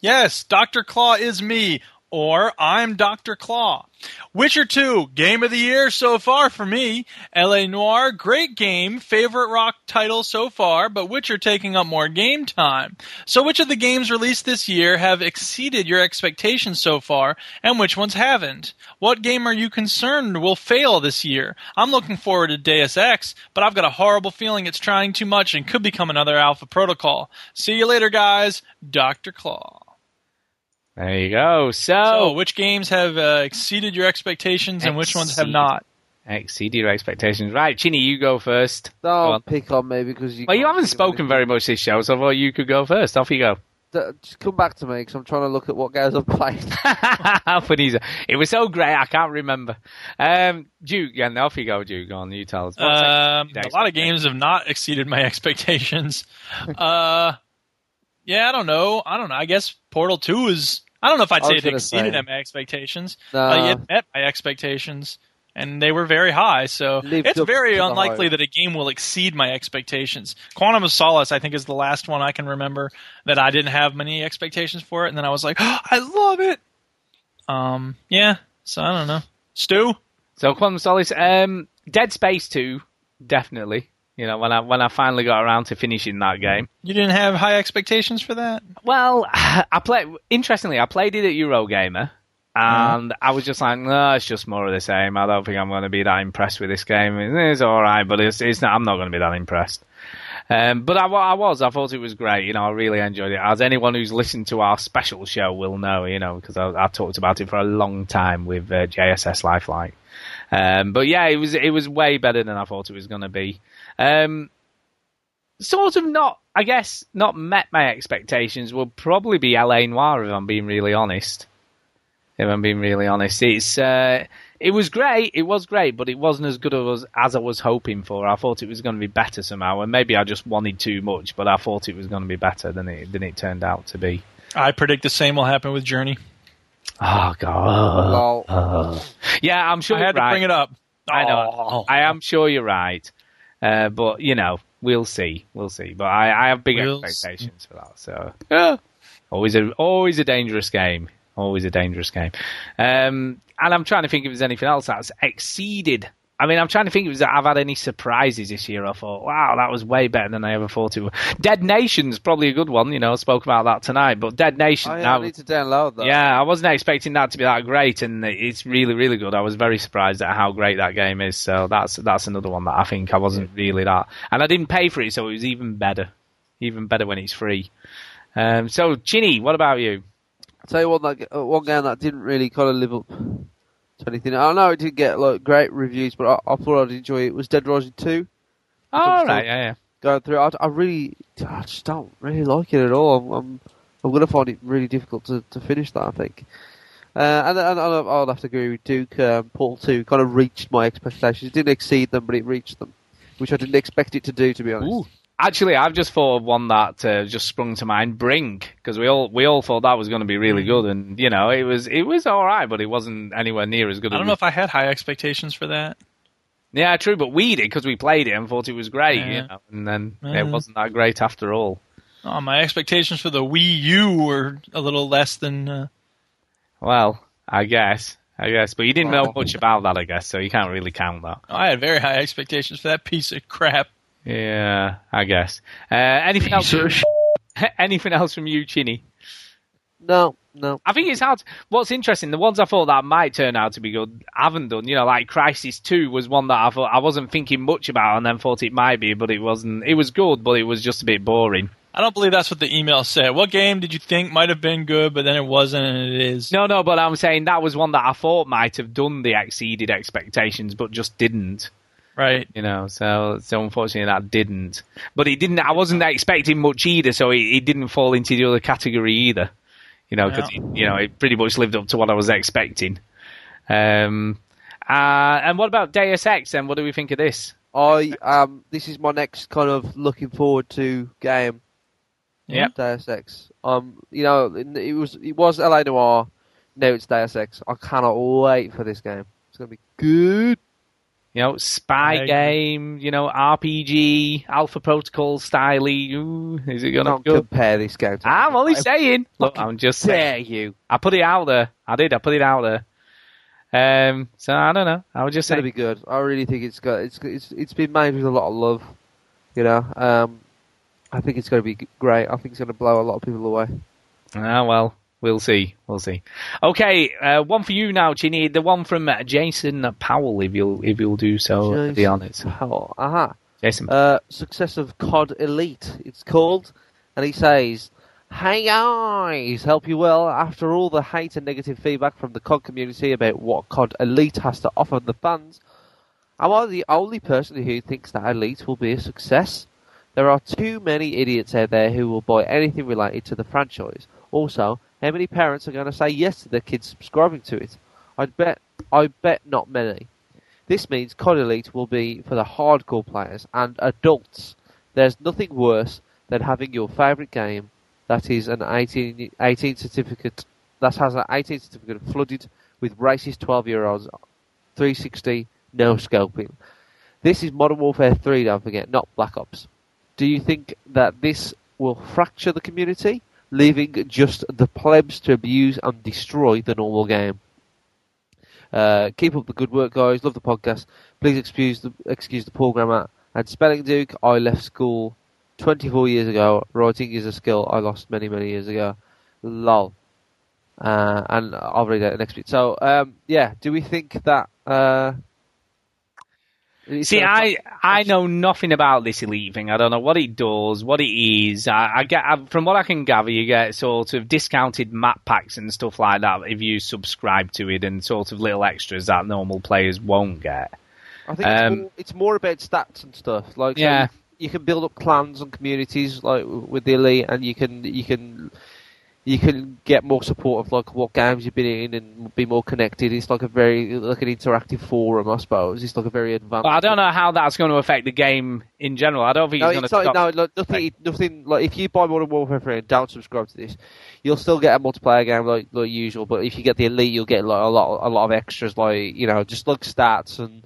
Yes, Dr. Claw is me, or I'm Dr. Claw. Witcher 2, game of the year so far for me. LA Noire, great game, favorite rock title so far, but Witcher taking up more game time. So which of the games released this year have exceeded your expectations so far, and which ones haven't? What game are you concerned will fail this year? I'm looking forward to Deus Ex, but I've got a horrible feeling it's trying too much and could become another Alpha Protocol. See you later, guys. Dr. Claw. There you go. So, So, which games have uh, exceeded your expectations and which ones have not? exceed your expectations. Right, Chinny, you go first. Go on. Don't pick on me because you. Well, you haven't spoken very much this show, so I thought you could go first. Off you go. D- Just come back to me because I'm trying to look at what games I've played. How funny is it? It was so great, I can't remember. Um, Duke, yeah, off you go, Duke. Go on, you tell us. What's Um, a lot of games have not exceeded my expectations. uh, yeah, I don't know. I don't know. I guess Portal Two is. I don't know if I'd say it exceeded say. my expectations. No. Uh, it met my expectations, and they were very high. So Lived it's very unlikely that a game will exceed my expectations. Quantum of Solace, I think, is the last one I can remember that I didn't have many expectations for it, and then I was like, I love it. Um, yeah. So I don't know. Stu. So Quantum of Solace, um, Dead Space Two, definitely. You know, when I when I finally got around to finishing that game. You didn't have high expectations for that? Well, I played. Interestingly, I played it at Eurogamer, and I was just like, no, it's just more of the same. I don't think I'm going to be that impressed with this game. It's all right, but it's it's not. I'm not going to be that impressed. Um, but I, I was. I thought it was great. You know, I really enjoyed it. As anyone who's listened to our special show will know, you know, because I, I talked about it for a long time with uh, JSS Lifelike. Um, but yeah, it was it was way better than I thought it was going to be. Um, sort of not, I guess, not met my expectations. Will probably be LA Noire if I'm being really honest. If I'm being really honest, it's uh, it was great. It was great, but it wasn't as good as as I was hoping for. I thought it was going to be better somehow, and maybe I just wanted too much. But I thought it was going to be better than it than it turned out to be. I predict the same will happen with Journey. Oh god. Oh. Yeah, I'm sure I had you're to right. bring it up. I know. Oh. I am sure you're right. Uh, but you know, we'll see. We'll see. But I, I have big We'll expectations for that. So yeah. always a always a dangerous game. Always a dangerous game. Um, and I'm trying to think if there's anything else that's exceeded. I mean, I'm trying to think if I've had any surprises this year. I thought, wow, that was way better than I ever thought it would. Dead Nation's probably a good one. You know, I spoke about that tonight. But Dead Nation, Oh, yeah, now- I need to download that. yeah, I wasn't expecting that to be that great, and it's really, really good. I was very surprised at how great that game is. So that's that's another one that I think I wasn't really that, and I didn't pay for it, so it was even better, even better when it's free. Um, so, Chinny, what about you? tell you one that uh, one game that didn't really kind of live up anything. I know it didn't get like great reviews, but I, I thought I'd enjoy it. it. Was Dead Rising Two. Still- right, yeah, yeah. Going through, I, I really, I just don't really like it at all. I'm, I'm, I'm going to find it really difficult to, to finish that. I think. Uh, and, and, and I'll have to agree with Duke. Um, Portal Two kind of reached my expectations. It didn't exceed them, but it reached them, which I didn't expect it to do. To be honest. Actually, I've just thought of one that uh, just sprung to mind. Brink, because we all we all thought that was going to be really good, and you know, it was it was all right, but it wasn't anywhere near as good. I don't know if I had high expectations for that. Yeah, true, but we did because we played it and thought it was great, Yeah. you know, and then Yeah. it wasn't that great after all. Oh, my expectations for the Wii U were a little less than. Uh, Well, I guess, I guess, but you didn't know much about that, I guess, so you can't really count that. I had very high expectations for that piece of crap. Yeah, I guess. Uh, anything else? anything else from you, Chinny? No, no. I think it's hard. What's interesting, the ones I thought that might turn out to be good haven't done. You know, like Crysis Two was one that I thought I wasn't thinking much about, and then thought it might be, but it wasn't. It was good, but it was just a bit boring. I don't believe that's what the email said. What game did you think might have been good, but then it wasn't, and it is? No, no, but I'm saying that was one that I thought might have done the exceeded expectations, but just didn't. Right. You know, so so unfortunately that didn't. But it didn't. I wasn't expecting much either, so it, it didn't fall into the other category either. You know, because Yeah. you know it pretty much lived up to what I was expecting. Um, uh, and what about Deus Ex? Then what do we think of this? I um, this is my next kind of looking forward to game. Yeah, Deus Ex. Um, you know, it was it was LA Noire. Now it's Deus Ex. I cannot wait for this game. It's gonna be good. You know, spy game. You know, RPG, Alpha Protocol style. Ooh, is it gonna Don't go? compare this game. To I'm only saying. Look, I'm just dare saying. you. I put it out there. I did. I put it out there. Um, so I don't know. I was just It's gonna saying. be good. I really think it's got it's it's it's been made with a lot of love. You know, um, I think it's gonna be great. I think it's gonna blow a lot of people away. Ah, well, we'll see. We'll see. Okay, uh, one for you now, Chinny. The one from uh, Jason Powell, if you'll if you'll do so. Be honest. Oh, aha. Jason. Uh, success of COD Elite, it's called. And he says, Hey guys, help you well. After all the hate and negative feedback from the COD community about what COD Elite has to offer the fans, am I the only person who thinks that Elite will be a success? There are too many idiots out there who will buy anything related to the franchise. Also, how many parents are going to say yes to their kids subscribing to it? I'd bet, I bet not many. This means COD Elite will be for the hardcore players and adults. There's nothing worse than having your favourite game that is an 18, 18 certificate that has an 18 certificate flooded with racist 12 year olds 360 no scoping. This is Modern Warfare 3, don't forget, not Black Ops. Do you think that this will fracture the community, leaving just the plebs to abuse and destroy the normal game? Uh, keep up the good work, guys. Love the podcast. Please excuse the excuse the poor grammar and spelling, Duke. I left school 24 years ago. Writing is a skill I lost many many years ago. Lol. Uh, and I'll read that next week. So, um, yeah, do we think that? Uh, it's See, I I know nothing about this elite thing. I don't know what it does, what it is. I, I get I, from what I can gather, you get sort of discounted map packs and stuff like that if you subscribe to it, and sort of little extras that normal players won't get. I think it's, Um, more, it's more about stats and stuff. Like, so Yeah. you can build up clans and communities like with the elite, and you can you can you can get more support of like what games you've been in and be more connected. It's like a very like an interactive forum, I suppose. It's like a very advanced. But I don't know how that's going to affect the game in general. I don't think No, it's going to. stop. no, like, nothing, nothing. Like if you buy Modern Warfare 3 and don't subscribe to this, you'll still get a multiplayer game like like usual. But if you get the elite, you'll get like a lot, a lot of extras, like you know, just like stats and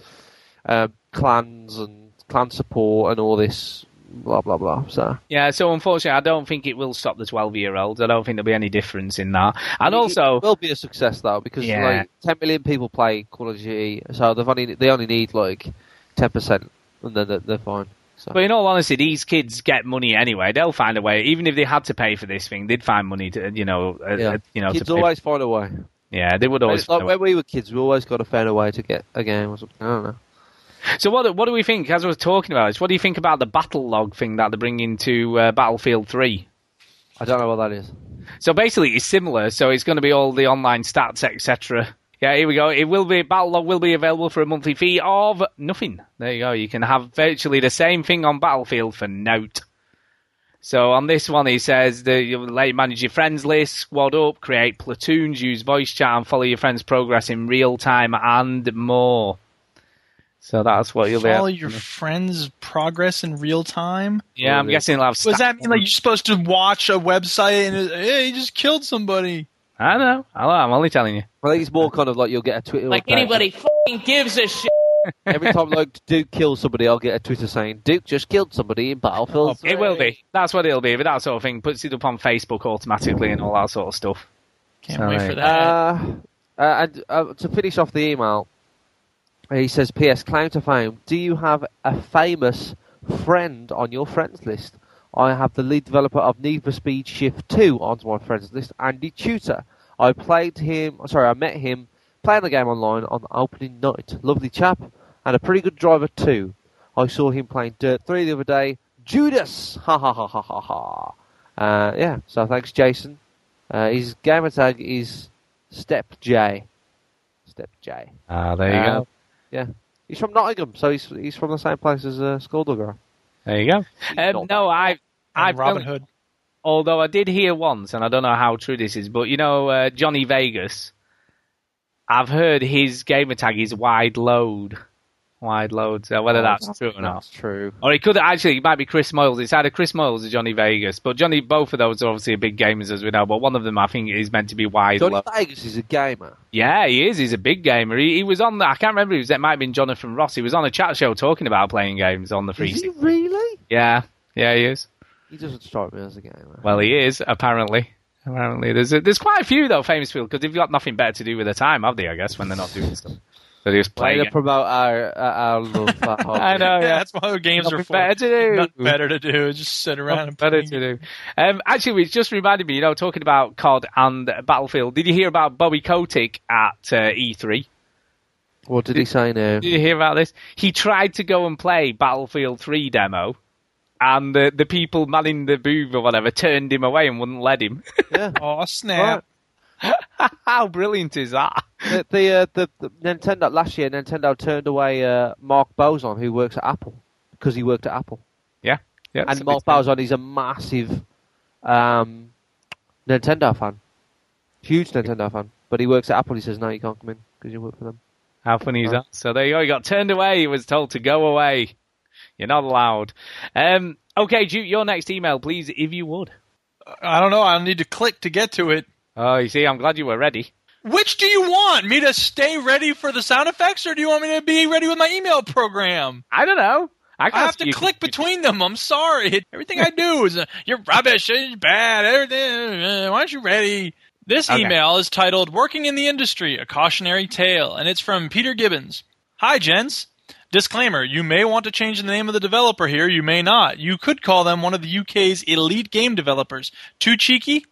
um, clans and clan support and all this, blah blah blah. So Yeah, so unfortunately, I don't think it will stop the twelve-year-olds. I don't think there'll be any difference in that. And It- also, it will be a success though because Yeah. like 10 million people play Call of Duty, so they've only they only need like 10 percent, and then they're, they're fine. So. But in all honesty, these kids get money anyway. They'll find a way. Even if they had to pay for this thing, they'd find money to, you know, uh, Yeah. uh, you know, kids always find a way. Yeah, they would always. like find a way. when we were kids, we always got to find a way to get a game or something. I don't know. So what what do we think? As I was talking about this, what do you think about the battle log thing that they're bringing to uh, Battlefield Three? I don't know what that is. So basically, it's similar. So it's going to be all the online stats, etc. Yeah, here we go. It will be battle log will be available for a monthly fee of nothing. There you go. You can have virtually the same thing on Battlefield for note. So on this one, he says that you let you manage your friends list, squad up, create platoons, use voice chat, and follow your friends' progress in real time, and more. So that's what you'll be. Follow able- your friends' progress in real time. Yeah, I'm guessing a lot of. What does that mean? Like you're supposed to watch a website and it, hey, he just killed somebody. I know. I know. I'm only telling you. I think it's more kind of like you'll get a Twitter. Like update. anybody fucking gives a shit. Every time like Duke kills somebody, I'll get a Twitter saying Duke just killed somebody in Battlefield. It will be. That's what it'll be. But that sort of thing puts it up on Facebook automatically and all that sort of stuff. Can't So, wait there for that. Uh, uh, and uh, to finish off the email, he says, "P.S. Claim to fame. Do you have a famous friend on your friends list? I have the lead developer of Need for Speed Shift 2 onto my friends list, Andy Tudor. I played him. Sorry, I met him playing the game online on the opening night. Lovely chap and a pretty good driver too. I saw him playing Dirt 3 the other day. Judas! Ha ha ha ha ha ha. Uh, yeah, so thanks, Jason. Uh, his gamer tag is Step J. Step J. Ah, there you Uh, go. Yeah, he's from Nottingham, so he's he's from the same place as uh, Skulldugger. There you go. Um, no, I, I've Robin done- Hood. Although I did hear once, and I don't know how true this is, but you know uh, Johnny Vegas. I've heard his gamer tag is wide load, wide loads. So whether Oh, that's, true or not, That's true. or it could actually it might be Chris Moyles. It's either Chris Moyles or Johnny Vegas, but Johnny both of those are obviously big gamers as we know. But one of them I think is meant to be wide Johnny. Vegas is a gamer. Yeah, he is. He's a big gamer. He, he was on. The, I can't remember. It, was, it might have been Jonathan Ross. He was on a chat show talking about playing games on the free. Is he really? Yeah, yeah, he is. He doesn't strike me as a gamer. Well, he is apparently. Apparently, there's a, there's quite a few though famous people because they've got nothing better to do with their time, have they? I guess when they're not doing stuff, so they just Way to promote our uh, our love for hobby. I know. Yeah, that's what games Nothing are for. better to do. Nothing better to do. Just sit around and play. better to do. Um, actually, it's just reminded me, you know, talking about COD and Battlefield. Did you hear about Bobby Kotick at uh, E3? What did he say now? Did you hear about this? He tried to go and play Battlefield 3 demo, and the the people manning the booth or whatever turned him away and wouldn't let him. Yeah. Oh snap! How brilliant is that? the the, uh, the the Nintendo last year, Nintendo turned away uh, Mark Bozon, who works at Apple, because he worked at Apple. Yeah, yeah. and Mark it's- Bozon is a massive um, Nintendo fan, huge Nintendo fan. But he works at Apple. He says, "No, you can't come in because you work for them." How funny is that? So there you go. He got turned away. He was told to go away. You're not allowed. Um, okay, Duke, your next email, please, if you would. I don't know. I'll need to click to get to it. Oh, you see, I'm glad you were ready. Which do you want? Me to stay ready for the sound effects, or do you want me to be ready with my email program? I don't know. I, I have to click between them. I'm sorry. Everything I do is uh, you're rubbish. It's bad. Everything. uh, Why aren't you ready? This Okay. email is titled "Working in the Industry: A Cautionary Tale," and it's from Peter Gibbons. Hi, gents. Disclaimer: You may want to change the name of the developer here. You may not. You could call them one of the UK's elite game developers. Too cheeky?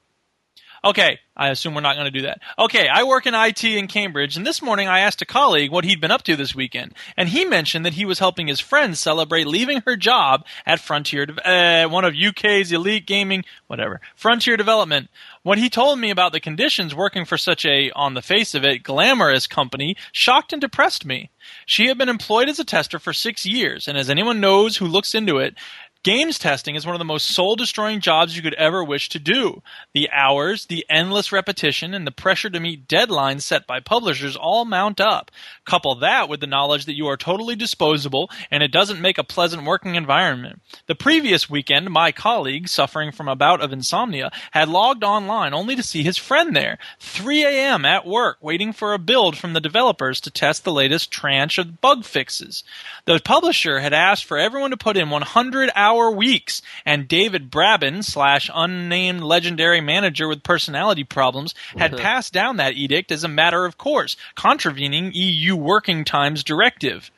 Okay, I assume we're not going to do that. Okay, I work in IT in Cambridge, and this morning I asked a colleague what he'd been up to this weekend, and he mentioned that he was helping his friend celebrate leaving her job at Frontier, uh, one of UK's elite gaming, whatever, Frontier Development. What he told me about the conditions working for such a, on the face of it, glamorous company shocked and depressed me. She had been employed as a tester for six years, and as anyone knows who looks into it, Games testing is one of the most soul destroying jobs you could ever wish to do. The hours, the endless repetition, and the pressure to meet deadlines set by publishers all mount up. Couple that with the knowledge that you are totally disposable and it doesn't make a pleasant working environment. The previous weekend, my colleague, suffering from a bout of insomnia, had logged online only to see his friend there, 3 a.m. at work, waiting for a build from the developers to test the latest tranche of bug fixes. The publisher had asked for everyone to put in 100 hour weeks, and David Braben, slash unnamed legendary manager with personality problems, had uh-huh. passed down that edict as a matter of course, contravening EU working times directive.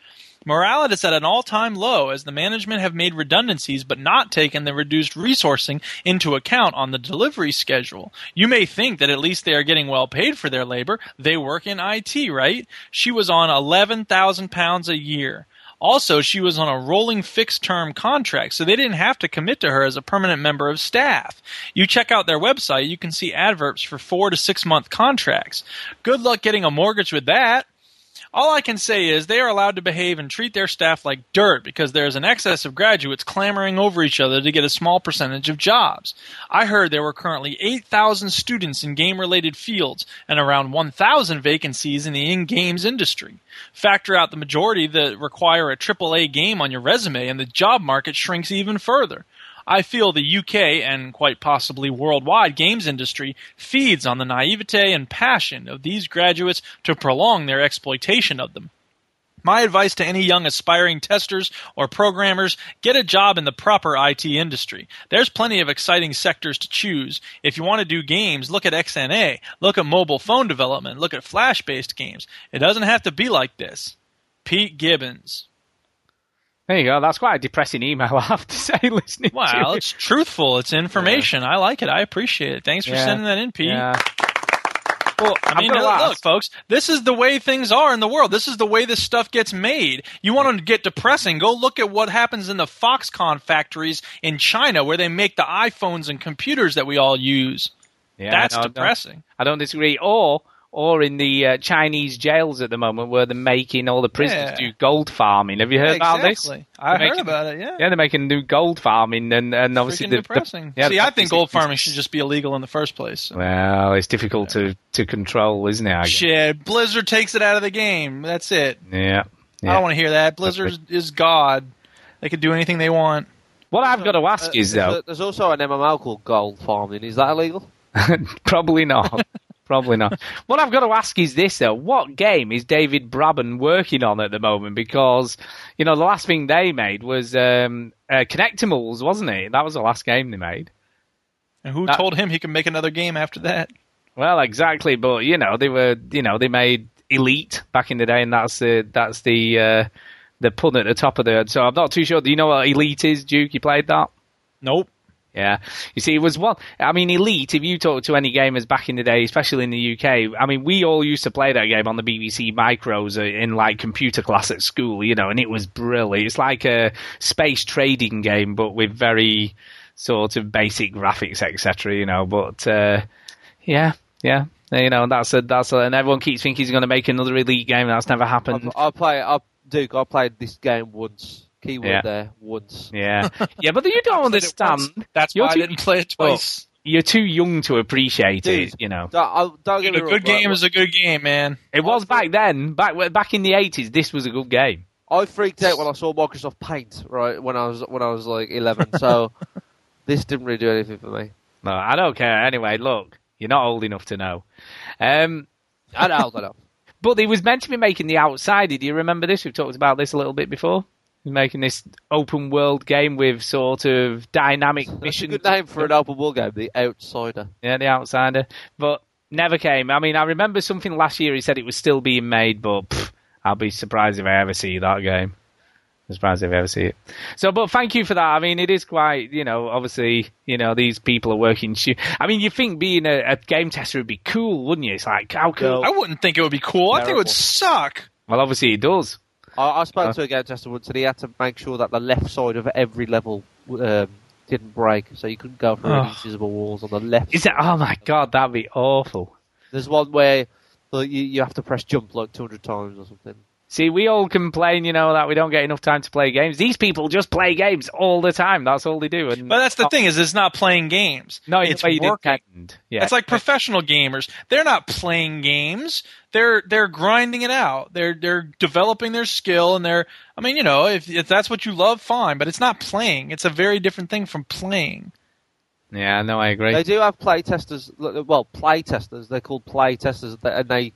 Morale is at an all-time low as the management have made redundancies but not taken the reduced resourcing into account on the delivery schedule. You may think that at least they are getting well paid for their labor. They work in IT, right? She was on 11,000 pounds a year. Also, she was on a rolling fixed term contract, so they didn't have to commit to her as a permanent member of staff. You check out their website, you can see adverts for four to six month contracts. Good luck getting a mortgage with that. All I can say is they are allowed to behave and treat their staff like dirt because there is an excess of graduates clamoring over each other to get a small percentage of jobs. I heard there were currently 8,000 students in game related fields and around 1,000 vacancies in the in games industry. Factor out the majority that require a AAA game on your resume and the job market shrinks even further. I feel the UK and quite possibly worldwide games industry feeds on the naivete and passion of these graduates to prolong their exploitation of them. My advice to any young aspiring testers or programmers get a job in the proper IT industry. There's plenty of exciting sectors to choose. If you want to do games, look at XNA, look at mobile phone development, look at flash based games. It doesn't have to be like this. Pete Gibbons. There you go. That's quite a depressing email, I have to say, listening Wow, it's truthful. It's information. I like it. I appreciate it. Thanks for Yeah. sending that in, Pete. Yeah. But I mean, gonna look, folks, this is the way things are in the world. This is the way this stuff gets made. You want to get depressing? Go look at what happens in the Foxconn factories in China, where they make the iPhones and computers that we all use. Yeah, That's no, I don't- depressing. I don't disagree. Or or in the uh, Chinese jails at the moment, where they're making all the prisoners Yeah. do gold farming. Have you heard Yeah, about this? exactly. I They're heard making- about it. Yeah. Yeah, they're making new gold farming, and and obviously Freaking the, the- depressing. yeah, See, the I think gold farming should just be illegal in the first place. Well, it's difficult to to control, isn't it? I? Shit, Blizzard takes it out of the game. That's it. Yeah. I don't want to hear that. Blizzard is God. They can do anything they want. What I've got to ask Uh, is though, there's also an MMO called Gold Farming. Is that illegal? Probably not. Probably not. What I've got to ask is this though: What game is David Braben working on at the moment? Because you know the last thing they made was um, uh, Kinectimals, wasn't it? That was the last game they made. And who That- told him he can make another game after that? Well, exactly, but you know they were, you know, they made Elite back in the day, and that's the that's the uh, the pun at the top of the. So I'm not too sure. Do you know what Elite is, Duke? You played that? Nope. Yeah, you see, it was one. I mean, Elite. If you talk to any gamers back in the day, especially in the UK, I mean, we all used to play that game on the BBC micros uh, in like computer class at school, you know, and it was brilliant. It's like a space trading game, but with very sort of basic graphics, etc. You know, but uh, yeah, yeah, you know, that's a that's a, and everyone keeps thinking he's going to make another Elite game. And that's never happened. i'll play. I Duke. I played this game once. Keyword Yeah. there. Once. Yeah, yeah, but you don't understand. That's You're why I didn't play it Well, twice. you're too young to appreciate it, you know. Don't, don't get me a wrong, good game right, is a good game, man. It was back then, back back in the eighties. This was a good game. I freaked out when I saw Microsoft Paint right when I was when I was like 11. So this didn't really do anything for me. No, I don't care. Anyway, look, you're not old enough to know. Um, I know, I know. but he was meant to be making the Outsider. Do you remember this? We've talked about this a little bit before. He's making this open world game with sort of dynamic That's a missions. good name for an open world game, The Outsider. Yeah, the Outsider, but never came. I mean, I remember something last year. He said it was still being made, but pff, I'll be surprised if I ever see that game. I'm surprised if I ever see it. So, but thank you for that. I mean, it is quite, you know, obviously, you know, these people are working. Sh- I mean, you think being a, a game tester would be cool, wouldn't you? It's like how cool. I wouldn't think it would be cool. I think it would suck. Well, obviously it does. I, I spoke Uh. to a game tester once, and he had to make sure that the left side of every level um, didn't break, so you couldn't go through Oh. invisible walls on the left. Is that? Oh my god, that'd be awful. There's one where like, you, you have to press jump like 200 times or something. See, we all complain, you know, that we don't get enough time to play games. These people just play games all the time. That's all they do. And But that's the thing is, it's not playing games. No, it's working. intend. Yeah. It's like professional gamers. They're not playing games. They're they're grinding it out. They're they're developing their skill and they're. I mean, you know, if if that's what you love, fine. But it's not playing. It's a very different thing from playing. Yeah, no, I agree. They do have play testers. Well, play testers. They're called play testers, and they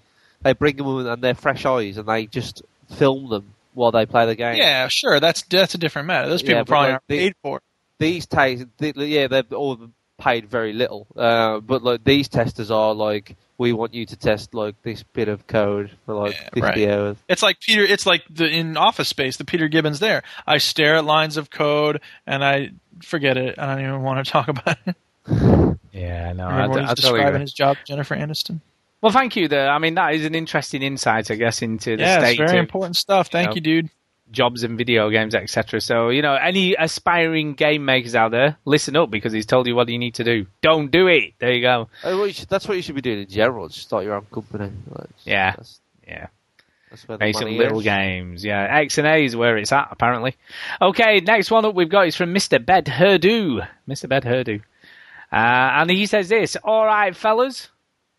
they bring them in and they're fresh eyes, and they just film them while they play the game. Yeah, sure. That's that's a different matter. Those people Yeah, probably aren't the- paid for. it. These ta- the, yeah, they're all paid very little. Uh, but like these testers are like, we want you to test like this bit of code for like fifty right. hours. It's like Peter. It's like the in Office Space, the Peter Gibbons. There, I stare at lines of code and I forget it. I don't even want to talk about it. Yeah, no, I, Remember when I he's totally describing his job, Jennifer Aniston. Well, thank you. There, I mean, that is an interesting insight, I guess, into the Yeah, it's state very of important stuff. Thank know, you, dude. jobs and video games, etc. So, you know, any aspiring game makers out there, listen up because he's told you what you need to do. Don't do it. There you go. Oh, well, you should, that's what you should be doing in general. Just start your own company. Like, Yeah, that's, yeah. that's where Make some little is. games. Yeah, XNA is where it's at, apparently. Okay, next one up we've got is from Mr. Bed Herdu. Mr. Bed Herdu. Uh, and he says this All right, fellas.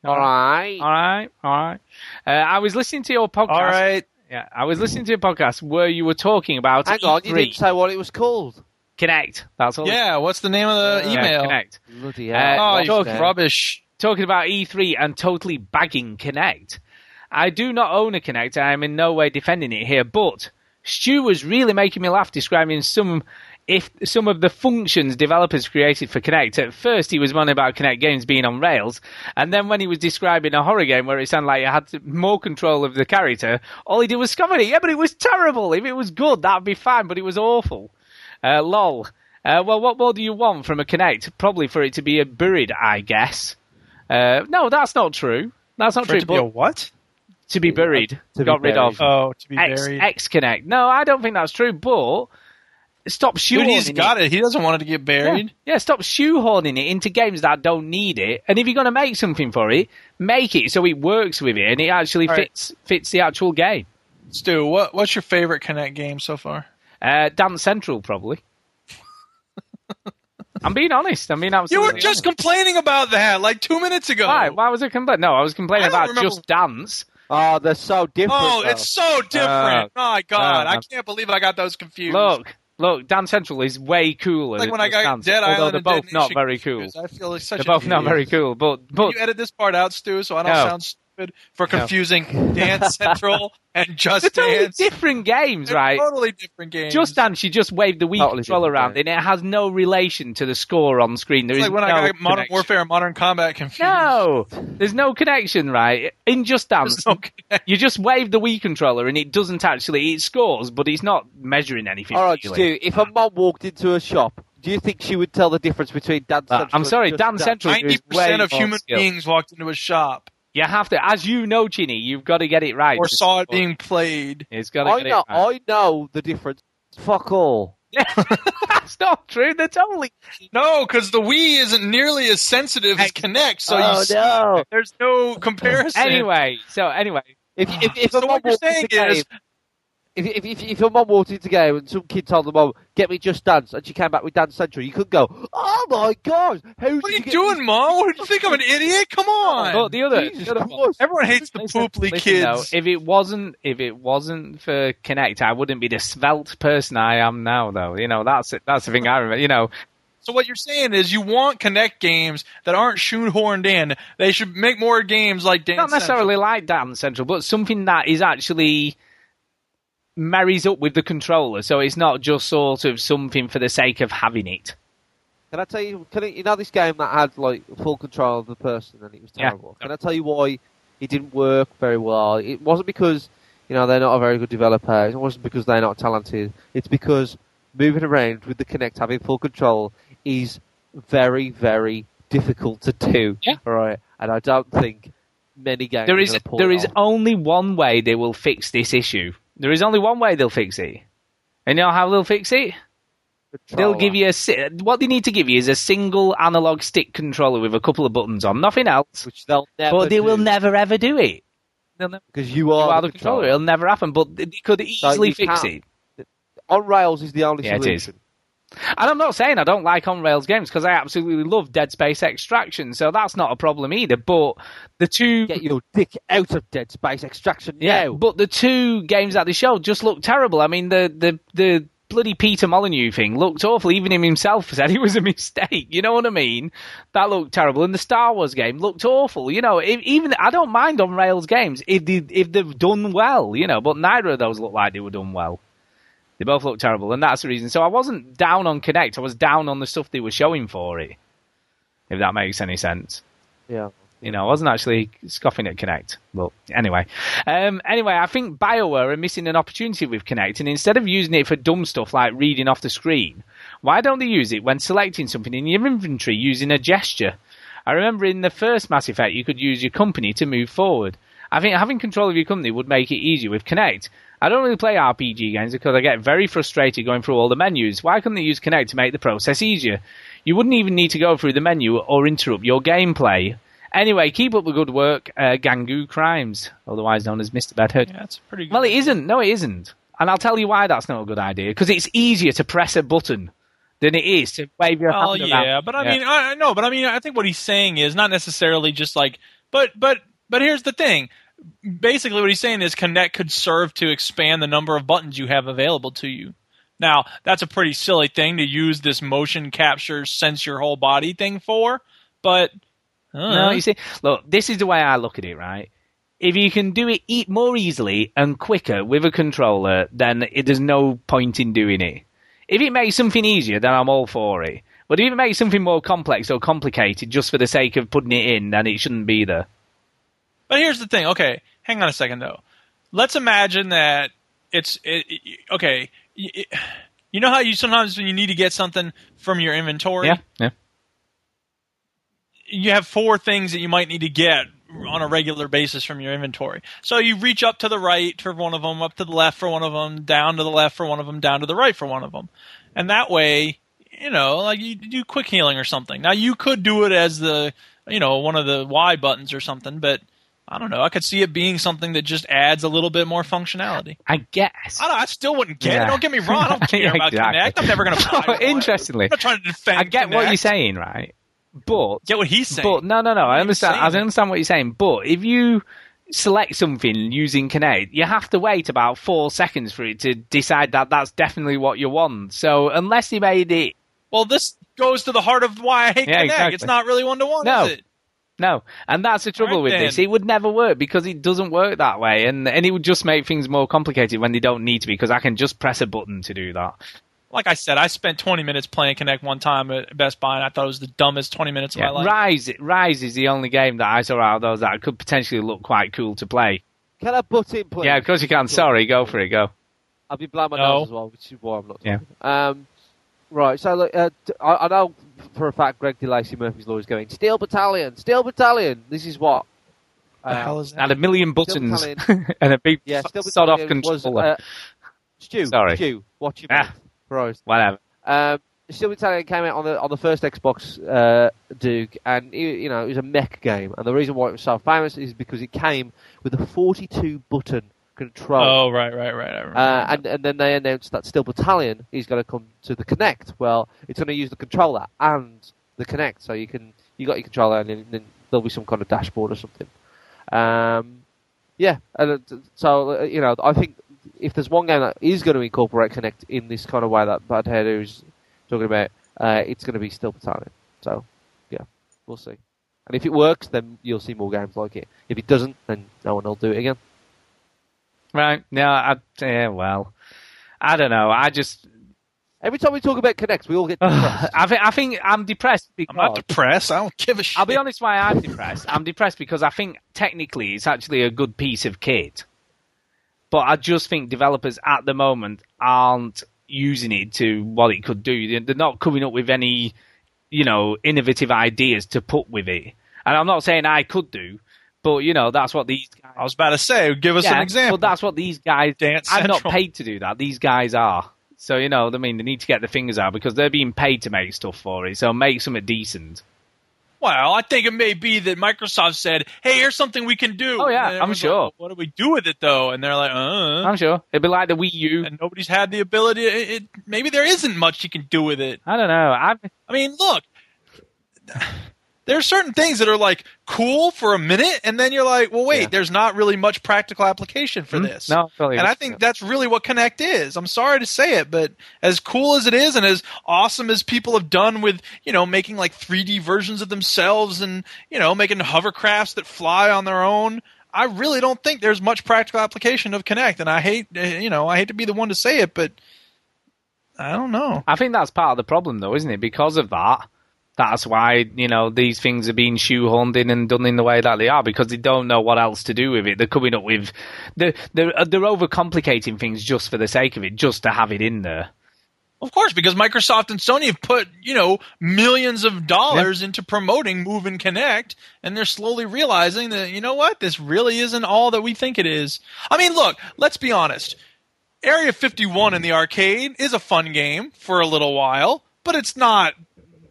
All right. All right. All right. Uh, I was listening to your podcast. All right. Yeah, I was listening to your podcast where you were talking about Hang on, you E3. didn't say what it was called. Kinect. That's all. Yeah, what's the name of the Yeah, email? Kinect. Bloody Uh. Oh, Lost you there. rubbish. Talking about E3 and totally bagging Kinect. I do not own a Kinect. I am in no way defending it here, but Stu was really making me laugh describing some if some of the functions developers created for Kinect. At first, he was moaning about Kinect games being on rails, and then when he was describing a horror game where it sounded like it had more control of the character, all he did was comment, "Yeah, but it was terrible. If it was good, that'd be fine, but it was awful." Uh, lol. Uh, well, what more do you want from a Kinect? Probably for it to be a buried, I guess. Uh, no, that's not true. That's not For true. it to be a what? to be buried, To be got rid buried. of. Oh, to be X, buried. X Kinect. No, I don't think that's true. But stop shoehorning Dude, he's got it. He doesn't want it to get buried. Yeah. yeah, stop shoehorning it into games that don't need it. And if you're going to make something for it, make it so it works with it and it actually All right. fits fits the actual game. Stu, what what's your favorite Kinect game so far? Uh, Dance Central, probably. I'm being honest. I'm being You were just honest. complaining about that like two minutes ago. Why? Why was I complaining? No, I was complaining I about remember- Just Dance. Oh, they're so different. Oh, though. it's so different. Uh, oh my god, uh, I can't believe I got those confused. Look, look, Dance Central is way cooler. like than when I got Dance, Dead although Island they're both not very cool. I feel like such They're both not very cool, but Can but you edit this part out, Stu, so I don't No. sound stupid for confusing Dance Central and Just they're totally Dance. different games, They're right? Totally different games. Just Dance, you just wave the Wii Totally controller different around, and it has no relation to the score on screen. There it's is like when no I got Modern connection. Warfare and Modern Combat confused. No, there's no connection, right? In Just Dance, no you just wave the Wii controller, and it doesn't actually it scores, but it's not measuring anything. All right, really. Stu. If a mom walked into a shop, do you think she would tell the difference between Dance Uh, Central? I'm sorry, and Dance Central is Ninety percent of human skill. beings walked into a shop You have to, as you know, Chinny, you've got to get it right. or saw it being played. It's got to I get know. it right. I know the difference. Fuck all. That's not true. They're totally. No, because the Wii isn't nearly as sensitive as Kinect, so Oh, you see, no. there's no comparison. Anyway, so anyway, If if, if So what you're saying is- game, if, if, if, if your mom walked into the game and some kid told the mom, "Get me Just Dance," and she came back with Dance Central, you could go, "Oh my god, how What are you get doing, Mom? What do you think I'm an idiot? Come oh, on. but the other, Jesus the other Everyone hates the Listen, pooply listen, kids. though, if it wasn't, if it wasn't for Kinect, I wouldn't be the svelte person I am now. Though, you know, that's it. That's the thing I remember. You know, So what you're saying is you want Kinect games that aren't shoehorned in. They should make more games like Dance not necessarily like Dance Central, but something that is actually marries up with the controller, so it's not just sort of something for the sake of having it. Can I tell you? Can I, you know this game that had like full control of the person and it was Yeah. terrible? Can I tell you why it didn't work very well? It wasn't because you know they're not a very good developer. It wasn't because they're not talented. It's because moving around with the Kinect having full control is very very difficult to do. Yeah. Right. And I don't think many games There is there it is off. only one way they will fix this issue. There is only one way they'll fix it. And you know how they'll fix it? They'll give you a what they need to give you is a single analog stick controller with a couple of buttons on, nothing else. which they'll never. But they will never ever do it. They'll never because you do are, out the controller. It'll never happen. But they could easily you fix can't- it. On rails is the only Yeah, it is. And I'm not saying I don't like on rails games because I absolutely love Dead Space Extraction, so that's not a problem either. But the two Get your dick out of Dead Space Extraction Yeah, now. but the two games that they showed just looked terrible. I mean, the the the bloody Peter Molyneux thing looked awful. Even him himself said it was a mistake. You know what I mean? That looked terrible. And the Star Wars game looked awful. You know, if, even I don't mind on rails games if they if they've done well. You know, but neither of those looked like they were done well. They both looked terrible, and that's the reason. So I wasn't down on Kinect. I was down on the stuff they were showing for it. If that makes any sense. yeah. You know, I wasn't actually scoffing at Kinect, but anyway. Um, anyway, I think BioWare are missing an opportunity with Kinect, and instead of using it for dumb stuff like reading off the screen, why don't they use it when selecting something in your inventory using a gesture? I remember in the first Mass Effect, you could use your company to move forward. I think having control of your company would make it easier with Kinect. I don't really play RPG games because I get very frustrated going through all the menus. Why couldn't they use Kinect to make the process easier? You wouldn't even need to go through the menu or interrupt your gameplay. Anyway, keep up the good work, uh, Gangu Crimes, otherwise known as Mr. Bedhead. Yeah, that's pretty good. Well, it isn't. No, it isn't. And I'll tell you why that's not a good idea. Because it's easier to press a button than it is to wave your Well, hand around. yeah, but I Yeah. mean, I I know, but I mean, I think what he's saying is not necessarily just like, but but but here's the thing. Basically, what he's saying is Kinect could serve to expand the number of buttons you have available to you. Now, that's a pretty silly thing to use this motion capture sense your whole body thing for, but uh, No, you see, look, this is the way I look at it, right? If you can do it e- more easily and quicker with a controller, then it, there's no point in doing it. If it makes something easier, then I'm all for it. But if it makes something more complex or complicated just for the sake of putting it in, then it shouldn't be there. But here's the thing. Okay, hang on a second though. Let's imagine that it's it, it- okay. y- it- you know how you sometimes when you need to get something from your inventory, Yeah, yeah. you have four things that you might need to get on a regular basis from your inventory. So you reach up to the right for one of them, up to the left for one of them, down to the left for one of them, down to the right for one of them, and that way, you know, like you do quick healing or something. Now you could do it as the, you know, one of the Y buttons or something, but I don't know. I could see it being something that just adds a little bit more functionality. I guess. I, don't, I still wouldn't get Yeah. it. Don't get me wrong. I don't care about Exactly. Kinect. I'm never going to buy one. Interestingly, I'm not trying to defend I get what you're saying, right? But Get what he's saying. But no, no, no. I understand. I understand what you're saying. But if you select something using Kinect, you have to wait about four seconds for it to decide that that's definitely what you want. So unless they made it, Well, this goes to the heart of why I hate Yeah, Kinect. exactly. It's not really one to one, No. is it? No, and that's the trouble Alright, with then. this. It would never work because it doesn't work that way, and and it would just make things more complicated when they don't need to. Be because I can just press a button to do that. Like I said, I spent 20 minutes playing Kinect one time at Best Buy, and I thought it was the dumbest 20 minutes of Yeah. my life. Ryse, Ryse is the only game that I saw out of those that could potentially look quite cool to play. Can I put in, please? Yeah, of course you can. Sorry, go for it. Go. I've been blowing my No. nose as well, which is why I'm not. Yeah. Um, right. So look, uh, t- I, I know for a fact Greg DeLacy Murphy's law is going Steel Battalion, Steel Battalion. This is what. The hell is that? And a million buttons and a big Yeah, Steel sod off Battalion was, uh, Stu, Sorry. Stu, watch your Ah. mouth. Right. Whatever. Um, Steel Battalion came out on the on the first Xbox uh, Duke, and it, you know it was a mech game. And the reason why it was so famous is because it came with a 42 button control. Oh, right, right, right. I remember. Uh, and, and then they announced that Steel Battalion is going to come to the Kinect. Well, it's going to use the controller and the Kinect, so you can you got your controller and then, then there'll be some kind of dashboard or something. Um, yeah, and so uh, you know, I think if there's one game that is going to incorporate Kinect in this kind of way that Bad Hair is talking about, uh, it's going to be Steel Battalion. So yeah, we'll see. And if it works, then you'll see more games like it. If it doesn't, then no one will do it again. Right. No, I, yeah, well, I don't know. I just. Every time we talk about Kinect, we all get depressed. I think I think I'm depressed because I'm not depressed. I don't give a shit. I'll be honest why I'm depressed. I'm depressed because I think technically it's actually a good piece of kit. But I just think developers at the moment aren't using it to what it could do. They're- They're not coming up with any, you know, innovative ideas to put with it. And I'm not saying I could do, but you know, that's what these guys I was about to say, give us Yeah, an example. But that's what these guys. Dance I'm not paid to do that. These guys are. So you know, I mean, they need to get their fingers out because they're being paid to make stuff for it. So make something decent. Well, I think it may be that Microsoft said, "Hey, here's something we can do." Oh, yeah, I'm sure. like, what do we do with it though? And they're like, "Uh." I'm sure it'd be like the Wii U. And nobody's had the ability. It, it, maybe there isn't much you can do with it. I don't know. I I mean, look, there are certain things that are like cool for a minute, and then you're like, well, wait, there's not really much practical application for Hmm? this. No, totally. and I think that's really what Kinect is. I'm sorry to say it, but as cool as it is, and as awesome as people have done with you know making like 3D versions of themselves, and you know making hovercrafts that fly on their own. I really don't think there's much practical application of Kinect, and I hate, uh, you know, I hate to be the one to say it, but I don't know. I think that's part of the problem, though, isn't it? Because of that, that's why you know these things are being shoehorned in and done in the way that they are because they don't know what else to do with it. They're coming up with they're they're, uh, they're overcomplicating things just for the sake of it, just to have it in there. Of course, because Microsoft and Sony have put, you know, millions of dollars into promoting Move and Kinect, and they're slowly realizing that, you know what, this really isn't all that we think it is. I mean, look, let's be honest. Area 51 in the arcade is a fun game for a little while, but it's not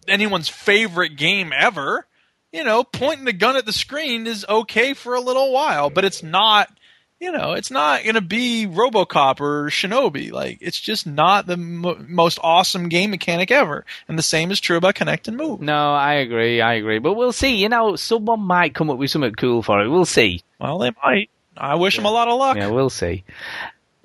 anyone's favorite game ever. You know, pointing the gun at the screen is okay for a little while, but it's not you know, it's not going to be RoboCop or Shinobi. Like, it's just not the mo- most awesome game mechanic ever. And the same is true about Kinect and Move. No, I agree, I agree. But we'll see. You know, someone might come up with something cool for it. We'll see. Well, they might. I wish them a lot of luck. Yeah, we'll see.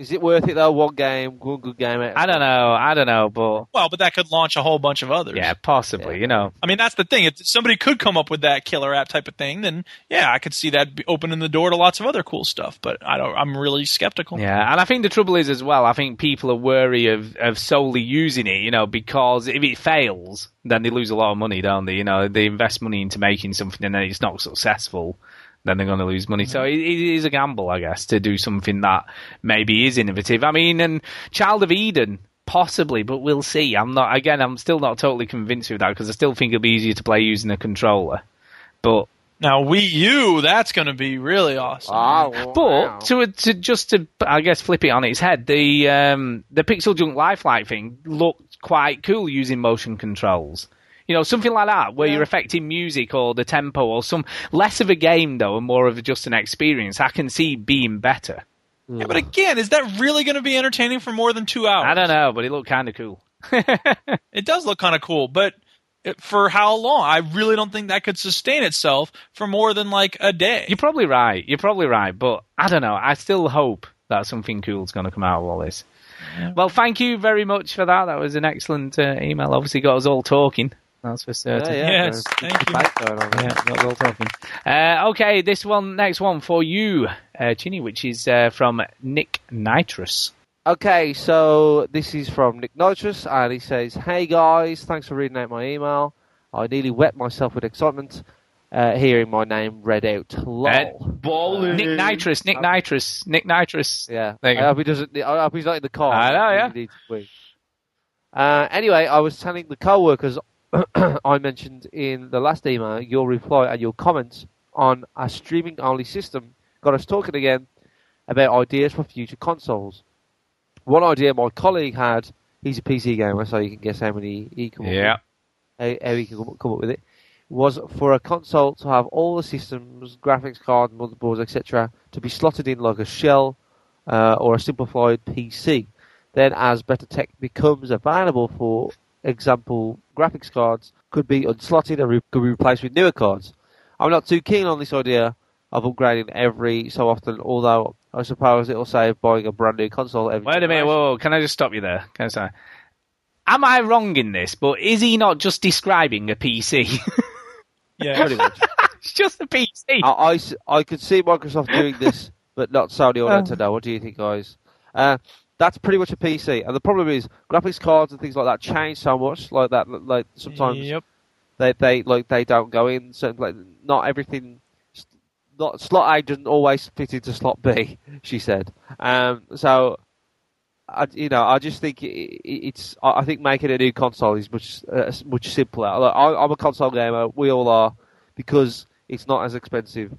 Is it worth it though? One game, one good game. Eh? I don't know. I don't know, but Well, but that could launch a whole bunch of others. yeah, possibly. You know, I mean, that's the thing. If somebody could come up with that killer app type of thing, then yeah, I could see that opening the door to lots of other cool stuff. But I don't. I'm really skeptical. Yeah, and I think the trouble is as well. I think people are wary of, of solely using it, you know, because if it fails, then they lose a lot of money, don't they? You know, they invest money into making something and then it's not successful, then they're going to lose money. So it, it is a gamble, I guess, to do something that maybe is innovative. I mean, and Child of Eden. Possibly, but we'll see. I'm not. Again, I'm still not totally convinced with that because I still think it'll be easier to play using a controller. But Now Wii U, that's going to be really awesome. Ah, But to to just to I guess flip it on its head, the um, the Pixel Junk Lifelike thing looked quite cool using motion controls. You know, something like that where you're affecting music or the tempo or some less of a game though and more of just an experience. I can see being better. Yeah, but again, is that really going to be entertaining for more than two hours? I don't know, but it looked kind of cool. It does look kind of cool, but it, for how long? I really don't think that could sustain itself for more than like a day. You're probably right. You're probably right, but I don't know. I still hope that something cool is going to come out of all this. Well, thank you very much for that. That was an excellent uh, email. Obviously, got us all talking. That's for certain. Yeah, yeah, Yes, there's thank you. debate there. Yeah, got us all talking. Uh, okay, this one, next one for you, uh, Chinny, which is uh, from Nick Nitrous. Okay, so this is from Nick Nitrous, and he says, "Hey guys, thanks for reading out my email. I nearly wet myself with excitement uh, hearing my name read out. Lol. Nick Nitrous, Nick Nitrous, Nick Nitrous. Yeah, I go. hope he doesn't. I hope he's not in the car. I know, yeah. He needs to wee. Uh, anyway, I was telling the co-workers I mentioned in the last email your reply and your comments on a streaming-only system got us talking again about ideas for future consoles. One idea my colleague had, he's a PC gamer, so you can guess how many he come up Yeah. with, how, how he can come come up with it, was for a console to have all the systems, graphics card, motherboards, etc., to be slotted in like a shell uh, or a simplified PC. Then, as better tech becomes available for example, graphics cards could be unslotted and re- could be replaced with newer cards. I'm not too keen on this idea of upgrading every so often, although I suppose it'll save buying a brand new console every Wait a minute, whoa, whoa, can I just stop you there? Can I say? Am I wrong in this? But is he not just describing a PC? Yeah, Pretty much. it's just a PC. I I could see Microsoft doing this, but not Sony or Oh. Nintendo. What do you think, guys? Uh, that's pretty much a PC, and the problem is graphics cards and things like that change so much, like that. Like sometimes Yep. they they like they don't go in. Certain like not everything. Not slot A doesn't always fit into slot B. She said. Um, so. I, you know, I just think i i- it's. I think making a new console is much uh, much simpler. Like, I, I'm a console gamer. We all are, because it's not as expensive.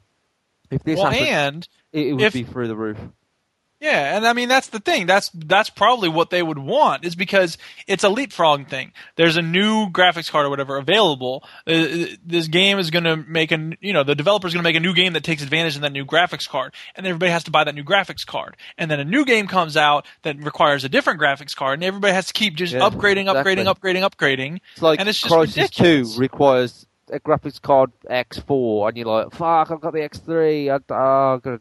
If this Well, happened, and it, it would if- be through the roof. Yeah, and I mean that's the thing. That's that's probably what they would want is because it's a leapfrog thing. There's a new graphics card or whatever available. Uh, this game is going to make a you know the developer's going to make a new game that takes advantage of that new graphics card, and everybody has to buy that new graphics card. And then a new game comes out that requires a different graphics card, and everybody has to keep just Yeah, upgrading, upgrading, exactly. upgrading, upgrading. It's like and it's just Crysis ridiculous. Two requires a graphics card X4, and you're like, "Fuck, I've got the X3. I, oh, I've got a-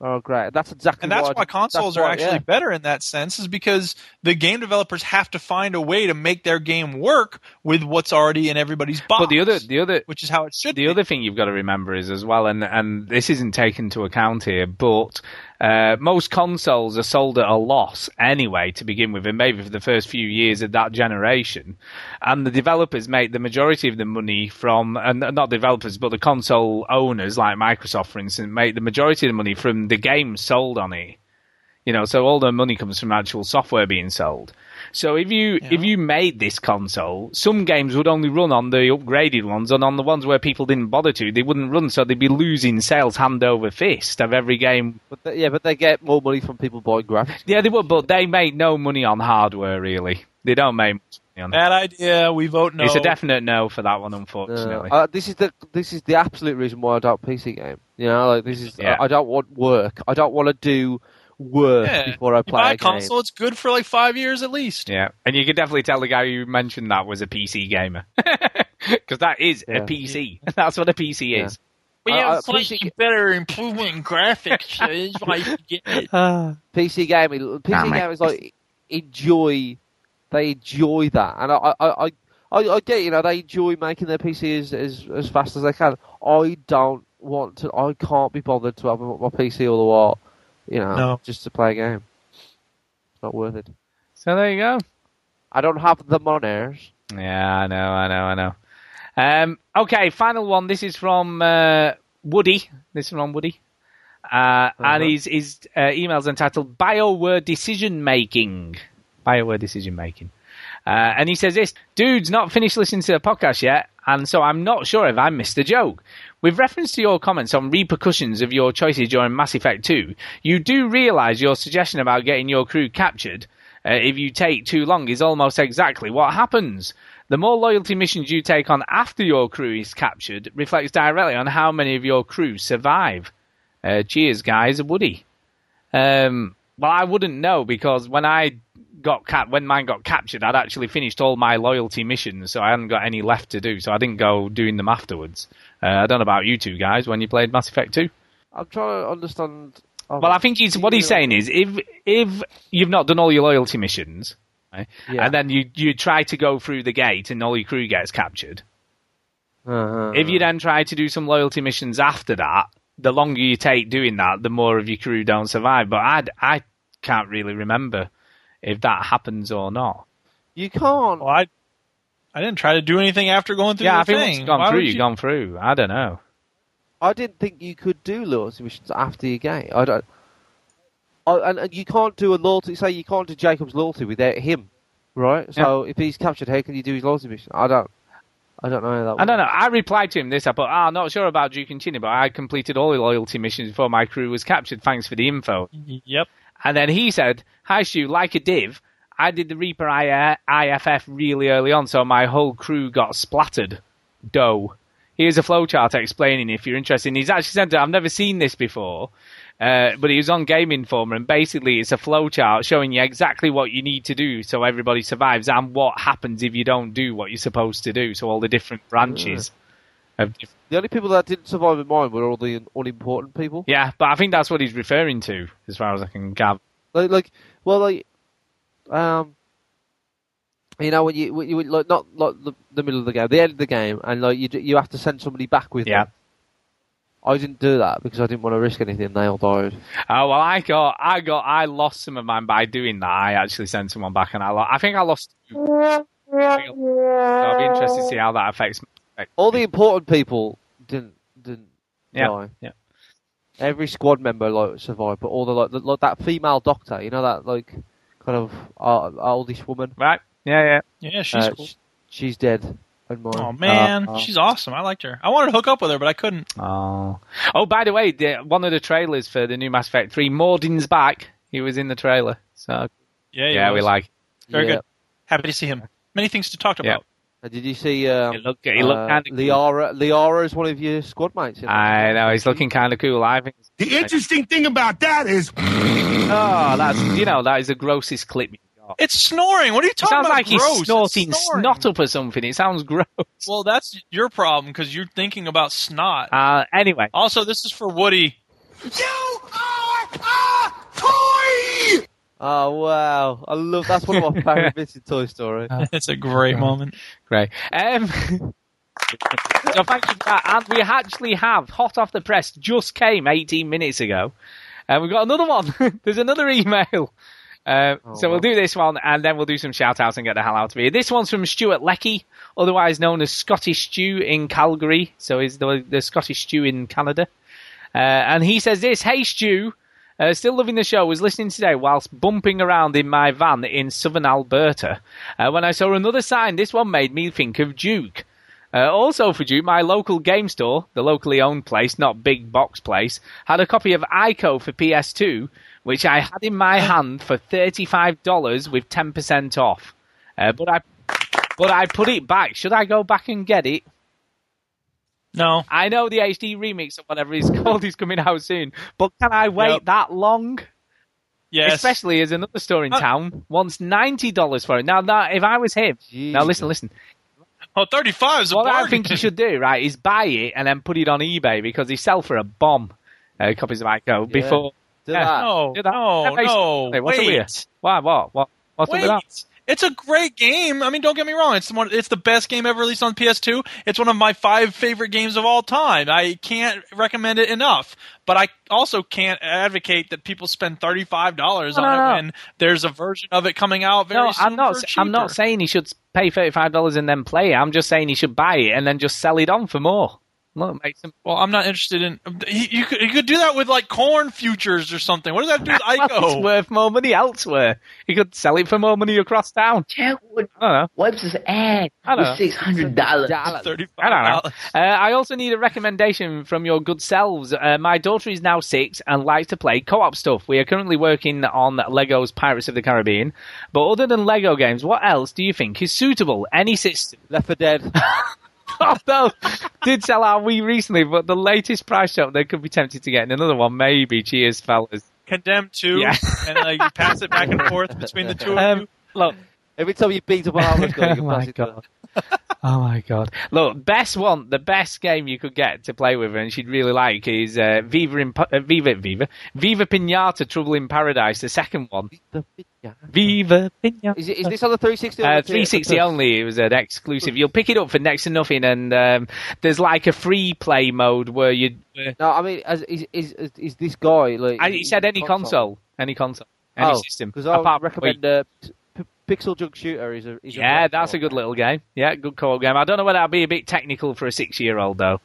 oh, great." That's exactly And that's why, why consoles that's are why- actually yeah. better in that sense, is because the game developers have to find a way to make their game work with what's already in everybody's box. But the other, the other, which is how it should. the other thing you've got to remember is as well, and and this isn't taken into account here, but uh, most consoles are sold at a loss anyway to begin with, and maybe for the first few years of that generation, and the developers make the majority of the money from, and not developers, but the console owners like Microsoft, for instance, make the majority of the money from the games sold on it. You know, so all the money comes from actual software being sold. So if you if you made this console, some games would only run on the upgraded ones, and on the ones where people didn't bother to, they wouldn't run. So they'd be losing sales hand over fist of every game. But they, yeah, but they get more money from people buying graphics. Yeah, they would, but they make no money on hardware. Really, they don't make much money on. Bad idea. We vote no. It's a definite no for that one, unfortunately. Uh, this is the this is the absolute reason why I don't PC game. You know, like this is Yeah. I, I don't want work. I don't want to do work Yeah. before I You play buy a a console, it's good for like five years at least. Yeah, and you can definitely tell the guy who mentioned that was a PC gamer because that is a PC. That's what a PC is. We Uh, have uh, slightly better improvement in graphics. so that's why you get it. PC gaming. PC Damn gamers like enjoy. They enjoy that, and I, I, I, I, I get you know they enjoy making their PC as, as as fast as they can. I don't want to. I can't be bothered to have my PC all the while. You know, No. just to play a game. It's not worth it. So there you go. I don't have the monies. Yeah, I know, I know, I know. Um, okay, final one. This is from uh, Woody. This is from Woody. Uh, And his, his uh, email's entitled BioWare Decision Making. BioWare Decision Making. Uh, and he says this, dude's not finished listening to the podcast yet, and so I'm not sure if I missed a joke. With reference to your comments on repercussions of your choices during Mass Effect 2, you do realise your suggestion about getting your crew captured uh, if you take too long is almost exactly what happens. The more loyalty missions you take on after your crew is captured reflects directly on how many of your crew survive. Uh, cheers, guys. Woody. Um, well, I wouldn't know because when I got cap- when mine got captured, I'd actually finished all my loyalty missions, so I hadn't got any left to do. So I didn't go doing them afterwards. Uh, I don't know about you two guys when you played Mass Effect Two. I'm trying to understand. oh, Well, I think he's what he's saying is if if you've not done all your loyalty missions, right, Yeah. and then you you try to go through the gate and all your crew gets captured, Uh, if you then try to do some loyalty missions after that, the longer you take doing that, the more of your crew don't survive. But I I can't really remember if that happens or not. You can't. Well, I I didn't try to do anything after going through yeah, the I think thing. once gone Why through, would you've gone through. I don't know. I didn't think you could do loyalty missions after your game. I don't. I, and, and you can't do a loyalty. Say you can't do Jacob's loyalty without him, right? So if he's captured, how can you do his loyalty mission? I don't. I don't know how that. I don't know. I replied to him this. I put, ah, not sure about Duke and Chinny, but I completed all the loyalty missions before my crew was captured. Thanks for the info. Yep. And then he said, Hi, Stu, like a div, I did the Reaper IFF really early on, so my whole crew got splattered. Dough. Here's a flowchart explaining if you're interested. And he's actually sent it. I've never seen this before, uh, but he was on Game Informer, and basically it's a flowchart showing you exactly what you need to do so everybody survives and what happens if you don't do what you're supposed to do. So all the different branches. Of The only people that didn't survive in mine were all the unimportant people. yeah, but I think that's what he's referring to, as far as I can gather. Like, like, well, like, um, you know, when you, when you like, not like the, the middle of the game, the end of the game, and like you, you have to send somebody back with Yeah. them. I didn't do that because I didn't want to risk anything. They all died. Oh well, I got, I got, I lost some of mine by doing that. I actually sent someone back, and I, lo- I think I lost. two. I'll be interested to see how that affects. Affects All the important people didn't didn't Yeah, die. yeah. Every squad member like survived, but all the like, the, like that female doctor, you know that like kind of uh, oldish woman. Right. Yeah, yeah. Yeah, she's Uh, cool. sh- she's dead. Oh man, Uh, uh, she's awesome. I liked her. I wanted to hook up with her, but I couldn't. Oh, oh. By the way, the, one of the trailers for the new Mass Effect Three, Mordin's back. He was in the trailer, so Yeah, he yeah, we like. Very Yeah. good. Happy to see him. Many things to talk about. Uh, Did you see? Um, He looked, he looked uh, kind of. Liara. Liara is one of your squad mates. I know he's looking kind of cool. I think. The interesting thing about that is. Oh, that's you know that is the grossest clip. It's snoring. What are you It talking sounds about? Sounds like he's gross? It's snorting snot up or something. It sounds gross. Well, that's your problem because you're thinking about snot. Uh, anyway, Also, this is for Woody. Oh wow! I love. That's one of my favorite bits in Toy Story. it's a great moment. Great. Um, so thank you for that. And we actually have hot off the press, just came 18 minutes ago. And we've got another one. There's another email. Uh, so we'll do this one and then we'll do some shout outs and get the hell out of here. This one's from Stuart Leckie, otherwise known as Scottish Stew in Calgary. So he's the, the Scottish Stew in Canada. Uh, and he says this, Hey Stu, uh, still loving the show, was listening today whilst bumping around in my van in southern Alberta. Uh, when I saw another sign, this one made me think of Duke. Uh, also for Duke, my local game store, the locally owned place, not big box place, had a copy of ICO for PS2, which I had in my hand for $35 with 10% off. Uh, but I, but I put it back. Should I go back and get it? No. I know the HD remix or whatever it's called is coming out soon, but can I wait Yep. that long? Yes. Especially as another store in town wants ninety dollars for it. Now, that if I was him, now listen, listen. Oh, 35 is a What I think you should do, right, is buy it and then put it on eBay because they sell for a bomb. Uh, copies of Ico before. Do Yeah. that. No, Do that. no, no. Wait, what's the wait. weird? Why? What? What? What's the Wait. with that? It's a great game. I mean, don't get me wrong. It's the one. It's the best game ever released on PS2. It's one of my five favorite games of all time. I can't recommend it enough. But I also can't advocate that people spend thirty five dollars No, on no, it no. when there's a version of it coming out very No, soon I'm not. I'm not saying he should pay thirty five dollars and then play it. I'm just saying he should buy it and then just sell it on for more. Look, make some. Well, I'm not interested in. You, you could you could do that with like corn futures or something. What does that do with Well, it's ICO? worth more money elsewhere. You could sell it for more money across town. Chadwood I don't know. wipes his ass I don't know. with six hundred dollars. I don't know. Uh, I also need a recommendation from your good selves. Uh, my daughter is now six and likes to play co-op stuff. We are currently working on Lego's Pirates of the Caribbean. But other than Lego games, what else do you think is suitable? Any system? Left 4 Dead. oh, no. Did sell our Wii recently, but the latest price shop, they could be tempted to get another one. Maybe. Cheers, fellas. Condemned two, Yeah. and uh, you pass it back and forth between the two of Um, you. look, Every time you beat up a homeless guy, you can Oh pass my it to her. Oh my god! Look, best one, the best game you could get to play with, her and she'd really like is uh, Viva in Pa- uh, Viva Viva Viva Pinata Trouble in Paradise, the second one. Viva Pinata. Is, it, is this on the 360? Uh, the 360 only. It was an exclusive. You'll pick it up for next to nothing, and um, there's like a free play mode where you. Uh, No, I mean, as, is, is is is this guy like? I, he said any console, any console, any oh, system. Because I would recommend. P- Pixel Junk Shooter. Is a is Yeah, great that's a one. good little game. Yeah, good co-op game. I don't know whether that'd be a bit technical for a six-year-old though.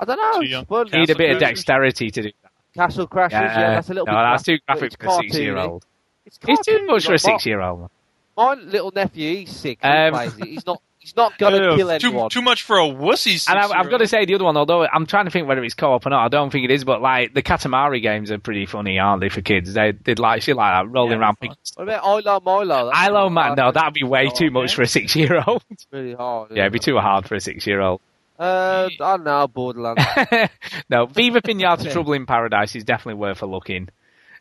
I don't know. Too it's young. fun. Need a bit of dexterity to do that. Castle Crashers. Yeah, that's a little no, bit. that's too graphic, graphic but for a six-year-old. cartoony. It's, It's too much for a six-year-old. My little nephew, he's sick. He Um, plays it. He's not. He's not gonna kill too, anyone. too much for a wussy. And I've, I've got to say the other one, although I'm trying to think whether it's co-op or not. I don't think it is, but like the Katamari games are pretty funny, aren't they, for kids? They did like shit like that, rolling Yeah, around. they're picking What about Ilo Milo? That's Ilo man, hard. no, that'd be way too much for a six-year-old. It's really hard. yeah, it'd be too hard for a six-year-old. Uh, I don't know, Borderlands. no, Viva Pinata Trouble in Paradise is definitely worth a look in.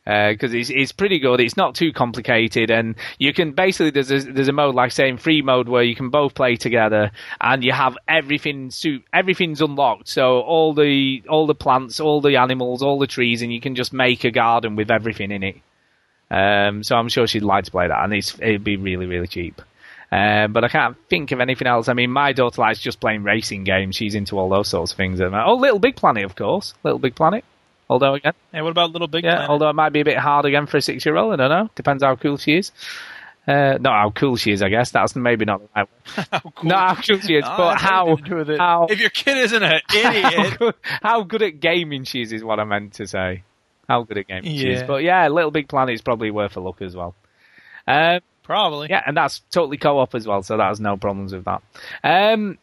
Because it's it's pretty good. It's not too complicated, and you can basically there's a, there's a mode like saying free mode where you can both play together, and you have everything suit everything's unlocked. So all the all the plants, all the animals, all the trees, and you can just make a garden with everything in it. Um, so I'm sure she'd like to play that, and it's it'd be really really cheap. Um, but I can't think of anything else. I mean, my daughter likes just playing racing games. She's into all those sorts of things. Oh, Little Big Planet, of course. Little Big Planet. Although again, Hey, what about Little Big yeah, Planet? although it might be a bit hard again for a six-year-old. I don't know. Depends how cool she is. Uh, not how cool she is, I guess. That's maybe not the right word. How cool. Not how cool she is, No, but how nothing to do with it. how If your kid isn't an how idiot, good, how good at gaming she is is what I meant to say. How good at gaming she is. But yeah, Little Big Planet is probably worth a look as well. Um, probably. yeah, and that's totally co-op as well, so that has no problems with that. Um,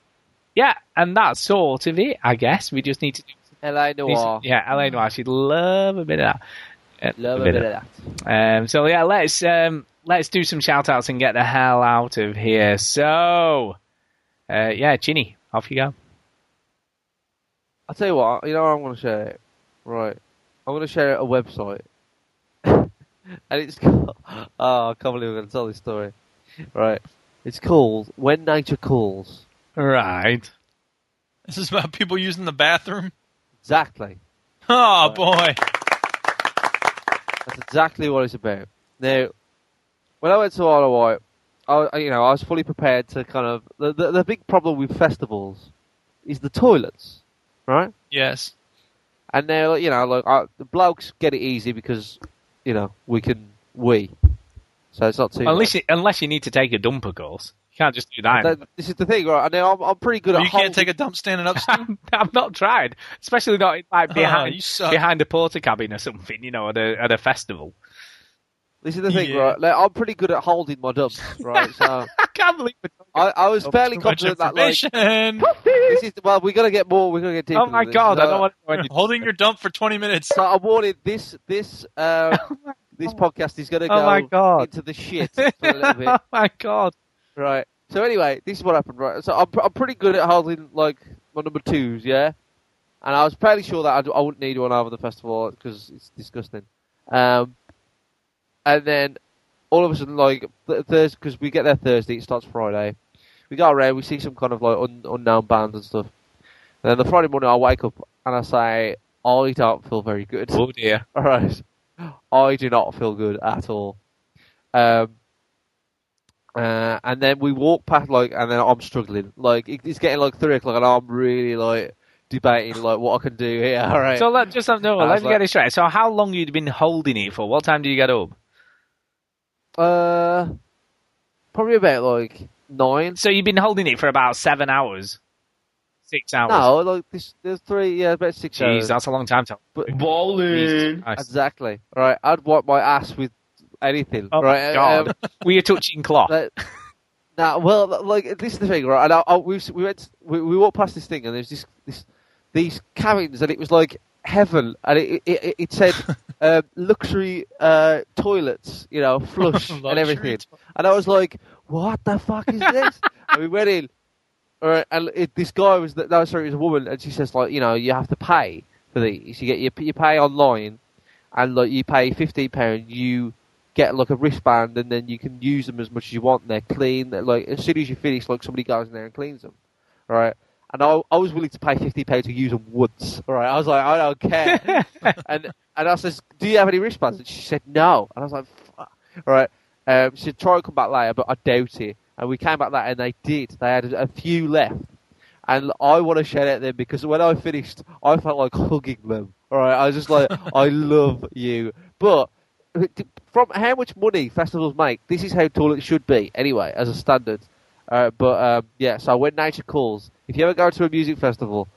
yeah, and that's sort of it, I guess. We just need to do LA Noire. yeah, LA Noire. She'd love a bit of that. Uh, Love a bit of that. Um, so yeah, let's um, let's do some shout outs and get the hell out of here. So, uh, yeah, Chinny, off you go. I'll tell you what, you know what I'm going to share it? Right. I'm going to share a website. and it's called... Oh, I can't believe I'm going to tell this story. Right. It's called When Nature Calls. Right. this is about people using the bathroom. Exactly. Oh boy. That's exactly what it's about. Now, when I went to of I, I- you know, I was fully prepared to kind of... The, the, the big problem with festivals is the toilets, right? Yes. And they're you know, like uh, the blokes get it easy because, you know, we can we. So it's not too. Unless you, unless you need to take a dump, of course. You can't just do that. That- this is the thing, right? I know I'm, I'm pretty good Well, at. you can't holding- take a dump standing up. Stu? I've not tried, especially not like Oh, behind you suck. behind a porta cabin or something. You know, at a at a festival. This is the thing, Yeah. right? Like, I'm pretty good at holding my dumps, right? So I can't believe it. I, I was fairly Too much confident that, like, information. this is well, we're gonna get more. We're gonna get deeper. Oh my than this. god! I So- don't want to. go any- Holding your dump for 20 minutes. So I wanted this this uh, this podcast is gonna go Oh my God. into the shit for a little bit. oh my god! Right. So anyway, this is what happened, right? So I'm, I'm pretty good at holding like my number twos, yeah. And I was fairly sure that I'd, I wouldn't need one over the festival because it's disgusting. Um, and then all of a sudden, like th- Thursday, because we get there Thursday, it starts Friday. We go around, we see some kind of like un- unknown bands and stuff. And then the Friday morning, I wake up and I say, I don't feel very good. Oh dear! All right. I do not feel good at all. Um, uh, and then we walk past, like, and then I'm struggling. Like, it's getting like three o'clock, and I'm really like debating like what I can do here. All right. So let just no. I Let was me like- get it straight. So how long you'd been holding it for? What time did you get up? uh, probably about like nine. So you've been holding it for about seven hours. Six hours. No, like this, there's three. Yeah, about six Jeez, hours. that's a long time to. But Bowling. Exactly. Right, I'd wipe my ass with anything. Oh right, my god. um, we are touching cloth. Like, nah, well, like this is the thing, right? And I, I, we we went we, we walked past this thing, and there's this this these cabins, and it was like heaven, and it it, it, it said um, luxury uh, toilets, you know, flush and everything, and I was like, what the fuck is this? and we went in, all right, and it, this guy was no, sorry, it was a woman, and she says like, you know, you have to pay for these. You get you, you pay online, and like you pay fifteen pound, you get like a wristband, and then you can use them as much as you want. They're clean. They're, like as soon as you finish, like somebody goes in there and cleans them, right? And I, I was willing to pay fifty pounds to use them once. All right, I was like, I don't care. and and I says, Do you have any wristbands? And she said no. And I was like, Fuck. All right. Um, she said, try and come back later, but I doubt it. And we came back later, and they did. They had a, a few left. And I want to shout at them because when I finished, I felt like hugging them. All right, I was just like, I love you. But from how much money festivals make, this is how tall it should be. Anyway, as a standard. Uh, but um, yeah, so when nature calls, if you ever go to a music festival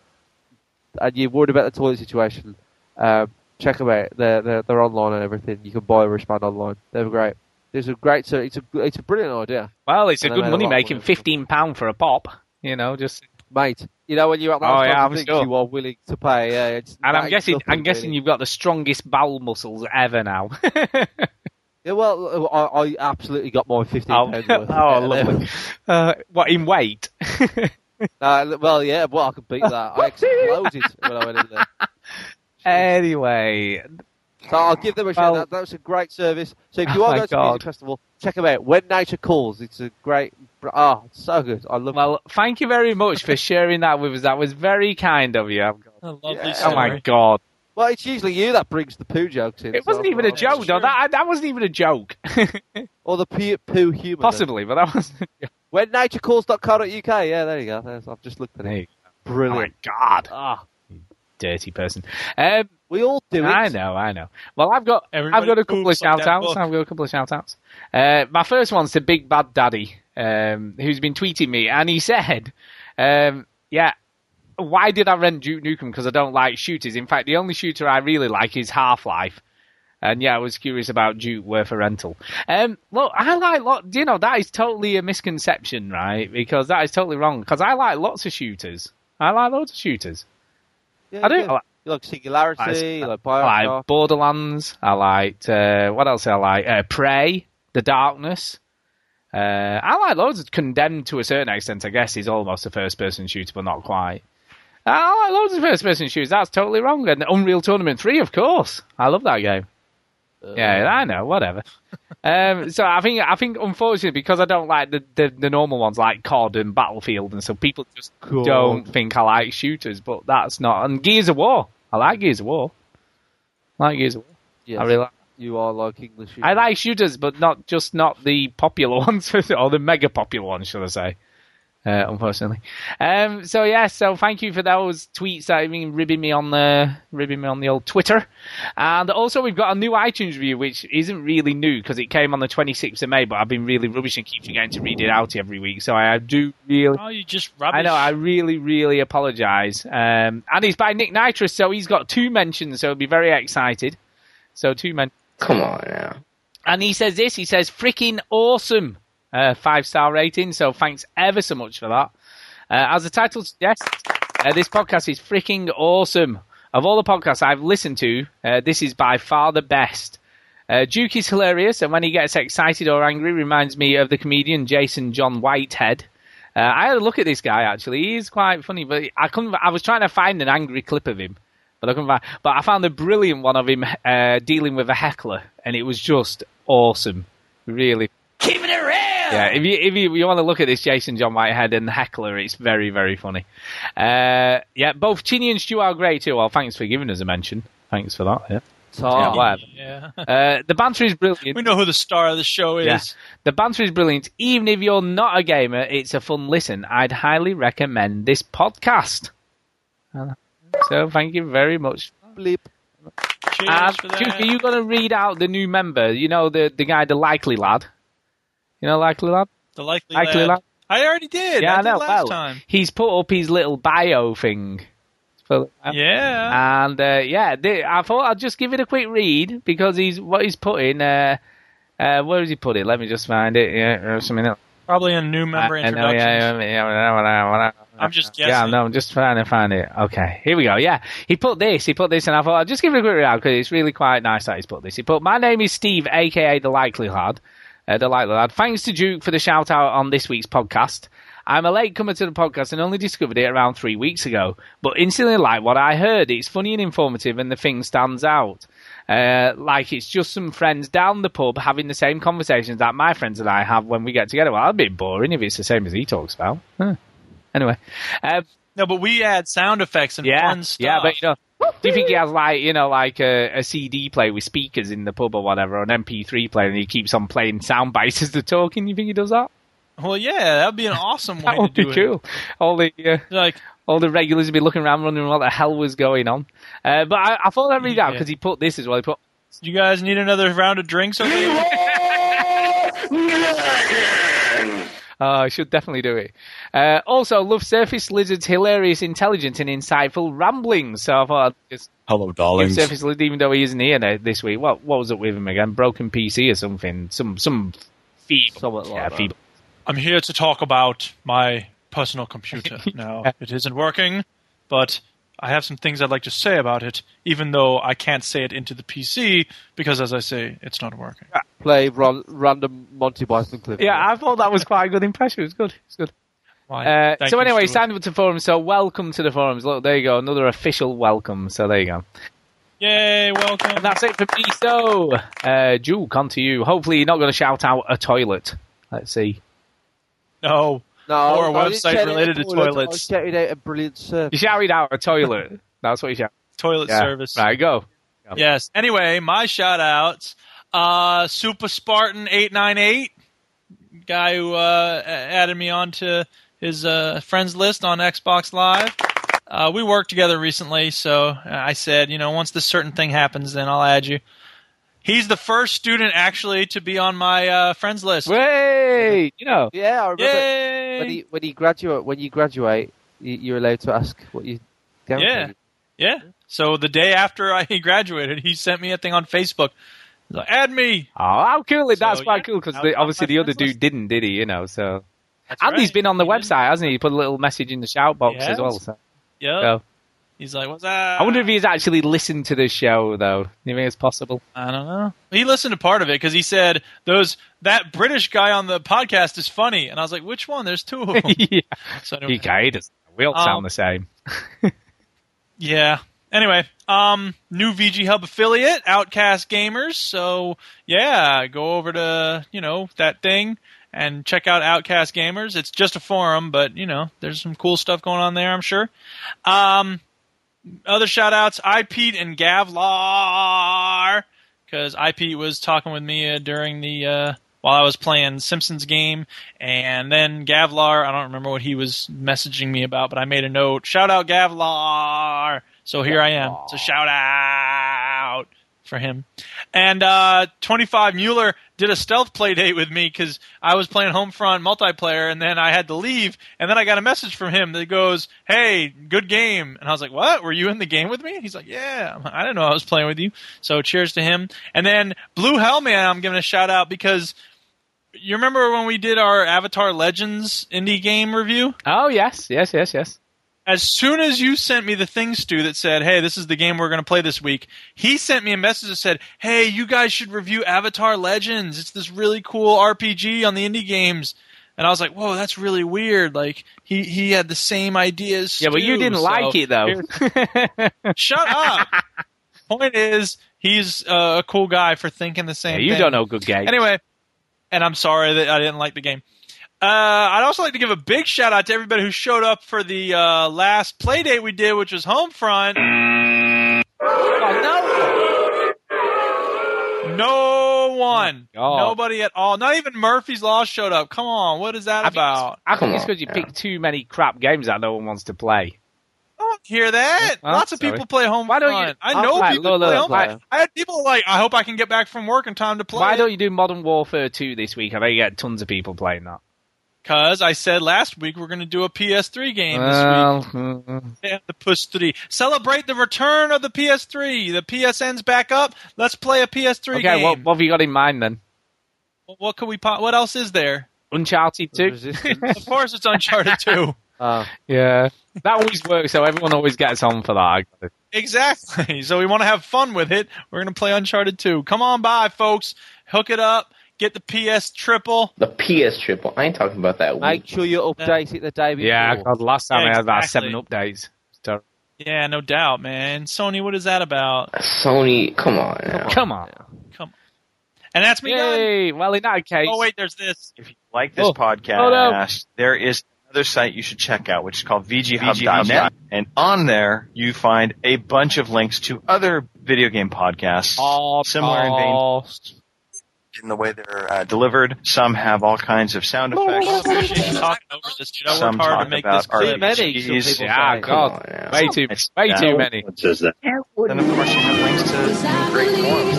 and you're worried about the toilet situation, um, check them out. They're, they're they're online and everything. You can buy a wristband online. They're great. There's a great. So it's a it's a brilliant idea. Well, it's a good made a money making. Fifteen pound for a pop. You know, just mate. You know when you're at those Oh, yeah, of I'm things, sure. you are willing to pay. Yeah, it's, and I'm guessing I'm guessing really. you've got the strongest bowel muscles ever now. Yeah, well, I, I absolutely got my fifteen oh, pounds worth. oh, Yeah, lovely. Uh, what in weight? Uh, well, yeah, well, I could beat that. I exploded when I went in there. Anyway, So I'll give them a shout. Well- that, that was a great service. So if you Oh are my going to a God. music festival, check them out. When Nature Calls, it's a great. Oh, so good. I love. well, thank you very much for sharing that with us. That was very kind of you. A lovely Yeah. story. Oh my god. Well, it's usually you that brings the poo jokes in. It so wasn't I even a joke, though. That that wasn't even a joke. Or the poo, poo humour. Possibly, but that was. When naturecalls.co.uk. Yeah, there you go. There's, I've just looked at it. Oh my Brilliant. god, Ah, dirty person. Um, we all do it. I know, I know. Well, I've got Everybody I've got a couple of poops shout outs. book. I've got a couple of shout outs. Uh, my first one's to Big Bad Daddy, um, who's been tweeting me, and he said, um, "Yeah, why did I rent Duke Nukem? Because I don't like shooters. In fact, the only shooter I really like is Half Life." And yeah, I was curious about Duke worth a rental. Um, look, I like lot. You know, that is totally a misconception, right? Because that is totally wrong. Because I like lots of shooters. I like loads of shooters. Yeah, I do. yeah. I like- You like Singularity, you like I like Borderlands. I liked uh, what else? I like uh, Prey, The Darkness. Uh, I like loads. of Condemned to a certain extent, I guess, is almost a first-person shooter, but not quite. I like loads of first-person shooters. That's totally wrong. And Unreal Tournament Three, of course, I love that game. yeah, I know. Whatever. um, so I think I think unfortunately because I don't like the, the, the normal ones like COD and Battlefield and so people just God. don't think I like shooters, but that's not. And Gears of War, I like Gears of War. I like Gears of War. Yes, I really like. you are like English. I like shooters, but not just not the popular ones or the mega popular ones, should I say? Uh, unfortunately. Um, so yeah, so thank you for those tweets that have been ribbing me on the ribbing me on the old Twitter, and also we've got a new iTunes review which isn't really new because it came on the 26th of May, but I've been really rubbish and keep forgetting to read it out every week, so I do really. Oh, you just rubbish. I know. I really, really apologise. Um, and it's by Nick Nitrous, so he's got two mentions, so he'll be very excited. So two men. Come on now. And he says this. He says, "Freaking awesome." Uh, five star rating. So thanks ever so much for that. Uh, as the title suggests, uh, this podcast is freaking awesome. Of all the podcasts I've listened to, uh, this is by far the best. Uh, Duke is hilarious, and when he gets excited or angry, reminds me of the comedian Jason John Whitehead. Uh, I had a look at this guy actually. he's quite funny, but I couldn't. I was trying to find an angry clip of him, but I couldn't find. But I found a brilliant one of him dealing with a heckler, and it was just awesome. Really. Keeping it real. Yeah, if you if you, you want to look at this Jason John Whitehead and the heckler, it's very very funny. Uh, yeah, both Chinny and Stu are great too. Well, thanks for giving us a mention. Thanks for that. Yeah. Yeah. Yeah. Uh, the banter is brilliant. we know who the star of the show is. Yeah. The banter is brilliant. Even if you're not a gamer, it's a fun listen. I'd highly recommend this podcast. So thank you very much. Bleep. Cheers Uh, for that. Duke, are you going to read out the new member? You know the the guy, the likely lad. You know likely lad. the likely, Likely lad. lad. I already did. Yeah, I I know. last well, time. he's put up his little bio thing. For- Yeah. And uh, yeah, th- I thought I'd just give it a quick read because he's what he's put in. Uh, uh, where has he put it? Let me just find it. Yeah, or something else. Probably a new member I- I introduction. yeah, yeah, yeah, yeah, yeah, I'm just guessing. Yeah, no, I'm just trying to find it. Okay, here we go. Yeah, he put this. He put this, and I thought I'll just give it a quick read because it's really quite nice that he's put this. He put, "My name is Steve, aka the Likely Lad." Uh, the Likely Lad. Thanks to Duke for the shout out on this week's podcast. I'm a late comer to the podcast and only discovered it around three weeks ago, but instantly like what I heard. It's funny and informative, and the thing stands out. Uh, like it's just some friends down the pub having the same conversations that my friends and I have when we get together. Well, that'd be boring if it's the same as he talks about. Huh. Anyway, um, No, but we add sound effects and yeah, fun stuff. yeah, but you know, do you think he has like you know like a, a CD player with speakers in the pub or whatever, or an MP3 player, and he keeps on playing sound bites as they're talking? You think he does that? Well, yeah, that'd be an awesome way That would to be do cool. All the uh, like all the regulars would be looking around, wondering what the hell was going on. Uh, but I, I thought that'd read out because he put this as well. He put it. You guys need another round of drinks over here? Oh, I should definitely do it. Uh, also, love Surface Lizard's hilarious, intelligent, and insightful ramblings. So I thought I'd just Hello, give darlings. Surface Lizard, even though he isn't here this week. What what was it with him again? Broken PC or something? Some some feeble. Somewhat like yeah, that. feeble. I'm here to talk about my personal computer. now, it isn't working, but I have some things I'd like to say about it, even though I can't say it into the PC because, as I say, it's not working. Play ron- random Monty Python clip. Yeah, I thought that was quite a good impression. It was good. It's good. Why, Uh, so anyway, Stuart. signed up to forums. So welcome to the forums. Look, there you go, another official welcome. So there you go. Yay, welcome. And that's it for me. So, uh, Duke, on to you. Hopefully, you're not going to shout out a toilet. Let's see. No. No, Or a I website related to toilet, I toilets. was shouting out a brilliant service. You shouted out a toilet. That's what you shout. Toilet Yeah. service. you go. Yes. Anyway, my shout outs. Uh, Super Spartan eight nine eight, guy who uh, added me onto his uh, friends list on Xbox Live. Uh, we worked together recently, so I said, you know, once this certain thing happens, then I'll add you. He's the first student actually to be on my uh, friends list. Wait, you know. Yeah, I remember Yay! when you when you graduate when you graduate, you, you're allowed to ask what you. Yeah, yeah. So the day after I graduated, he sent me a thing on Facebook. He's like, add me. Oh, how cool is That's So, quite yeah, cool because now he's on obviously the other friends dude didn't, did he? You know, so. That's Andy's right. been on the He did. website, hasn't he? He put a little message in the shout box He as well. has. So. Yep. so. He's like, what's that? I wonder if he's actually listened to the show, though. You think it's possible? I don't know. He listened to part of it because he said those that British guy on the podcast is funny, and I was like, which one? There's two of them. yeah. So anyway, You guy does. We all Um, sound the same. yeah. Anyway, um, new VG Hub affiliate, Outcast Gamers. So yeah, go over to you know that thing and check out Outcast Gamers. It's just a forum, but you know there's some cool stuff going on there. I'm sure. Um, other shout outs, I Pete and Gavlar, because I Pete was talking with me uh, during the uh, while I was playing Simpsons game, and then Gavlar, I don't remember what he was messaging me about, but I made a note. Shout out Gavlar. So here I am. It's a shout out for him. And uh, 25 Mueller did a stealth play date with me because I was playing Homefront multiplayer, and then I had to leave, and then I got a message from him that goes, "Hey, good game." And I was like, "What? Were you in the game with me?" He's like, "Yeah." I didn't know I was playing with you. So cheers to him. And then Blue Hellman, I'm giving a shout out because you remember when we did our Avatar Legends indie game review? Oh yes, yes, yes, yes. As soon as you sent me the thing, Stu, that said, "Hey, this is the game we're going to play this week," he sent me a message that said, "Hey, you guys should review Avatar Legends. It's this really cool RPG on the indie games." And I was like, "Whoa, that's really weird." Like he he had the same ideas. Yeah, but you didn't like it though. Shut up. Point is, he's uh, a cool guy for thinking the Yeah, same. you thing. don't know good games. Anyway, and I'm sorry that I didn't like the game. Uh, I'd also like to give a big shout out to everybody who showed up for the uh, last play date we did, which was Homefront. Oh, No one, God. nobody at all. Not even Murphy's Law showed up. Come on, what is that I think about? I think it's because you picked too many crap games that no one wants to play. I don't hear that. Oh, Lots of sorry. people play Homefront. Why don't you- I I'll know play- people look, play look, Homefront. I had people like, I hope I can get back from work in time to play. Why don't you do Modern Warfare 2 this week? I bet you get tons of people playing that. Because I said last week we're going to do a PS3 game this Well, week. mm, Yeah, the Push 3. Celebrate the return of the PS3. The PSN's back up. Let's play a PS3 okay, game. what, what have you got in mind then? What, what could we? Po- what else is there? Uncharted 2? of course, it's Uncharted 2. Oh. Yeah. That always works, so everyone always gets on for that. Exactly. So we want to have fun with it. We're going to play Uncharted 2. Come on by, folks. Hook it up. Get the PS triple. The PS triple. I ain't talking about that. Make sure you update it the day before. Yeah, God, last time Yeah, I had about exactly. seven updates. Yeah, no doubt, man. Sony, what is that about? Sony, come on now. come on. Come on. And that's me done. Yay! Well, in that case. Oh, wait, there's this. If you like this Oh. podcast, Oh, no. there is another site you should check out, which is called VGHub.net. And on there, you find a bunch of links to other video game podcasts, similar in vein in the way they're uh, delivered. Some have all kinds of sound effects. appreciate you talking over this, dude. I Some work hard talk to make about this clear. RPGs. Yeah, God. Way too, way Yeah. too many. What says that? Then, of course, you have links to great forums.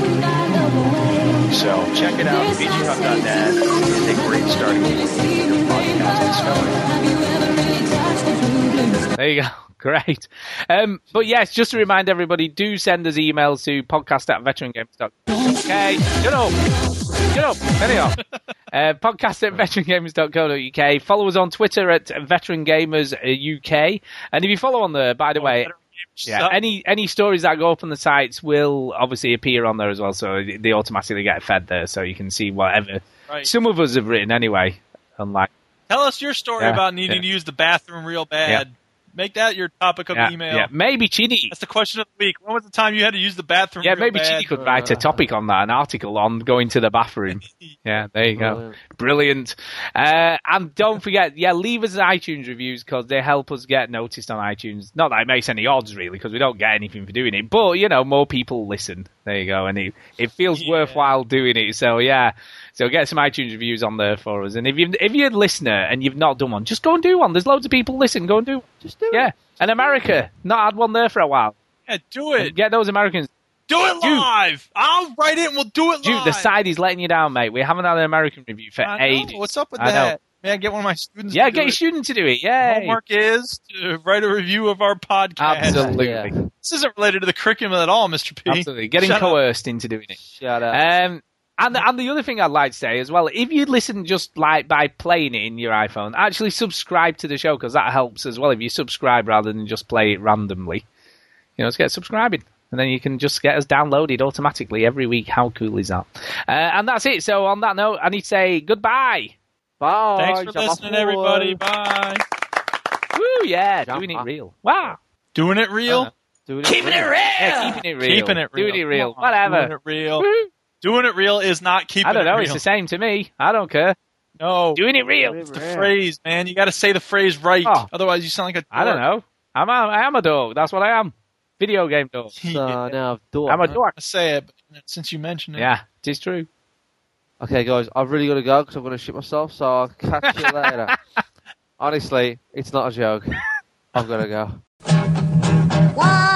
So check it out, VGHub.net. It's a great starting point for your podcast discovery. There you go. Great. Um, but yes, just to remind everybody, do send us emails to podcast at veterangames.com. Okay, shut up. Shut up. Anyhow. Uh, podcast at veterangamers.co.uk. Follow us on Twitter at Veteran Gamers UK. And if you follow on there, by the way, yeah, any any stories that go up on the sites will obviously appear on there as well, so they automatically get fed there, so you can see whatever Right. some of us have written anyway. Unlike Tell us your story Yeah, about needing yeah. to use the bathroom real bad. Make that your topic of yeah, email. yeah, maybe Chinny. That's the question of the week. When was the time you had to use the bathroom? Yeah, maybe bad? Chinny could write a topic on that, an article on going to the bathroom. Yeah, there you go. Brilliant. Uh, and don't forget, yeah, leave us iTunes reviews because they help us get noticed on iTunes. Not that it makes any odds really, because we don't get anything for doing it, but you know, more people listen. There you go, and it it feels worthwhile doing it. So yeah. So get some iTunes reviews on there for us, and if you if you're a listener and you've not done one, just go and do one. There's loads of people listen. Go and do. Just do it. yeah. And America, not had one there for a while. Yeah, do it. Get those Americans. Do it live. I'll write it and we'll do it Dude, live. the side is letting you down, mate. We haven't had an American review for I know. ages. What's up with I know. that? May I get one of my students? Yeah, to get do your it? student to do it. Yeah. Homework is to write a review of our podcast. Absolutely. This isn't related to the curriculum at all, Mr. P. Absolutely. Getting Shut up. coerced into doing it. Shut up. Um, and and the other thing I'd like to say as well, if you listen just like by playing it in your iPhone, actually subscribe to the show because that helps as well. If you subscribe rather than just play it randomly, you know, let's get subscribing, and then you can just get us downloaded automatically every week. How cool is that? Uh, and that's it. So on that note, I need to say goodbye. Bye. Thanks for listening, everybody. Bye. Woo, yeah, doing it real. Wow. Doing it real? Uh, Doing Keeping it real. Yeah, keeping it real. Keeping it real. Doing it real. Whatever. Doing it real. Doing it real is not keeping. I don't it know. real. It's the same to me. I don't care. No. Doing it real. It's the phrase, man. You got to say the phrase right. Oh. Otherwise, you sound like a I don't know. I'm a, I am a dog. That's what I am. Video game dog. So now, dork. I'm a dork. I say it, but since you mentioned it. Yeah, it is true. Okay, guys, I've really got to go because I'm going to shit myself, so I'll catch you later. Honestly, it's not a joke. I've got to go. One.